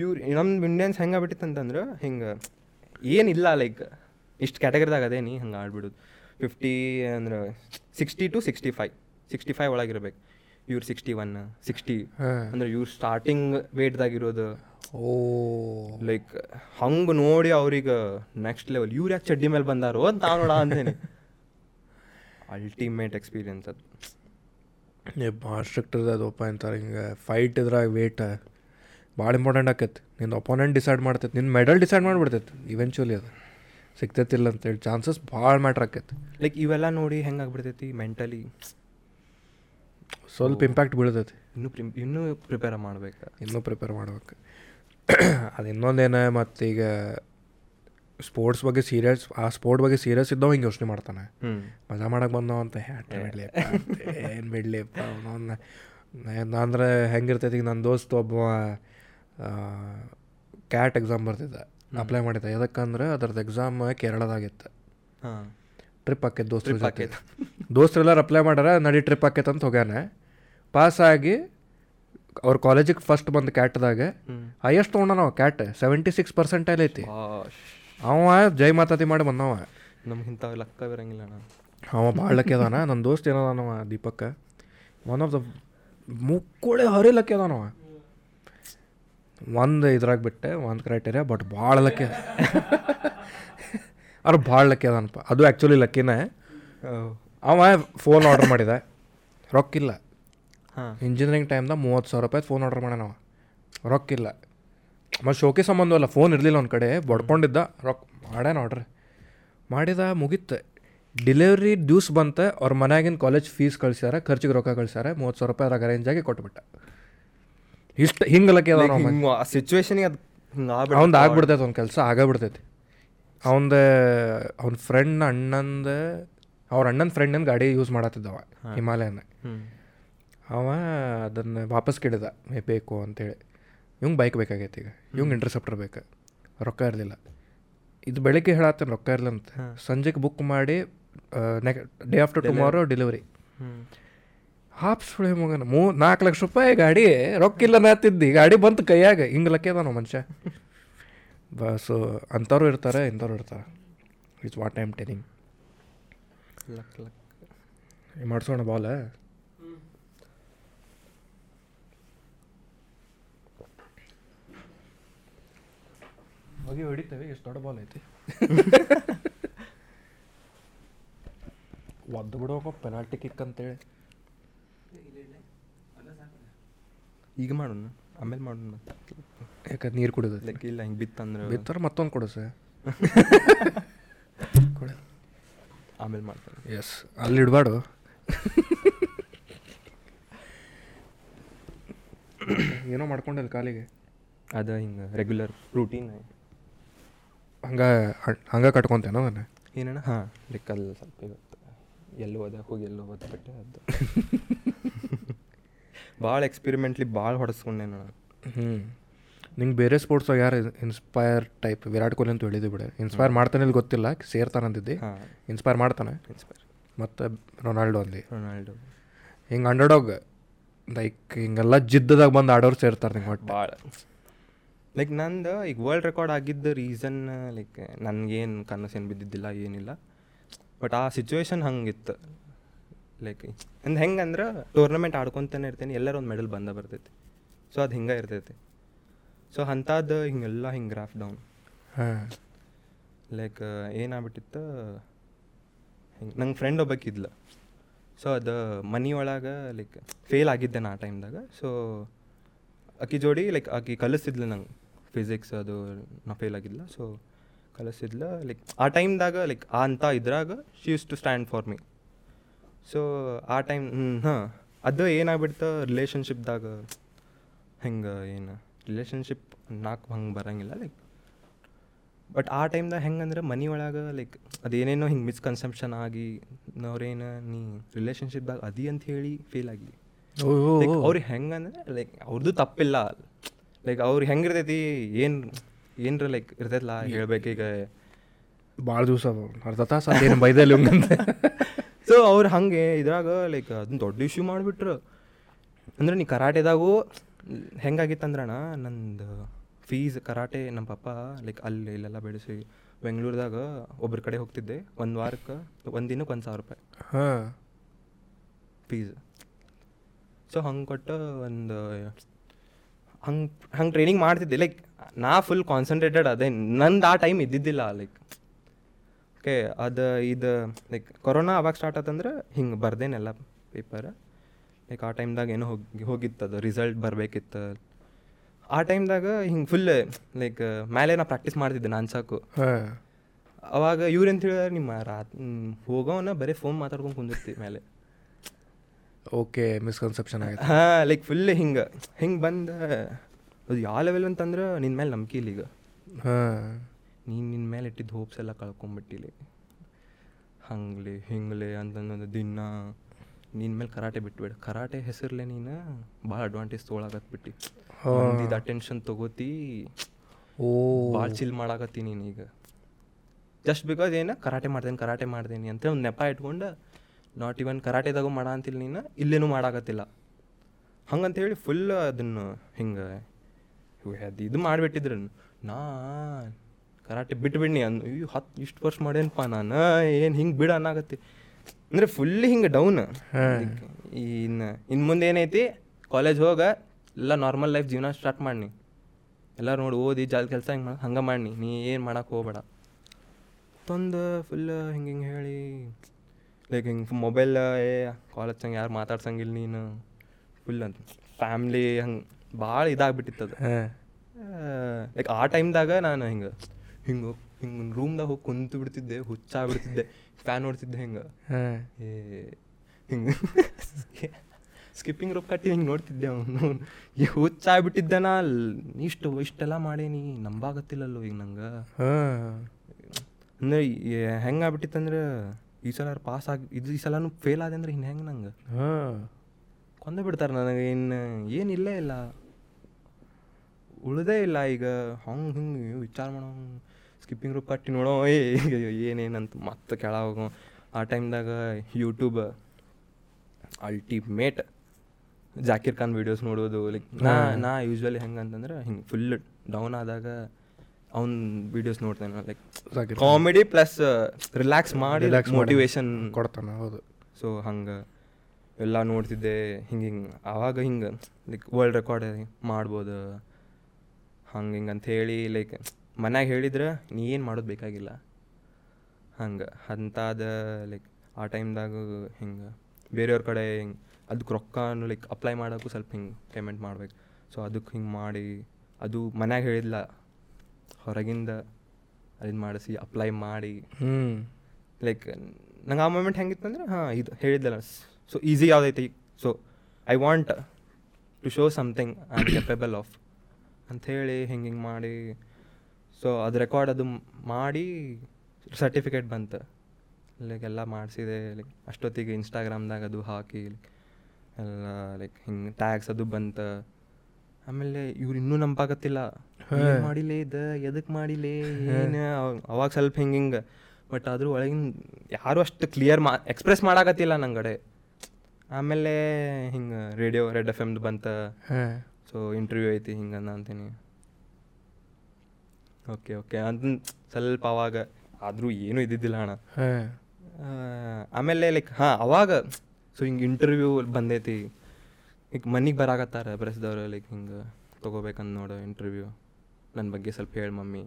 ಇವ್ರು ನಮ್ಮ ಇಂಡಿಯನ್ಸ್ ಹೆಂಗೆ ಅಂತಂದ್ರೆ ಹಿಂಗೆ ಏನಿಲ್ಲ ಲೈಕ್ ಇಷ್ಟು ಕ್ಯಾಟಗರಿದಾಗ ಅದೇನಿ ಹಂಗೆ ಆಡ್ಬಿಡೋದು. ಫಿಫ್ಟಿ ಅಂದ್ರೆ sixty two sixty five sixty five ಒಳಗಿರ್ಬೇಕು. ಇವ್ರು ಸಿಕ್ಸ್ಟಿ ಒನ್ ಸಿಕ್ಸ್ಟಿ ಅಂದ್ರೆ ಇವ್ರು ಸ್ಟಾರ್ಟಿಂಗ್ ವೇಟ್ದಾಗಿರೋದು ಓ. ಲೈಕ್ ಹಂಗೆ ನೋಡಿ ಅವ್ರಿಗೆ ನೆಕ್ಸ್ಟ್ ಲೆವೆಲ್ ಇವ್ರು ಯಾಕೆ ಚಡ್ಡಿ ಮೇಲೆ ಬಂದಾರೋ ಅಂತ ನಾವು ನೋಡ ಅಂತೇನೆ ಅಲ್ಟಿಮೇಟ್ ಎಕ್ಸ್ಪೀರಿಯನ್ಸ್ ಅದು. ಏ ಭಾಳ ಸ್ಟ್ರಿಕ್ಟ್ ಇರ್ತದೆ ಅದಪ್ಪ ಅಂತಾರೆ ಹಿಂಗೆ ಫೈಟ್ ಇದ್ರಾಗ ವೇಟ್ ಭಾಳ ಇಂಪಾರ್ಟೆಂಟ್ ಆಕೈತಿ. ನಿನ್ನ ಒಪೋನೆಂಟ್ ಡಿಸೈಡ್ ಮಾಡ್ತೈತಿ. ನಿನ್ನ ಮೆಡಲ್ ಡಿಸೈಡ್ ಮಾಡಿಬಿಡ್ತೈತಿ. ಇವೆಂಚುಲಿ ಅದು. ಸಿಗ್ತೈತಿಲ್ಲ ಅಂತೇಳಿ ಚಾನ್ಸಸ್ ಭಾಳ ಮ್ಯಾಟ್ರ್ ಆಕೈತಿ. ಲೈಕ್ ಇವೆಲ್ಲ ನೋಡಿ ಹೆಂಗೆ ಆಗ್ಬಿಡ್ತೈತಿ ಮೆಂಟಲಿ ಸ್ವಲ್ಪ ಇಂಪ್ಯಾಕ್ಟ್ ಬೀಳ್ತೈತಿ. ಇನ್ನೂ ಪ್ರಿ ಇನ್ನೂ ಪ್ರಿಪೇರ್ ಮಾಡ್ಬೇಕು. ಇನ್ನೂ ಪ್ರಿಪೇರ್ ಮಾಡ್ಬೇಕು. ಅದು ಇನ್ನೊಂದೇನು ಮತ್ತು ಈಗ ಸ್ಪೋರ್ಟ್ಸ್ ಬಗ್ಗೆ ಸೀರಿಯಸ್ ಆ ಸ್ಪೋರ್ಟ್ ಬಗ್ಗೆ ಸೀರಿಯಸ್ ಇದ್ದವ ಹಿಂಗೆ ಯೋಚನೆ ಮಾಡ್ತಾನೆ. ಮಜಾ ಮಾಡಕ್ಕೆ ಬಂದವ ಅಂತ ಹ್ಯಾಟ್ ಬಿಡ್ಲಿಪ್ಪ ಏನು ಬಿಡ್ಲಿಪ್ಪ ಅವನೊಂದು ಅಂದ್ರೆ ಹೆಂಗಿರ್ತೈತಿ ಈಗ ನನ್ನ ದೋಸ್ತ ಒಬ್ಬ ಕ್ಯಾಟ್ ಎಕ್ಸಾಮ್ ಬರ್ತಿದ್ದ. ಅಪ್ಲೈ ಮಾಡಿದ್ದೆ ಯಾಕಂದ್ರೆ ಅದ್ರದ್ದು ಎಕ್ಸಾಮ್ ಕೇರಳದಾಗಿತ್ತು. ಹಾಂ. ಟ್ರಿಪ್ ಆಕೈತೆ ದೋಸ್ತ್ರಿ ಜೊತೆ. ದೋಸ್ತರೆಲ್ಲರೂ ಅಪ್ಲೈ ಮಾಡ್ಯಾರ ನಡಿ ಟ್ರಿಪ್ ಆಕೈತೆ ಅಂತ ಹೋಗ್ಯಾನೆ. ಪಾಸ್ ಆಗಿ ಅವ್ರ ಕಾಲೇಜಿಗೆ ಫಸ್ಟ್ ಬಂದು ಕ್ಯಾಟ್ದಾಗ ಹೈಯೆಸ್ಟ್ ನಾವು ಕ್ಯಾಟ್ ಸೆವೆಂಟಿ ಸಿಕ್ಸ್ ಪರ್ಸೆಂಟ್ ಐತಿ. ಅವ ಜೈ ಮಾತಾತಿ ಮಾಡಿ ಬಂದವ. ನಮ್ಗೆ ಇಂಥ ಲೆಕ್ಕ ಬರಂಗಿಲ್ಲ ಅವ ಭಾಳ ಲಕ್ಕಿ ಅದಾನ. ನನ್ನ ದೋಸ್ತ್ ಏನದಾನವ ದೀಪಕ್ ಒನ್ ಆಫ್ ದ ಮುಕ್ಕುಳೆ ಹರಿ ಲಕ್ಕಿ ಅದಾನವ. ಒಂದು ಇದ್ರಾಗ ಬಿಟ್ಟೆ ಒಂದು ಕ್ರೈಟೇರಿಯಾ ಬಟ್ ಭಾಳ ಲಕ್ಕಿ ಅವ್ರು ಭಾಳ ಲಕ್ಕಿ ಅದನಪ್ಪ. ಅದು ಆ್ಯಕ್ಚುಲಿ ಲಕ್ಕಿನೇ ಅವ ಫೋನ್ ಆರ್ಡ್ರ್ ಮಾಡಿದೆ. ರೊಕ್ಕಿಲ್ಲ. ಹಾಂ. ಇಂಜಿನಿಯರಿಂಗ್ ಟೈಮ್ದಾಗ ಮೂವತ್ತು ಸಾವಿರ ರೂಪಾಯಿ ಫೋನ್ ಆರ್ಡರ್ ಮಾಡ್ಯಾನವ ರೊಕ್ಕಿಲ್ಲ. ಮತ್ತು ಶೋಕಿ ಸಂಬಂಧ ಅಲ್ಲ ಫೋನ್ ಇರಲಿಲ್ಲ ಒಂದು ಕಡೆ. ಬಡ್ಕೊಂಡಿದ್ದ ರೊಕ್ಕ ಮಾಡ್ಯಾನ ಆರ್ಡ್ರ್ ಮಾಡಿದ ಮುಗೀತು. ಡಿಲಿವರಿ ಡ್ಯೂಸ್ ಬಂತ ಅವ್ರ ಮನ್ಯಾಗಿನ ಕಾಲೇಜ್ ಫೀಸ್ ಕಳ್ಸ್ಯಾರ ಖರ್ಚಿಗೆ ರೊಕ್ಕ ಕಳ್ಸ್ಯಾರ ಮೂವತ್ತು ಸಾವಿರ ರೂಪಾಯಿ ಅದ್ರಾಗ ಆಗಿ ಕೊಟ್ಬಿಟ್ಟ. ಇಷ್ಟು ಹಿಂಗಲಕ್ಕೆ ಸಿಚುವೇಶನ್ ಸಿಚುವೇಶನಿಗೆ ಅದು ಹಿಂಗೆ ಆಗ್ಬಿಡ್ತೈತೆ ಅವ್ನ ಕೆಲಸ ಆಗಬಿಡ್ತೈತಿ. ಅವಂದ ಅವ್ನ ಫ್ರೆಂಡ್ ಅಣ್ಣಂದ ಅವ್ರ ಅಣ್ಣನ ಫ್ರೆಂಡನ ಗಾಡಿ ಯೂಸ್ ಮಾಡತ್ತಿದ್ದವ ಹಿಮಾಲಯನ ಅವ ಅದನ್ನು ವಾಪಸ್ ಕೇಳಿದ ಮೇ ಬೇಕು ಅಂತೇಳಿ. ಇವಂಗೆ ಬೈಕ್ ಬೇಕಾಗೈತಿ ಈಗ. ಇವಂಗೆ ಇಂಟರ್ಸೆಪ್ಟರ್ ಬೇಕು. ರೊಕ್ಕ ಇರಲಿಲ್ಲ. ಇದು ಬೆಳಿಗ್ಗೆ ಹೇಳತ್ತೇನೆ ರೊಕ್ಕ ಇರಲಿಲ್ಲ ಅಂತ. ಸಂಜೆಗೆ ಬುಕ್ ಮಾಡಿ next day after tomorrow delivery ಹ್ಞೂ ಹಾಪ್ ಸುಳಿ ಮಗನ? ಮೂ ನಾಲ್ಕು ಲಕ್ಷ ರೂಪಾಯಿ ಗಾಡಿ ರೊಕ್ಕ ಇಲ್ಲ ನಾತಿದ್ದಿ ಗಾಡಿ ಬಂತು ಕೈಯಾಗ ಹಿಂಗೆ ಲಕ್ಕಿ ನಾವು ಮನುಷ್ಯ. ಬಸ್ಸು ಅಂಥವ್ರು ಇರ್ತಾರೆ ಇಂಥವ್ರು ಇರ್ತಾರೆ. It's what time telling luck luck. ಮಾಡಿಸೋಣ ಬಾಲ. ಹೋಗಿ ಹೊಡಿತೇವೆ ಎಷ್ಟು ದೊಡ್ಡ ಬಾಲ್ ಐತಿ. ಒದ್ದು ಬಿಡೋಕೋ ಪೆನಾಲ್ಟಿ ಕಿಕ್ ಅಂತೇಳಿ. ಈಗ ಮಾಡೋಣ ಆಮೇಲೆ ಮಾಡೋಣ ಮತ್ತೆ ಯಾಕಂದ್ರೆ ನೀರು ಕುಡಿದ ಲೈಕ್ ಇಲ್ಲ ಹಿಂಗೆ ಬಿತ್ತಂದ್ರೆ ಬಿತ್ತರ ಮತ್ತೊಂದು ಕೊಡು ಸರ್. ಕೊಡು. ಆಮೇಲೆ ಮಾಡ್ತಾರೆ ಎಸ್ ಅಲ್ಲಿ ಇಡಬಾರ್ದು. ಏನೋ ಮಾಡ್ಕೊಂಡಲ್ಲ ಕಾಲಿಗೆ. ಅದು ಹಿಂಗೆ ರೆಗ್ಯುಲರ್ ರೂಟೀನ್ ಹಂಗೆ ಹಂಗೆ ಕಟ್ಕೊತೇನೋ ಅದನ್ನು? ಏನಣ್ಣ? ಹಾಂ ಲೈಕ್ ಅಲ್ಲಿ ಸ್ವಲ್ಪ ಎಲ್ಲೋ ಹೋದೆ ಹೋಗಿ ಎಲ್ಲೋ ಓದ್ಬಿಟ್ಟೆ ಅದು. ಭಾಳ ಎಕ್ಸ್ಪೆರಿಮೆಂಟ್ಲಿ ಭಾಳ ಹೊಡೆಸ್ಕೊಂಡೆ ನಾನು. ಹ್ಞೂ ನಿಂಗೆ ಬೇರೆ ಸ್ಪೋರ್ಟ್ಸ್ ಯಾರು ಇನ್ಸ್ಪೈರ್ ಟೈಪ್ ವಿರಾಟ್ ಕೊಹ್ಲಿ ಅಂತ ಹೇಳಿದ್ವಿ ಬಿಡ. ಇನ್ಸ್ಪೈರ್ ಮಾಡ್ತಾನೆ ಇಲ್ಲಿ ಗೊತ್ತಿಲ್ಲ ಸೇರ್ತಾನೆ ಅಂದಿದ್ದೆ. ಇನ್ಸ್ಪೈರ್ ಮಾಡ್ತಾನೆ. ಇನ್ಸ್ಪೈರ್ ಮತ್ತು ರೊನಾಲ್ಡೋ ಅಂದು ರೊನಾಲ್ಡೋ. ಹಿಂಗೆ ಅಂಡರ್ಡಾಗ್ ಲೈಕ್ ಹಿಂಗೆಲ್ಲ ಜಿದ್ದದಾಗ ಬಂದು ಆಡೋರು ಸೇರ್ತಾರೆ ನಿಂಗೆ ಒಟ್ಟು. ಭಾಳ. ಲೈಕ್ ನಂದು ಈಗ ವರ್ಲ್ಡ್ ರೆಕಾರ್ಡ್ ಆಗಿದ್ದ ರೀಸನ್ ಲೈಕ್ ನನಗೇನು ಕನಸೇನು ಬಿದ್ದಿದ್ದಿಲ್ಲ ಏನಿಲ್ಲ. ಬಟ್ ಆ ಸಿಚುವೇಶನ್ ಹಂಗಿತ್ತು. ಲೈಕ್ ಅಂದ್ ಹೆಂಗಂದ್ರೆ ಟೂರ್ನಮೆಂಟ್ ಆಡ್ಕೊತಾನೆ ಇರ್ತೀನಿ ಎಲ್ಲರೂ ಒಂದು ಮೆಡಲ್ ಬಂದ ಬರ್ತೈತಿ. ಸೊ ಅದು ಹಿಂಗೆ ಇರ್ತೈತಿ. ಸೊ ಅಂಥದ್ದು ಹಿಂಗೆಲ್ಲ ಹಿಂಗೆ ಗ್ರಾಫ್ ಡೌನ್ ಹಾಂ. ಲೈಕ್ ಏನಾಗ್ಬಿಟ್ಟಿತ್ತು? ಹಿಂಗೆ ನಂಗೆ ಫ್ರೆಂಡ್ ಒಬ್ಬಕ್ಕಿದ್ಲ ಸೊ ಅದು ಮನಿ ಒಳಗೆ ಲೈಕ್ ಫೇಲ್ ಆಗಿದ್ದೆ ನಾ ಆ ಟೈಮ್ದಾಗ ಸೊ ಆಕಿ ಜೋಡಿ ಲೈಕ್ ಆಕಿ ಕಲಿಸ್ತಿದ್ಲು ನಂಗೆ. ಫಿಸಿಕ್ಸ್ ಅದು ನಾ ಫೇಲ್ ಆಗಿದ್ಲ. ಸೊ ಕಲಿಸ್ತಿದ್ಲ ಲೈಕ್ ಆ ಟೈಮ್ದಾಗ ಲೈಕ್ ಆ ಅಂತ ಇದ್ರಾಗ she used to stand for me so ಆ ಟೈಮ್ ಹಾಂ ಅದು ಏನಾಗ್ಬಿಡ್ತ? ರಿಲೇಷನ್ಶಿಪ್ದಾಗ ಹೆಂಗೆ ಏನು? ರಿಲೇಷನ್ಶಿಪ್ ನಾಲ್ಕು ಹಂಗೆ ಬರಂಗಿಲ್ಲ ಲೈಕ್ ಬಟ್ ಆ ಟೈಮ್ದಾಗ ಹೆಂಗಂದ್ರೆ ಮನಿ ಒಳಗೆ ಲೈಕ್ ಅದೇನೇನೋ ಹಿಂಗೆ ಮಿಸ್ಕನ್ಸೆಪ್ಷನ್ ಆಗಿ ಅವ್ರೇನು ನೀ ರಿಲೇಷನ್ಶಿಪ್ದಾಗ ಅದಿ ಅಂತ ಹೇಳಿ ಫೇಲ್ ಆಗಿ ಅವ್ರಿಗೆ ಹೆಂಗಂದ್ರೆ ಲೈಕ್ ಅವ್ರದ್ದು ತಪ್ಪಿಲ್ಲ. ಲೈಕ್ ಅವ್ರಿಗೆ ಹೆಂಗಿರ್ತೈತಿ ಏನು ಏನ್ರ ಲೈಕ್ ಇರ್ತೈತಲ್ಲ ಹೇಳ್ಬೇಕೀಗ ಭಾಳ ದಿವಸ ಅರ್ಧ ತಾಸು ಅದೇನು ಬೈದಲ್ಲಿ ಹಂಗಂತೆ ಸೊ ಅವ್ರು ಹಂಗೆ ಇದ್ರಾಗ ಲೈಕ್ ಅದನ್ನ ದೊಡ್ಡ ಇಶ್ಯೂ ಮಾಡಿಬಿಟ್ರು. ಅಂದ್ರೆ ನೀ ಕರಾಟೆದಾಗೂ ಹೆಂಗಾಗಿತ್ತಂದ್ರಣ ನಂದು ಫೀಸ್ ಕರಾಟೆ ನಮ್ಮ ಪಪ್ಪ ಲೈಕ್ ಅಲ್ಲಿ ಇಲ್ಲೆಲ್ಲ ಬೆಳೆಸಿ ಬೆಂಗಳೂರದಾಗ ಒಬ್ಬರ ಕಡೆ ಹೋಗ್ತಿದ್ದೆ. ಒಂದು ವಾರಕ್ಕೆ ಒಂದು ದಿನಕ್ಕೆ ಒಂದು ಸಾವಿರ ರೂಪಾಯಿ. ಹಾಂ. ಫೀಸ್ ಸೊ ಹಂಗೆ ಕೊಟ್ಟು ಒಂದು ಹಂಗೆ ಹಂಗೆ ಟ್ರೈನಿಂಗ್ ಮಾಡ್ತಿದ್ದೆ. ಲೈಕ್ ನಾ ಫುಲ್ ಕಾನ್ಸಂಟ್ರೇಟೆಡ್ ಅದೇ. ನಂದು ಆ ಟೈಮ್ ಇದ್ದಿದ್ದಿಲ್ಲ ಲೈಕ್ ಓಕೆ ಅದು ಇದು ಲೈಕ್ ಕೊರೋನಾ ಅವಾಗ ಸ್ಟಾರ್ಟ್ ಆತಂದ್ರೆ ಹಿಂಗೆ ಬರ್ದೇನೆಲ್ಲ ಪೇಪರ್ ಲೈಕ್ ಆ ಟೈಮ್ದಾಗ ಏನೋ ಹೋಗಿ ಹೋಗಿತ್ತು ಅದು ರಿಸಲ್ಟ್ ಬರಬೇಕಿತ್ತು. ಆ ಟೈಮ್ದಾಗ ಹಿಂಗೆ ಫುಲ್ ಲೈಕ್ ಮೇಲೆ ನಾ ಪ್ರಾಕ್ಟೀಸ್ ಮಾಡ್ತಿದ್ದೆ ನಾನು ಸಾಕು. ಅವಾಗ ಇವ್ರು ಅಂತ ಹೇಳಿದ್ರೆ ನಿಮ್ಮ ರಾತ್ ಹೋಗೋನ ಬರೀ ಫೋನ್ ಮಾತಾಡ್ಕೊಂಡು ಕುಂದಿರ್ತೀವಿ ಮೇಲೆ ಓಕೆ ಮಿಸ್ಕನ್ಸೆಪ್ಷನ್ ಆಗುತ್ತೆ ಹಾಂ ಲೈಕ್ ಫುಲ್ ಹಿಂಗೆ. ಹಿಂಗೆ ಬಂದ ಅದು ಯಾವ ಲೆವೆಲ್ ಅಂತಂದ್ರೆ ನಿನ್ನ ಮೇಲೆ ನಂಬಿಕೆ ಇಲ್ಲ ಈಗ. ಹಾಂ. ನೀನು ನಿನ್ನ ಮೇಲೆ ಇಟ್ಟಿದ್ದ ಹೋಪ್ಸ್ ಎಲ್ಲ ಕಳ್ಕೊಂಬಿಟ್ಟಿಲಿ. ಹಂಗ್ಲಿ ಹಿಂಗ್ಲಿ ಅಂತಂದು ದಿನ. ನಿನ್ನ ಮೇಲೆ ಕರಾಟೆ ಬಿಟ್ಬಿಡು. ಕರಾಟೆ ಹೆಸರ್ಲೆ ನೀನು ಭಾಳ ಅಡ್ವಾಂಟೇಜ್ ತೊಗೊಳಕತ್ಬಿಟ್ಟು ಇದು ಅಟೆನ್ಷನ್ ತೊಗೋತಿ. ಓ. ಭಾಳ ಚಿಲ್ ಮಾಡಾಕತ್ತಿ ನೀನು ಈಗ. ಜಸ್ಟ್ ಬಿಕಾಸ್ ಏನು ಕರಾಟೆ ಮಾಡ್ತೇನೆ ಕರಾಟೆ ಮಾಡ್ದೇನಿ ಅಂತ ಒಂದು ನೆಪ ಇಟ್ಕೊಂಡು ನಾಟ್ ಇವನ್ ಕರಾಟೆದಾಗು ಮಾಡ ಅಂತಿಲ್ಲ ನೀನು ಇಲ್ಲೇನು ಮಾಡಾಕತ್ತಿಲ್ಲ. ಹಂಗಂತೇಳಿ ಫುಲ್ ಅದನ್ನು ಹಿಂಗೆ ಅದು ಇದು ಮಾಡಿಬಿಟ್ಟಿದ್ರು. ನಾ ಕರಾಟೆ ಬಿಟ್ಬಿಡ್ನಿ ಅನ್ ಅಯ್ಯೋ ಹತ್ತು ಇಷ್ಟು ವರ್ಷ ಮಾಡೇನಪ್ಪ ನಾನು ಏನು ಹಿಂಗೆ ಬಿಡ ಅನ್ನಾಗತ್ತಿ. ಅಂದರೆ ಫುಲ್ ಹಿಂಗೆ ಡೌನ್ ಇನ್ನು ಇನ್ನು ಮುಂದೆ ಏನೈತಿ ಕಾಲೇಜ್ ಹೋಗ ಎಲ್ಲ ನಾರ್ಮಲ್ ಲೈಫ್ ಜೀವನ ಸ್ಟಾರ್ಟ್ ಮಾಡಿನಿ. ಎಲ್ಲರೂ ನೋಡಿ ಓದಿ ಜಾಲ ಕೆಲಸ ಹಿಂಗೆ ಮಾಡಿ ಹಂಗೆ ಮಾಡಿನಿ. ನೀ ಏನು ಮಾಡಕ್ಕೆ ಹೋಗ್ಬೇಡ. ತಂದು ಫುಲ್ ಹಿಂಗೆ ಹಿಂಗೆ ಹೇಳಿ. ಲೈಕ್ ಹಿಂಗೆ ಮೊಬೈಲ್ ಏ ಕಾಲ್ ಹಚ್ಚಂಗೆ ಯಾರು ಮಾತಾಡ್ಸಂಗಿಲ್ಲ ನೀನು. ಫುಲ್ ಅಂತ ಫ್ಯಾಮ್ಲಿ ಹಂಗೆ ಭಾಳ ಇದಾಗ್ಬಿಟ್ಟಿತ್ತು ಅದು. ಲೈಕ್ ಆ ಟೈಮ್ದಾಗ ನಾನು ಹಿಂಗೆ ಹಿಂಗೆ ಹಿಂಗೆ ರೂಮ್ದಾಗ ಹೋಗಿ ಕುಂತು ಬಿಡ್ತಿದ್ದೆ ಹುಚ್ಚಾಗ್ಬಿಡ್ತಿದ್ದೆ ಫ್ಯಾನ್ ನೋಡ್ತಿದ್ದೆ ಹಿಂಗೆ. ಹಾಂ. ಏ ಹಿಂಗೆ ಸ್ಕಿಪ್ಪಿಂಗ್ ರೋಪ್ ಕಟ್ಟಿ ಹಿಂಗೆ ನೋಡ್ತಿದ್ದೆ ಅವನು. ಈ ಹುಚ್ಚಾಗ್ಬಿಟ್ಟಿದ್ದೆ ನಾ ಇಷ್ಟು ಇಷ್ಟೆಲ್ಲ ಮಾಡೇನಿ ನಂಬಾಗತ್ತಿಲ್ಲಲ್ಲೋ ಈಗ ನಂಗೆ. ಹಾಂ. ಅಂದರೆ ಹೆಂಗೆ ಆಗ್ಬಿಟ್ಟಿತ್ತಂದ್ರೆ ಈ ಸಲ ಪಾಸ್ ಆಗಿ ಇದು ಈ ಸಲನು ಫೇಲ್ ಆದೆ ಅಂದ್ರೆ ಇನ್ನು ಹೆಂಗೆ ನಂಗೆ? ಹಾಂ. ಕೊಂದ ಬಿಡ್ತಾರೆ ನನಗೆ ಇನ್ನು ಏನಿಲ್ಲೇ ಇಲ್ಲ ಉಳ್ದೇ ಇಲ್ಲ ಈಗ. ಹಂಗೆ ಹಿಂಗೆ ವಿಚಾರ ಮಾಡೋ ಸ್ಕಿಪ್ಪಿಂಗ್ ರೂಪ್ ಕಟ್ಟಿ ನೋಡೋ ಏ ಏನೇನಂತ ಮತ್ತೆ ಕೆಳ ಹೋಗೋ ಆ ಟೈಮ್ದಾಗ YouTube ultimate Zakir Khan videos ನೋಡೋದು ಲೈಕ್ ನಾ ನಾ ಯೂಶ್ವಲಿ ಹೆಂಗೆ ಅಂತಂದ್ರೆ ಹಿಂಗೆ ಫುಲ್ ಡೌನ್ ಆದಾಗ ಅವ್ನ ವಿಡಿಯೋಸ್ ನೋಡ್ತಾನೆ ಲೈಕ್ ಕಾಮಿಡಿ ಪ್ಲಸ್ ರಿಲ್ಯಾಕ್ಸ್ ಮಾಡಿ ಮೋಟಿವೇಶನ್ ಕೊಡ್ತಾನೆ ಹೌದು. ಸೊ ಹಂಗೆ ಎಲ್ಲ ನೋಡ್ತಿದ್ದೆ ಹಿಂಗೆ ಹಿಂಗೆ ಆವಾಗ ಹಿಂಗೆ ಲೈಕ್ ವರ್ಲ್ಡ್ ರೆಕಾರ್ಡ್ ಮಾಡ್ಬೋದು. ಹಂಗೆ ಹಿಂಗೆ ಅಂತ ಹೇಳಿ ಲೈಕ್ ಮನ್ಯಾಗ ಹೇಳಿದ್ರೆ ನೀ ಏನು ಮಾಡೋದು ಬೇಕಾಗಿಲ್ಲ. ಹಂಗೆ ಅಂತಾದ ಲೈಕ್ ಆ ಟೈಮ್ದಾಗ ಹಿಂಗೆ ಬೇರೆಯವ್ರ ಕಡೆ ಹಿಂಗೆ ಅದಕ್ಕೆ ರೊಕ್ಕನು ಲೈಕ್ ಅಪ್ಲೈ ಮಾಡೋಕ್ಕೂ ಸ್ವಲ್ಪ ಹಿಂಗೆ ಪೇಮೆಂಟ್ ಮಾಡ್ಬೇಕು. ಸೊ ಅದಕ್ಕೆ ಹಿಂಗೆ ಮಾಡಿ ಅದು ಮನ್ಯಾಗ ಹೇಳಿಲ್ಲ ಹೊರಗಿಂದ ಅದನ್ನ ಮಾಡಿಸಿ ಅಪ್ಲೈ ಮಾಡಿ. ಹ್ಞೂ ಲೈಕ್ ನಂಗೆ ಆ ಮೂಮೆಂಟ್ ಹೆಂಗಿತ್ತು ಅಂದ್ರೆ ಹಾಂ ಇದು ಹೇಳಿದ್ದಲ್ಲ so easy ಯಾವುದೈತಿ? So I want to show something I am capable of ಅಂಥೇಳಿ ಹಿಂಗೆ ಹಿಂಗೆ ಮಾಡಿ. ಸೊ ಅದು ರೆಕಾರ್ಡ್ ಅದು ಮಾಡಿ ಸರ್ಟಿಫಿಕೇಟ್ ಬಂತು. ಲೈಕ್ ಎಲ್ಲ ಮಾಡಿಸಿದೆ. ಲೈಕ್ ಅಷ್ಟೊತ್ತಿಗೆ ಇನ್ಸ್ಟಾಗ್ರಾಮ್ದಾಗ ಅದು ಹಾಕಿ ಎಲ್ಲ ಲೈಕ್ ಹಿಂಗೆ ಟ್ಯಾಗ್ಸ್ ಅದು ಬಂತು. ಆಮೇಲೆ ಇವ್ರು ಇನ್ನೂ ನಂಬಾಕತ್ತಿಲ್ಲ ಏನ್ ಇದ? ಎದಕ್ ಮಾಡಿಲ್ಲ ಏನು? ಅವಾಗ ಸ್ವಲ್ಪ ಹಿಂಗ ಹಿಂಗೆ. ಬಟ್ ಆದ್ರೂ ಒಳಗಿನ ಯಾರು ಅಷ್ಟು ಕ್ಲಿಯರ್ ಮಾ ಎಕ್ಸ್ಪ್ರೆಸ್ ಮಾಡಾಕತ್ತಿಲ್ಲ ನಂಗಡೆ ಆಮೇಲೆ ಹಿಂಗ ರೇಡಿಯೋ ರೆಡ್ ಎಫ್ ಎಮ್ದು ಬಂತ. ಹಾಂ. ಸೊ ಇಂಟರ್ವ್ಯೂ ಐತಿ ಹಿಂಗ ಅಂತೀನಿ. ಓಕೆ ಓಕೆ ಅಂತ ಸ್ವಲ್ಪ ಅವಾಗ ಆದರೂ ಏನೂ ಇದ್ದಿದ್ದಿಲ್ಲ ಅಣ್ಣ. ಆಮೇಲೆ ಲೈಕ್ ಹಾಂ ಅವಾಗ ಸೊ ಹಿಂಗೆ ಇಂಟರ್ವ್ಯೂ ಬಂದೈತಿ. ಈಗ ಮನೆಗೆ ಬರಾಕತ್ತಾರ ಪ್ರೆಸ್ದವ್ರು ಲೈಕ್ ಹಿಂಗೆ ತೊಗೋಬೇಕಂತ ನೋಡು ಇಂಟರ್ವ್ಯೂ ನನ್ನ ಬಗ್ಗೆ ಸ್ವಲ್ಪ ಹೇಳಿ ಮಮ್ಮಿ.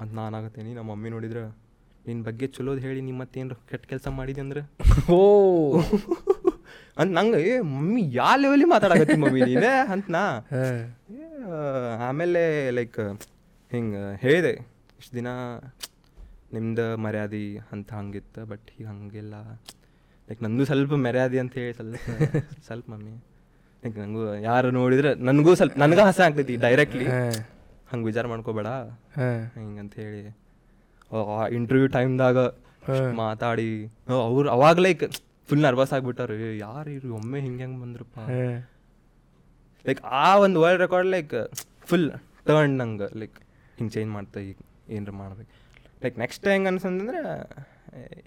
ಅಂತ ನಾನು ಆಗತ್ತೀನಿ ನಮ್ಮ ಮಮ್ಮಿ ನೋಡಿದ್ರೆ ನಿನ್ನ ಬಗ್ಗೆ ಚಲೋದು ಹೇಳಿ ನಿಮ್ಮ ಮತ್ತೇನು ಕೆಟ್ಟ ಕೆಲಸ ಮಾಡಿದೆ ಅಂದ್ರೆ? ಓ. ಅಂತ ನಂಗೆ ಏ ಮಮ್ಮಿ ಯಾವ ಲೆವೆಲಿ ಮಾತಾಡಕತ್ತಿ ಮಮ್ಮಿ ನೀನೇ ಅಂತ ನಾ. ಆಮೇಲೆ ಲೈಕ್ ಹಿಂಗೆ ಹೇಳಿದೆ. ಇಷ್ಟು ದಿನ ನಿಮ್ದು ಮರ್ಯಾದೆ ಅಂತ ಹಂಗಿತ್ತು ಬಟ್ ಈಗ ಹಂಗಿಲ್ಲ. ಲೈಕ್ ನಂದು ಸ್ವಲ್ಪ ಮರ್ಯಾದೆ ಅಂತ ಹೇಳಿ ಸ್ವಲ್ಪ ಸ್ವಲ್ಪ ಮಮ್ಮಿ. ಲೈಕ್ ನಂಗೂ ಯಾರು ನೋಡಿದ್ರೆ ನನಗೂ ಸ್ವಲ್ಪ ನನಗೂ ಹಸ ಆಗ್ತೈತಿ ಡೈರೆಕ್ಟ್ಲಿ ಹಂಗೆ ವಿಚಾರ ಮಾಡ್ಕೋಬೇಡ. ಹಾಂ. ಹಿಂಗಂತ ಹೇಳಿ ಇಂಟರ್ವ್ಯೂ ಟೈಮ್ದಾಗ ಮಾತಾಡಿ ಅವ್ರು ಅವಾಗ ಲೈಕ್ ಫುಲ್ ನರ್ವಸ್ ಆಗ್ಬಿಟ್ಟಾರ. ಯಾರು ಇವ್ರು? ಒಮ್ಮೆ ಹಿಂಗೆ ಹೆಂಗೆ ಬಂದ್ರಪ್ಪ? ಲೈಕ್ ಆ ಒಂದು world record like full turn ನಂಗೆ ಲೈಕ್ ಹಿಂಗೆ ಚೇಂಜ್ ಮಾಡ್ತಾ ಈಗ ಏನಾರ ಮಾಡ್ಬೇಕು. ಲೈಕ್ ನೆಕ್ಸ್ಟ್ ಹೆಂಗೆ ಅನ್ಸಂದ್ರೆ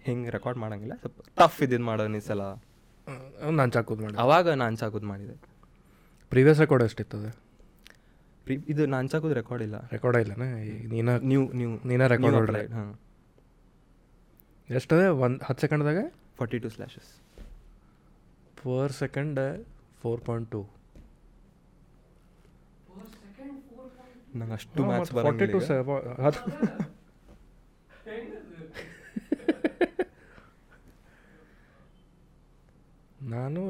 ಹಿಂಗೆ ರೆಕಾರ್ಡ್ ಮಾಡಂಗಿಲ್ಲ. ಸ್ವಲ್ಪ ಟಫ್ ಇದ್ದಿದ್ದು ಮಾಡೋ ಈ ಸಲ. ನಾನು ಚಾಕೂದ್ ಮಾಡಿ ಅವಾಗ ನಾನು ಸಾಕೋದು ಮಾಡಿದೆ. ಪ್ರೀವಿಯಸ್ ರೆಕಾರ್ಡ್ ಎಷ್ಟಿತ್ತು ಅದು ಪ್ರೀ ಇದು ನಾನ್ಚಾಕೋದು ರೆಕಾರ್ಡ್ ಇಲ್ಲ. ರೆಕಾರ್ಡ್ ಇಲ್ಲ ನೀನ ನೀವು ನ್ಯೂ ನೀನ ರೆಕಾರ್ಡ್ ಹೊಡ್ರಿ. ಹಾಂ ಎಷ್ಟದೆ? ಒಂದು ಹತ್ತು ಸೆಕೆಂಡ್ದಾಗ forty two slashes per second four point two ನಂಗೆ ಅಷ್ಟು ಮ್ಯಾಚ್ ಫಾರ್ಟಿ ಟು ಹತ್ತು ನಾನು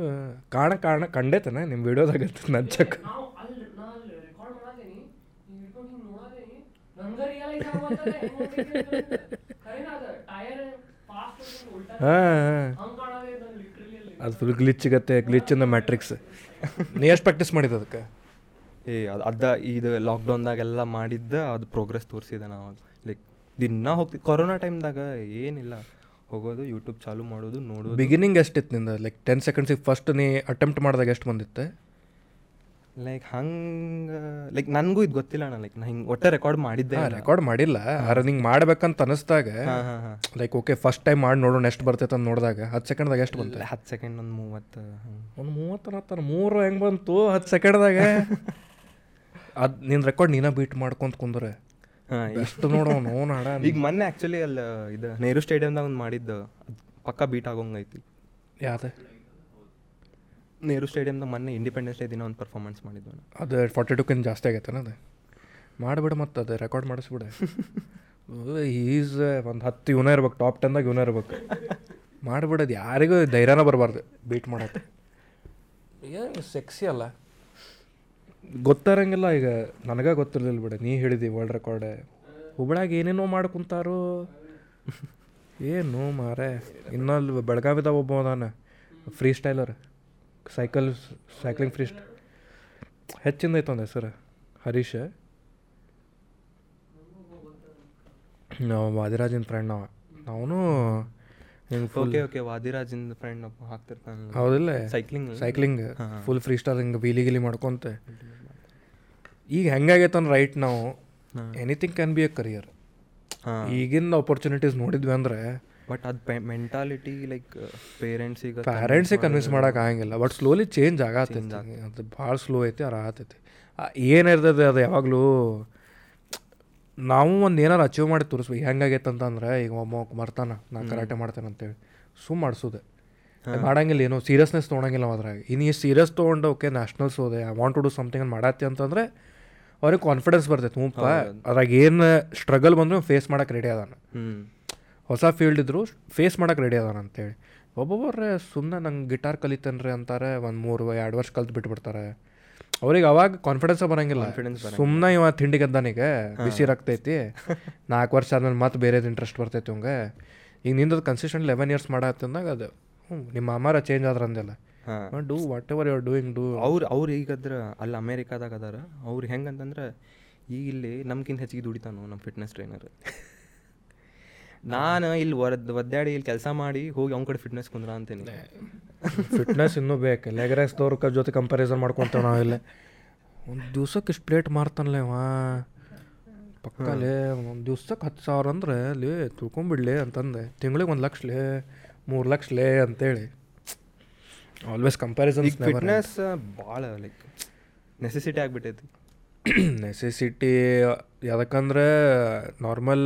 ಕಾಣ ಕಾಣ ಕಂಡೇತನ ನಿಮ್ಮ ವಿಡಿಯೋದಾಗ ನಚ್ಚಕ್ ನಾವು ಅಲ್ಲಿ ನಾ ಅಲ್ಲಿ ರೆಕಾರ್ಡ್ ಮಾಡಾದೇನಿ ಹಿಂಗ್ ಹಿಡ್ಕೊಂಡು ಹಿಂಗ್ ನೋಡಾದೇನಿ ನಂಗ ರಿಯಲೈಸ್ ಆಗ್ಬಂತದೆ ಹೆಂಗ್ ಹೋಗ್ತೈತಿ ಅಂತ. ಖರೇನ ಅದ ಟೈರ್ ಫಾಸ್ಟ್ ಉಲ್ಟಾ ಹಾಂ ಹಂಗ್ ಕಾಣಾದೆ ನಾನು ಲಿಟ್ರಲಿ ಅಲ್ಲಿ ಅದು ಫುಲ್ ಗ್ಲಿಚ್ ಗತ್ತೆ ಗ್ಲಿಚ್ ಇನ್ ದ ಮ್ಯಾಟ್ರಿಕ್ಸ್ ನೀ ಎಷ್ಟು ಪ್ರಾಕ್ಟೀಸ್ ಮಾಡಿದ ಅದಕ್ಕೆ? ಏ ಅದು ಅದ ಇದು ಲಾಕ್ಡೌನ್ದಾಗೆಲ್ಲ ಮಾಡಿದ್ದ ಅದು ಪ್ರೋಗ್ರೆಸ್ ತೋರಿಸಿದೆ ನಾವು. ಲೈಕ್ ದಿನ ಹೋಗ್ತಿ ಕೊರೋನಾ ಟೈಮ್ದಾಗ ಏನಿಲ್ಲ. ಹೋಗೋದು ಯೂಟ್ಯೂಬ್ ಚಾಲು ಮಾಡೋದು ನೋಡೋದು. ಬಿಗಿನಿಂಗ್ ಎಷ್ಟಿತ್ತು ನಿಂದ? ಲೈಕ್ ಟೆನ್ ಸೆಕೆಂಡ್ಸಿಗೆ ಫಸ್ಟ್ ನೀ ಅಟೆಂಪ್ಟ್ ಮಾಡಿದಾಗ ಎಷ್ಟು ಬಂದಿತ್ತೆ? ಲೈಕ್ ಹಂಗೆ ಲೈಕ್ ನನಗೂ ಇದು ಗೊತ್ತಿಲ್ಲ ಅಣ್ಣ. ಲೈಕ್ ನಾ ಹಿಂಗೆ ಒಟ್ಟೆ ರೆಕಾರ್ಡ್ ಮಾಡಿದ್ದೆ ರೆಕಾರ್ಡ್ ಮಾಡಿಲ್ಲ. ಆದ್ರೆ ನಿಂಗೆ ಮಾಡ್ಬೇಕಂತ ಅನಿಸ್ದಾಗ ಹಾಂ ಹಾಂ ಹಾಂ. ಲೈಕ್ ಓಕೆ ಫಸ್ಟ್ ಟೈಮ್ ಮಾಡಿ ನೋಡೋಣ ಎಷ್ಟು ಬರ್ತೈತೆ ಅಂತ ನೋಡಿದಾಗ ಹತ್ತು ಸೆಕೆಂಡ್ದಾಗ ಎಷ್ಟು ಬಂತು? ಹತ್ತು ಸೆಕೆಂಡ್ ಒಂದು ಮೂವತ್ತು ಒಂದು ಮೂವತ್ತು ಹತ್ತಾರ ಮೂರು ಹೆಂಗೆ ಬಂತು ಹತ್ತು ಸೆಕೆಂಡ್ದಾಗ ಅದು ನಿನ್ನ ರೆಕಾರ್ಡ್ ನೀನ ಬೀಟ್ ಮಾಡ್ಕೊಂತ ಕುಂದ್ರೆ. ಎಷ್ಟು ನೋಡೋನು ನಾಡ ಈಗ ಮೊನ್ನೆ ಆ್ಯಕ್ಚುಲಿ ಅಲ್ಲಿ ಇದು ನೆಹರು ಸ್ಟೇಡಿಯಮ್ದಾಗ ಒಂದು ಮಾಡಿದ್ದು. ಪಕ್ಕ ಬೀಟ್ ಆಗೋಂಗೈತಿ ಯಾವ್ದು? ನೆಹರು ಸ್ಟೇಡಿಯಮ್ದಾಗ ಮೊನ್ನೆ ಇಂಡಿಪೆಂಡೆನ್ಸ್ ಡೇ ದಿನ ಒಂದು ಪರ್ಫಾರ್ಮೆನ್ಸ್ ಮಾಡಿದ್ದು. ಅದು ಫಾರ್ಟಿ ಟೂಕಿಂತ ಜಾಸ್ತಿ ಆಗೈತೆ ಅದು? ಮಾಡಿಬಿಡು ಮತ್ತು ಅದು ರೆಕಾರ್ಡ್ ಮಾಡಿಸ್ಬಿಡ. ಈಸ್ ಒಂದು ಹತ್ತು ಇವನೇ ಇರ್ಬೇಕು ಟಾಪ್ ಟೆನ್ದಾಗ ಇವನೇ ಇರ್ಬೇಕು. ಮಾಡಿಬಿಡೋದು ಯಾರಿಗೂ ಧೈರ್ಯನ ಬರಬಾರ್ದು ಬೀಟ್ ಮಾಡೋದು ಏನು ಸೆಕ್ಸಿ ಅಲ್ಲ? ಗೊತ್ತಾರಂಗಿಲ್ಲ ಈಗ ನನಗೆ ಗೊತ್ತಿರಲಿಲ್ಲ ಬಿಡ ನೀ ಹೇಳಿದಿ ವರ್ಲ್ಡ್ ರೆಕಾರ್ಡ್ ಹುಬ್ಳಾಗ ಏನೇನೋ ಮಾಡ್ಕೊಂತಾರೋ ಏನು ಮಾರೆ ಇನ್ನೊಂದು ಬೆಳಗಾವಿದ ಒಬ್ಬ ಅದಾನ ಫ್ರೀ ಸ್ಟೈಲರ್ ಸೈಕಲ್ ಸೈಕ್ಲಿಂಗ್ ಫ್ರೀಸ್ಟ್ ಹೆಚ್ಚಿಂದ ಐತೆ ಒಂದು ಹೆಸರು? ಹರೀಶ್? ನಾವು ವಾದಿರಾಜಿನ ಫ್ರೆಂಡ್ ನಾವು ನಾವು ಓಕೆ ಓಕೆ ವಾದಿರಾಜಿನ ಫ್ರೆಂಡ್ ಒಬ್ಬ ಹಾಕ್ತಿರ್ತಾನೆ. ಹೌದಿಲ್ಲ? Cycling cycling full freestyle ಹಿಂಗೆ ಬೀಲಿ ಗಿಲಿ ಮಾಡ್ಕೊಂತ ಈಗ ಹೆಂಗಾಗೈತೆ ಅಂದ್ರೆ ರೈಟ್ ನಾವು anything can be a career ಈಗಿನ ಆಪರ್ಚುನಿಟೀಸ್ ನೋಡಿದ್ವಿ ಅಂದ್ರೆ ಬಟ್ ಅದು ಮೆಂಟಾಲಿಟಿ ಲೈಕ್ ಪೇರೆಂಟ್ಸಿಗೆ ಪ್ಯಾರೆಂಟ್ಸಿಗೆ ಕನ್ವಿನ್ಸ್ ಮಾಡೋಕೆ ಆಗಂಗಿಲ್ಲ. ಬಟ್ ಸ್ಲೋಲಿ ಚೇಂಜ್ ಆಗತ್ತೆ ಅದು ಭಾಳ ಸ್ಲೋ ಐತಿ ಅದು ಆಗತೈತಿ ಏನಿರ್ತದೆ ಅದು ಯಾವಾಗಲೂ ನಾವು ಒಂದು ಏನಾರು ಅಚೀವ್ ಮಾಡಿ ತೋರಿಸ್ಬೇಕು. ಹೆಂಗಾಗೈತೆ ಅಂತಂದ್ರೆ ಈಗ ಒಮ್ಮ ಮರ್ತಾನ ನಾ ಕರಾಟೆ ಮಾಡ್ತೇನೆ ಅಂತೇಳಿ. ಸುಮ್ ಮಾಡಿಸೋದೆ. ಮಾಡಂಗಿಲ್ಲ ಏನೋ ಸೀರಿಯಸ್ನೆಸ್ ತೊಗೊಳಂಗಿಲ್ಲ ಅವ್ ಅದ್ರಾಗ. ಇನ್ನು ಈ ಸೀರಿಯಸ್ ತೊಗೊಂಡು ಓಕೆ ನ್ಯಾಷನಲ್ಸ್ ಹೋದೆ I want to do something ಮಾಡತ್ತಿ ಅಂತಂದ್ರೆ ಅವ್ರಿಗೆ ಕಾನ್ಫಿಡೆನ್ಸ್ ಬರ್ತೈತೆ. ಹ್ಞೂಪ್ಪ ಅದ್ರಾಗ ಏನು ಸ್ಟ್ರಗಲ್ ಬಂದರೂ ಫೇಸ್ ಮಾಡಕ್ಕೆ ರೆಡಿ ಅದಾನ. ಹ್ಞೂ ಹೊಸ ಫೀಲ್ಡ್ ಇದ್ದರು ಫೇಸ್ ಮಾಡೋಕೆ ರೆಡಿ ಅದಾನ ಅಂತೇಳಿ. ಒಬ್ಬೊಬ್ಬರೇ ಸುಮ್ಮನೆ ನಂಗೆ ಗಿಟಾರ್ ಕಲಿತೇನ್ರಿ ಅಂತಾರೆ ಒಂದು ಮೂರು ಎರಡು ವರ್ಷ ಕಲ್ತು ಬಿಟ್ಬಿಡ್ತಾರೆ. ಅವ್ರಿಗೆ ಅವಾಗ ಕಾನ್ಫಿಡೆನ್ಸ್ ಬರಂಗಿಲ್ಲ. ಸುಮ್ಮನೆ ಇವ ತಿಂಡಿ ಗದ್ದಾನೀಗ ಬಿಸಿ ರಕ್ತೈತಿ ನಾಲ್ಕು ವರ್ಷ ಆದ್ಮೇಲೆ ಮತ್ತೆ ಬೇರೆದು ಇಂಟ್ರೆಸ್ಟ್ ಬರ್ತೈತಿ ಹಂಗೆ ಈಗ ನಿಂದ ಕನ್ಸಿಸ್ಟೆಂಟ್ ಲೆವೆನ್ ಇಯರ್ಸ್ ಮಾಡತ್ತಂದಾಗ ಅದು ಹ್ಞೂ ನಿಮ್ಮ ಅಮ್ಮಾರ ಚೇಂಜ್ ಆದ್ರೆ ಅಂದೆಲ್ಲ do whatever you are doing do ಅವ್ರು ಅವ್ರು ಈಗದ್ರ ಅಲ್ಲಿ ಅಮೇರಿಕಾದಾಗ ಅದಾರ. ಅವ್ರು ಹೆಂಗಂತಂದ್ರೆ ಈಗ ಇಲ್ಲಿ ನಮ್ಗಿಂತ ಹೆಚ್ಚಿಗೆ ದುಡಿತಾನು ನಮ್ಮ ಫಿಟ್ನೆಸ್ ಟ್ರೈನರ್ ನಾನು ಇಲ್ಲಿ ಒದ್ ಒದ್ದಾಡಿ ಇಲ್ಲಿ ಕೆಲಸ ಮಾಡಿ ಹೋಗಿ ಅವ್ನ ಕಡೆ ಫಿಟ್ನೆಸ್ ಕುಂದ್ರ ಅಂತೀನಿ. ಫಿಟ್ನೆಸ್ ಇನ್ನೂ ಬೇಕು. ಲೆಗ್ ರೈಸ್ದವ್ರ ಜೊತೆ ಕಂಪ್ಯಾರಿಸನ್ ಮಾಡ್ಕೊತೇವೆ ಇಲ್ಲೇ. ಒಂದು ದಿವ್ಸಕ್ಕೆ ಇಷ್ಟು ಪ್ಲೇಟ್ ಮಾರ್ತಾನಲ್ಲ ಅವ ಪಕ್ಕಲೇ ಒಂದು ದಿವ್ಸಕ್ಕೆ ಹತ್ತು ಸಾವಿರ ಅಂದ್ರೆ ಲೇ ತಿಳ್ಕೊಂಬಿಡ್ಲಿ ಅಂತಂದೆ. ತಿಂಗಳಿಗೆ ಒಂದು ಲಕ್ಷ ಲೇ ಮೂರು ಲಕ್ಷ ಲೇ ಅಂತೇಳಿ. ಆಲ್ವೇಸ್ ಕಂಪ್ಯಾರಿಸನ್ ಫಿಟ್ನೆಸ್ ಭಾಳ ಲೈಕ್ ನೆಸೆಸಿಟಿ ಆಗಿಬಿಟ್ಟೈತಿ. ನೆಸೆಸಿಟಿ ಯಾಕಂದ್ರೆ ನಾರ್ಮಲ್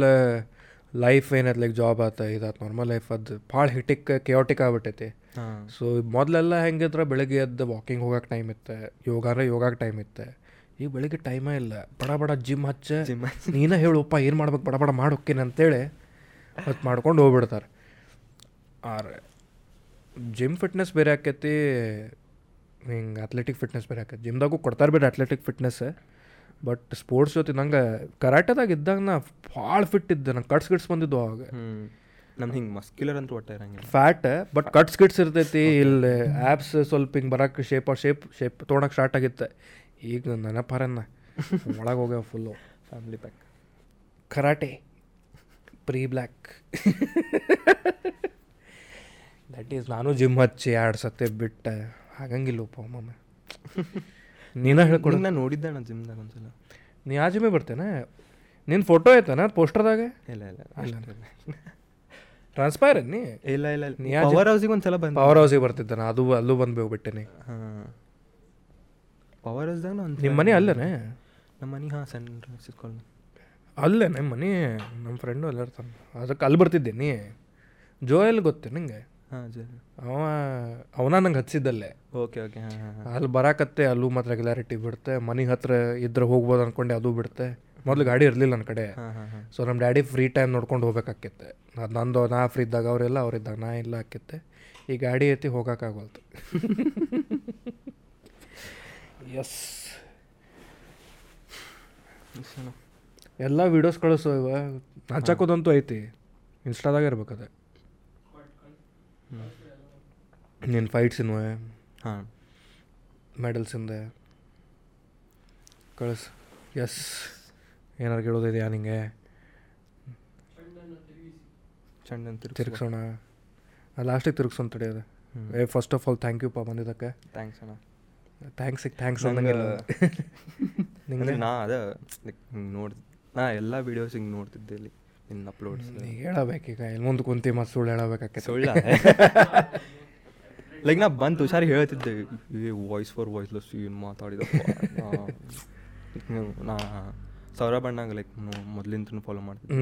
ಲೈಫ್ ಏನೈತೆ ಲೈಕ್ ಜಾಬ್ ಆತ ಇದಾತು ನಾರ್ಮಲ್ ಲೈಫ್ ಅದು ಭಾಳ ಹಿಟಿಕ್ ಕೆಯೋಟಿಕ್ ಆಗ್ಬಿಟ್ಟೈತಿ. ಸೊ ಮೊದಲೆಲ್ಲ ಹೆಂಗಿದ್ರೆ ಬೆಳಗ್ಗೆ ಎದ್ದು ವಾಕಿಂಗ್ ಹೋಗಕ್ಕೆ ಟೈಮ್ ಇತ್ತೆ ಯೋಗ ಅಂದ್ರೆ ಯೋಗಕ್ಕೆ ಟೈಮ್ ಇತ್ತೆ. ಈಗ ಬೆಳಿಗ್ಗೆ ಟೈಮೇ ಇಲ್ಲ. ಬಡ ಬಡ ಜಿಮ್ ಹಚ್ಚ Gym ನೀನೇ ಹೇಳುಪ್ಪ ಏನು ಮಾಡ್ಬೇಕು? ಬಡ ಬಡ ಮಾಡೋಕ್ಕೇನೆ ಅಂತೇಳಿ ಮತ್ತು ಮಾಡ್ಕೊಂಡು ಹೋಗ್ಬಿಡ್ತಾರೆ. ಆರೆ ಜಿಮ್ ಫಿಟ್ನೆಸ್ ಬೇರೆ ಆಕೈತಿ ಹಿಂಗೆ ಅಥ್ಲೆಟಿಕ್ ಫಿಟ್ನೆಸ್ ಬೇರೆ ಆಕೈತಿ ಜಿಮ್ದಾಗೂ ಕೊಡ್ತಾರೆ ಬೇರೆ ಅಥ್ಲೆಟಿಕ್ ಫಿಟ್ನೆಸ್ ಬಟ್ ಸ್ಪೋರ್ಟ್ಸ್ ಜೊತೆ ನಂಗೆ ಕರಾಟೆದಾಗ ಇದ್ದಾಗ ನಾ ಭಾಳ ಫಿಟ್ ಇದ್ದೆ. ನಂಗೆ ಕಟ್ಸ್ ಗಿಟ್ಸ್ ಬಂದಿದ್ದು ಅವಾಗ. ನಮ್ದು ಹಿಂಗೆ ಮಸ್ಕ್ಯುಲರ್ ಅಂತ ಒಟ್ಟ ಇರಂಗಿಲ್ಲ. ಫ್ಯಾಟ್ ಬಟ್ ಕಟ್ಸ್ ಗಿಟ್ಸ್ ಇರ್ತೈತಿ. ಇಲ್ಲಿ ಆ್ಯಪ್ಸ್ ಸ್ವಲ್ಪ ಹಿಂಗೆ ಬರೋಕ್ಕೆ ಶೇಪ್ ಶೇಪ್ ಶೇಪ್ ತೊಗೊಳಕ್ಕೆ ಸ್ಟಾರ್ಟ್ ಆಗಿತ್ತೆ. ಈಗ ನೆನಪಾರನ್ನ ಒಳಗೆ ಹೋಗ್ಯಾವ full family pack karate. Pre black that is ನಾನು ಜಿಮ್ ಹಚ್ಚಿ ಎರಡು ಸತ್ತೆ ಬಿಟ್ಟೆ. ಆಗಂಗಿಲ್ಲಪ್ಪ ಒಮ್ಮೊಮ್ಮೆ ನೀನ ಹೇಳ್ಕೊಡು. ನಾನು ನೋಡಿದ್ದೆ ನಾನು ಜಿಮ್ದಾಗ ಒಂದ್ಸಲ. ನೀ ಆ ಜಿಮ್ಮೆ ಬರ್ತೇನೆ? ನಿನ್ನ ಫೋಟೋ ಆಯ್ತಾನ ಪೋಸ್ಟರ್ದಾಗ ಇಲ್ಲ ಇಲ್ಲ ಟ್ರಾನ್ಸ್ಪೈರ್ ನೀ? ಇಲ್ಲ ಇಲ್ಲ ನೀ ಪವರ್ ಹೌಸಿಗೆ ಒಂದ್ಸಲ ಬಂದ. ಪವರ್ ಹೌಸಿಗೆ ಬರ್ತಿದ್ದಾನೆ. ಅದು ಅಲ್ಲೂ ಬಂದು ಹೋಗ್ಬಿಟ್ಟೆ ನೀ. ಹಾಂ. ಪವರ್ ಹೌಸ್ದಾಗ ಒಂದು ನಿಮ್ಮ ಮನೆ ಅಲ್ಲನೇ? ನಮ್ಮ ಮನೆ ಹಾಂ ಸಣ್ಣ ಸಿಕ್ಕೊಳ್ಳಿ ಅಲ್ಲೇ ನಿಮ್ಮ ಮನೆ ನಮ್ಮ ಫ್ರೆಂಡು ಅಲ್ಲಿರ್ತಾನೆ ಅದಕ್ಕೆ ಅಲ್ಲಿ ಬರ್ತಿದ್ದೆ ನೀ. ಜೋಯಲ್ ಗೊತ್ತೇ ನಿಂಗೆ? ಅವ ಅವನ ನಂಗೆ ಹಚ್ಚಿದ್ದಲ್ಲೇ. ಓಕೆ ಓಕೆ ಅಲ್ಲಿ ಬರಾಕತ್ತೆ ಅಲ್ಲೂ ಮಾತ್ರ ರೆಗ್ಯುಲಾರಿಟಿ ಬಿಡುತ್ತೆ ಮನೆ ಹತ್ರ ಇದ್ರೆ ಹೋಗ್ಬೋದು ಅನ್ಕೊಂಡೆ ಅದು ಬಿಡುತ್ತೆ ಮೊದಲು ಗಾಡಿ ಇರಲಿಲ್ಲ ನನ್ನ ಕಡೆ. ಸೊ ನಮ್ಮ ಡ್ಯಾಡಿ ಫ್ರೀ ಟೈಮ್ ನೋಡ್ಕೊಂಡು ಹೋಗ್ಬೇಕಾಕಿತ್ತೆ ಅದು ನಂದು ನಾ ಫ್ರೀ ಇದ್ದಾಗ ಅವರೆಲ್ಲ ಅವ್ರಿದ್ದಾಗ ನಾ ಇಲ್ಲ ಆಕಿತ್ತೆ ಈ ಗಾಡಿ ಐತಿ ಹೋಗೋಕ್ಕಾಗಲ್ತು ಎಸ್ ಎಲ್ಲ ವೀಡಿಯೋಸ್ ಕಳಿಸೋ ಇವ. ಹಚ್ಚಾಕೋದಂತೂ ಐತಿ. ಇನ್ಸ್ಟಾದಾಗ ಇರ್ಬೇಕದೆ ನಿನ್ನ ಇನ್ನು ಹಾಂ. ಮೆಡಲ್ಸಿಂದ ಕಳಿಸ್. ಎಸ್ ಏನಾರು ಕೇಳೋದಿದೆಯಾ ನಿಂಗೆ? ಚಂಡನ್ ತಿರುಗಿ ತಿರುಗಿಸೋಣ. ಲಾಸ್ಟಿಗೆ ತಿರುಗಿಸೋಣ ತಡೆಯೋದು ಏ first of all thank you ಪಾ ಬಂದಿದ್ದಕ್ಕೆ. ಥ್ಯಾಂಕ್ಸ್ ಅಣ್ಣ. ಥ್ಯಾಂಕ್ಸ್ ಅಂದಂಗೆ ನಿಂಗೆ? ನಾ ಅದ ಲೈಕ್ ನೋಡಿ ನಾ ಎಲ್ಲ ವೀಡಿಯೋಸ್ ಹಿಂಗೆ ನೋಡ್ತಿದ್ದೆ ಇಲ್ಲಿ ನಿನ್ನ ಅಪ್ಲೋಡ್ಸ್ ಹೇಳಬೇಕೀಗ ಇಲ್ಲಿ ಮುಂದೆ ಕುಂತಿ ಮತ್ತು ಸುಳ್ಳು ಹೇಳಬೇಕಾಗ್ತದೆ ಸುಳ್ಳ. ಲೈಕ್ ನಾ ಬಂತು ಹುಷಾರಿ ಹೇಳ್ತಿದ್ದೆ ಏ ವಾಯ್ಸ್ ಫಾರ್ ವಾಯ್ಸ್ಲೆಸ್ ಏನು ಮಾತಾಡಿದ ನಾ- ಸೌರಭ್ ಸೌರಭಣ್ಣಾಗ ಲೈಕ್ ಮೊದ್ಲಿಂದ ಫಾಲೋ ಮಾಡ್ತಿದ್ದೆ.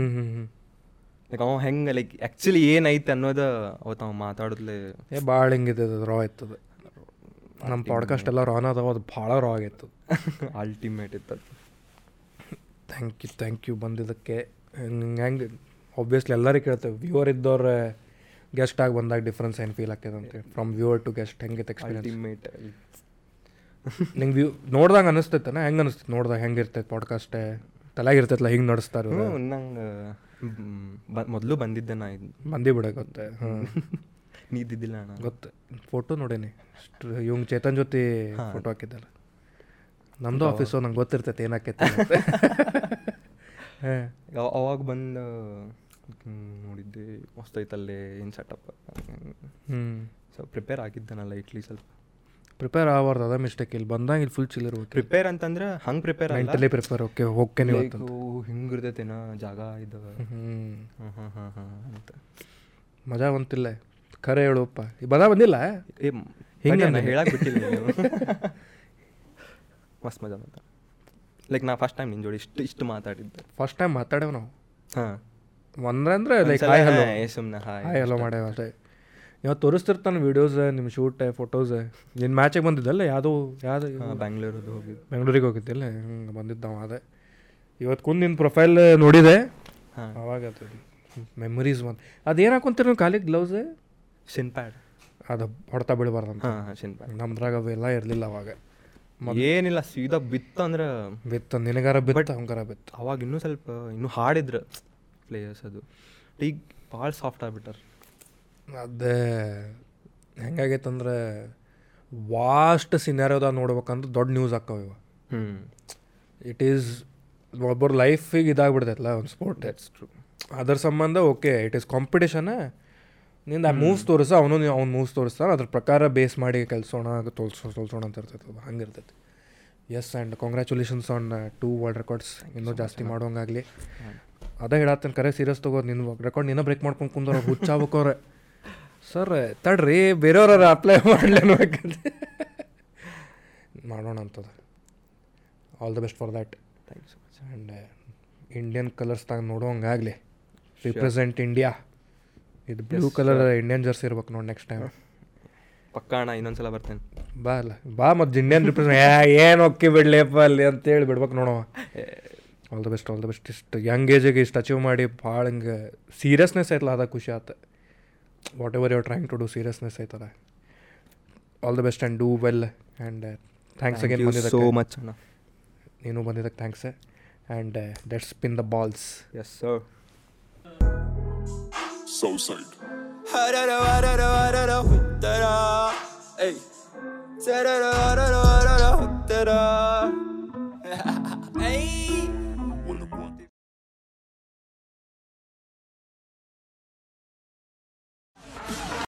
ಲೈಕ್ ಅವ ಹೆಂಗೆ ಲೈಕ್ ಆ್ಯಕ್ಚುಲಿ ಏನೈತೆ ಅನ್ನೋದು ಅವತ್ತು ಅವ ಮಾತಾಡಿದ್ಲೆ ಏ ಭಾಳ ಹಿಂಗಿದೆ ರಾ ಇತ್ತದು. ನಮ್ಮ ಪಾಡ್ಕಾಸ್ಟ್ ಎಲ್ಲ ರಾನ್ ಅದಾವ ಅದು ಭಾಳ ರಾ ಆಗಿತ್ತು. ಅಲ್ಟಿಮೇಟ್ ಇತ್ತು ಥ್ಯಾಂಕ್ ಯು ಥ್ಯಾಂಕ್ ಯು ಬಂದಿದ್ದಕ್ಕೆ. ಹೆಂಗೆ ಹೆಂಗೆ ಎಲ್ಲರೂ ಎಲ್ಲರಿಗೆ ಕೇಳ್ತೇವೆ. ವ್ಯೂವರ್ ಇದ್ದವ್ರ ಗೆಸ್ಟ್ ಆಗಿ ಬಂದಾಗ ಡಿಫ್ರೆನ್ಸ್ ಏನು ಫೀಲ್ ಆಗ್ತದೆ ಅಂತ ಫ್ರಮ್ ವ್ಯೂವರ್ ಟು ಗೆಸ್ಟ್ ಹೆಂಗೆ ಎಕ್ಸ್ಪೀರಿಯನ್ಸ್ ನಿಂಗೆ ವ್ಯೂ ನೋಡ್ದಾಗ ಅನಿಸ್ತೈತನ ಹೆಂಗೆ ಅನಿಸ್ತೈತೆ ನೋಡ್ದಾಗ ಹೆಂಗೆ ಇರ್ತೈತೆ ಪಾಡ್ಕಾಸ್ಟೇ ತಲೆಗೆ ಇರ್ತೈತಲ್ಲ ಹಿಂಗೆ ನಡೆಸ್ತಾರೆ. ಹ್ಞೂ ನಂಗೆ ಮೊದಲು ಬಂದಿದ್ದೆ ನಾ ಇದು. ಬಂದಿ ಬಿಡ ಗೊತ್ತೆ. ಹಾಂ ನೀದಿದ್ದಿಲ್ಲ ಅಣ್ಣ. ಗೊತ್ತು. ಫೋಟೋ ನೋಡೇನಿ. ಇವಂಗ್ ಚೇತನ್ ಜೊತೆ ಫೋಟೋ ಹಾಕಿದ್ದಲ್ಲ. ನಮ್ಮದು ಆಫೀಸು ನಂಗೆ ಗೊತ್ತಿರ್ತೈತೆ ಏನಾಕೈತೆ ಅವಾಗ ಬಂದು ನೋಡಿದ್ದೆ ಮಸ್ತೈತಲ್ಲೇ ಏನು ಸೆಟಪ್ ಹ್ಞೂ ಸೊ ಪ್ರಿಪೇರ್ ಆಗಿದ್ದಾನಲ್ಲ ಇಟ್ಲಿ ಸ್ವಲ್ಪ. ಪ್ರಿಪೇರ್ ಆಗಬಾರ್ದು ಅದ ಮಿಸ್ಟೇಕ್ ಇಲ್ಲಿ ಬಂದಾಗ ಇಲ್ಲಿ ಫುಲ್ ಚಿಲ್ಲರ್ ಇರ್ಬೇಕು. ಪ್ರಿಪೇರ್ ಅಂತಂದ್ರೆ ಹಂಗೆ prepare mentally prepare okay okay ನೀವು ಹಿಂಗಿರ್ತೈತೇನ ಜಾಗ ಇದು. ಹ್ಞೂ ಹಾಂ ಹಾಂ ಹಾಂ ಹಾಂ ಅಂತ. ಮಜಾ ಬಂತಿಲ್ಲ. ಖರೆ ಹೇಳುಪ್ಪ. ಈ ಬದ ಬಂದಿಲ್ಲ? ಹಿಂಗೆ ಹೇಳಕ್ಕೆ ಬಿಟ್ಟಿಲ್ಲ ಮಸ್ತ್ ಮಜಾ ಬಂತ. ಲೈಕ್ ನಾ ಫಸ್ಟ್ ಟೈಮ್ ನಿನ್ನ ಜೋಡಿ ಇಷ್ಟು ಇಷ್ಟು ಮಾತಾಡಿದ್ದೆ. ಫಸ್ಟ್ ಟೈಮ್ ಮಾತಾಡೇವು ನಾವು. ಹಾಂ. ಒಂದ್ರಂದ್ರೆ ಲೈಕ್ ಹಾಯ್ ಹಲೋ ಸುಮ್ಮನೆ ಹಾಯ್ ಹಲೋ ಅಷ್ಟೇ. ಇವತ್ತು ತೋರಿಸ್ತಿರ್ತಾನೆ ವೀಡಿಯೋಸ್ ನಿಮ್ಮ ಶೂಟ್ ಫೋಟೋಸ್ ನಿನ್ನ ಮ್ಯಾಚಿಗೆ ಬಂದಿದ್ದಲ್ಲ ಯಾವುದೋ ಯಾವ್ದು ಬ್ಯಾಂಗ್ಳೂರದ್ದು ಹೋಗಿ ಹೋಗಿದ್ದು. ಬೆಂಗಳೂರಿಗೆ ಹೋಗಿದ್ದಿಲ್ಲ ಹಿಂಗೆ ಬಂದಿದ್ದಾವ ಅದೇ. ಇವತ್ತು ಕುಂದು ನಿನ್ನ ಪ್ರೊಫೈಲ್ ನೋಡಿದೆ. ಅವಾಗ ಅದು ಮೆಮೊರೀಸ್ ಬಂದು. ಅದೇನು ಹಾಕೊಂತೀರಿ ನೀವು ಕಾಲಿಗೆ ಗ್ಲೌಸ್ ಶಿನ್ ಪ್ಯಾಡ್ ಅದು ಹೊಡ್ತಾ ಬಿಡಬಾರ್ದು ಹಾಂ ಶಿನ್ ಪ್ಯಾಡ್ ನಮ್ದ್ರಾಗ ಅವೆಲ್ಲ ಇರಲಿಲ್ಲ ಅವಾಗ. ಏನಿಲ್ಲ ಸೀದಾ ಬಿತ್ತು ಅಂದ್ರೆ ಬಿತ್ತು ನಿನಗಾರ ಬಿತ್ತು ಅವಂಗಾರ ಬಿತ್ತು. ಅವಾಗ ಇನ್ನೂ ಸ್ವಲ್ಪ ಇನ್ನೂ ಹಾಡಿದ್ರು. ಪ್ಲೇಯರ್ಸ್ ಅದು. ಈಗ ಭಾಳ ಸಾಫ್ಟ್ ಆಗ್ಬಿಟ್ಟಾರ. ಅದೇ ಹೆಂಗಾಗೈತಂದ್ರೆ ವಾಸ್ಟ್ ಸಿನಾರಿಯೋದಾಗ ನೋಡ್ಬೇಕಂದ್ರೆ ದೊಡ್ಡ ನ್ಯೂಸ್ ಆಕ್ಕವ ಇವ. ಹ್ಞೂ ಇಟ್ ಈಸ್ ಒಬ್ಬರ ಲೈಫಿಗೆ ಇದಾಗ್ಬಿಡ್ತೈತಲ್ಲ ಒಂದು ಸ್ಪೋರ್ಟ್ ದಟ್ಸ್ ಟ್ರೂ ಅದ್ರ ಸಂಬಂಧ ಓಕೆ ಇಟ್ ಈಸ್ ಕಾಂಪಿಟೇಷನ್ನಿಂದ ಆ ಮೂವ್ಸ್ ತೋರಿಸ ಅವನು ಅವ್ನು ಮೂವ್ಸ್ ತೋರಿಸ್ತಾನೆ ಅದ್ರ ಪ್ರಕಾರ ಬೇಸ್ ಮಾಡಿ ಕೆಲಸೋಣ ತೋಲ್ಸೋ ತೋಲ್ಸೋಣ ಅಂತ ಇರ್ತೈತೆ ಅದು. ಹಂಗಿರ್ತೈತೆ. Yes and congratulations on two world records ಇನ್ನೂ ಜಾಸ್ತಿ ಮಾಡೋಂಗಾಗಲಿ. ಅದೇ ಹೇಳತ್ತೇನೆ ಕರೆ ಸೀರಿಯಸ್ ತಗೋದು ನಿನ್ನ ರೆಕಾರ್ಡ್ ನಿನ್ನ ಬ್ರೇಕ್ ಮಾಡ್ಕೊಂಡು ಕುಂದವ್ರು ಹುಚ್ಚಾಗ್ಬೇಕವ್ರೆ ಸರ್ ತಡ್ರಿ ಬೇರೆಯವ್ರ ಅಪ್ಲೈ ಮಾಡ್ಲೇನ್ಬೇಕಂತ ಮಾಡೋಣ ಅಂತದ. All the best for that thank so much and Indian ಕಲರ್ಸ್ದಾಗ ನೋಡೋಂಗಾಗಲಿ ರಿಪ್ರೆಸೆಂಟ್ ಇಂಡಿಯಾ ಇದು ಬ್ಲೂ ಕಲರ್ ಇಂಡಿಯನ್ ಜರ್ಸಿ ಇರ್ಬೇಕು ನೋಡಿ ನೆಕ್ಸ್ಟ್ ಟೈಮ್ ಪಕ್ಕ ಅಣ್ಣ ಇನ್ನೊಂದ್ಸಲ ಬರ್ತೇನೆ. ಬಾ ಅಲ್ಲ. ಬಾ ಮತ್ತು ಇಂಡಿಯನ್ ರಿಪ್ರೆಸೆಂಟ್ ಏನು ಒಕ್ಕಿ ಬಿಡ್ಲಿಯಪ್ಪ ಅಲ್ಲಿ ಅಂತೇಳಿ ಬಿಡ್ಬೇಕು ನೋಡವ. All the best all the best ಇಷ್ಟು ಯಂಗ್ ಏಜಿಗೆ ಇಷ್ಟು ಅಚೀವ್ ಮಾಡಿ ಭಾಳ ಹಿಂಗೆ ಸೀರಿಯಸ್ನೆಸ್ ಐತಲ್ಲ ಅದ ಖುಷಿ ಆತ. Whatever you trying to do seriousness ಐತದ all the best and do well and thanks again so ಬಂದಿದ್ದಕ್ಕೆ ಮಚ್ ಅಣ್ಣ. ನೀನು ಬಂದಿದ್ದಕ್ಕೆ thanks and let's pin the balls yes sir Southside. Harara,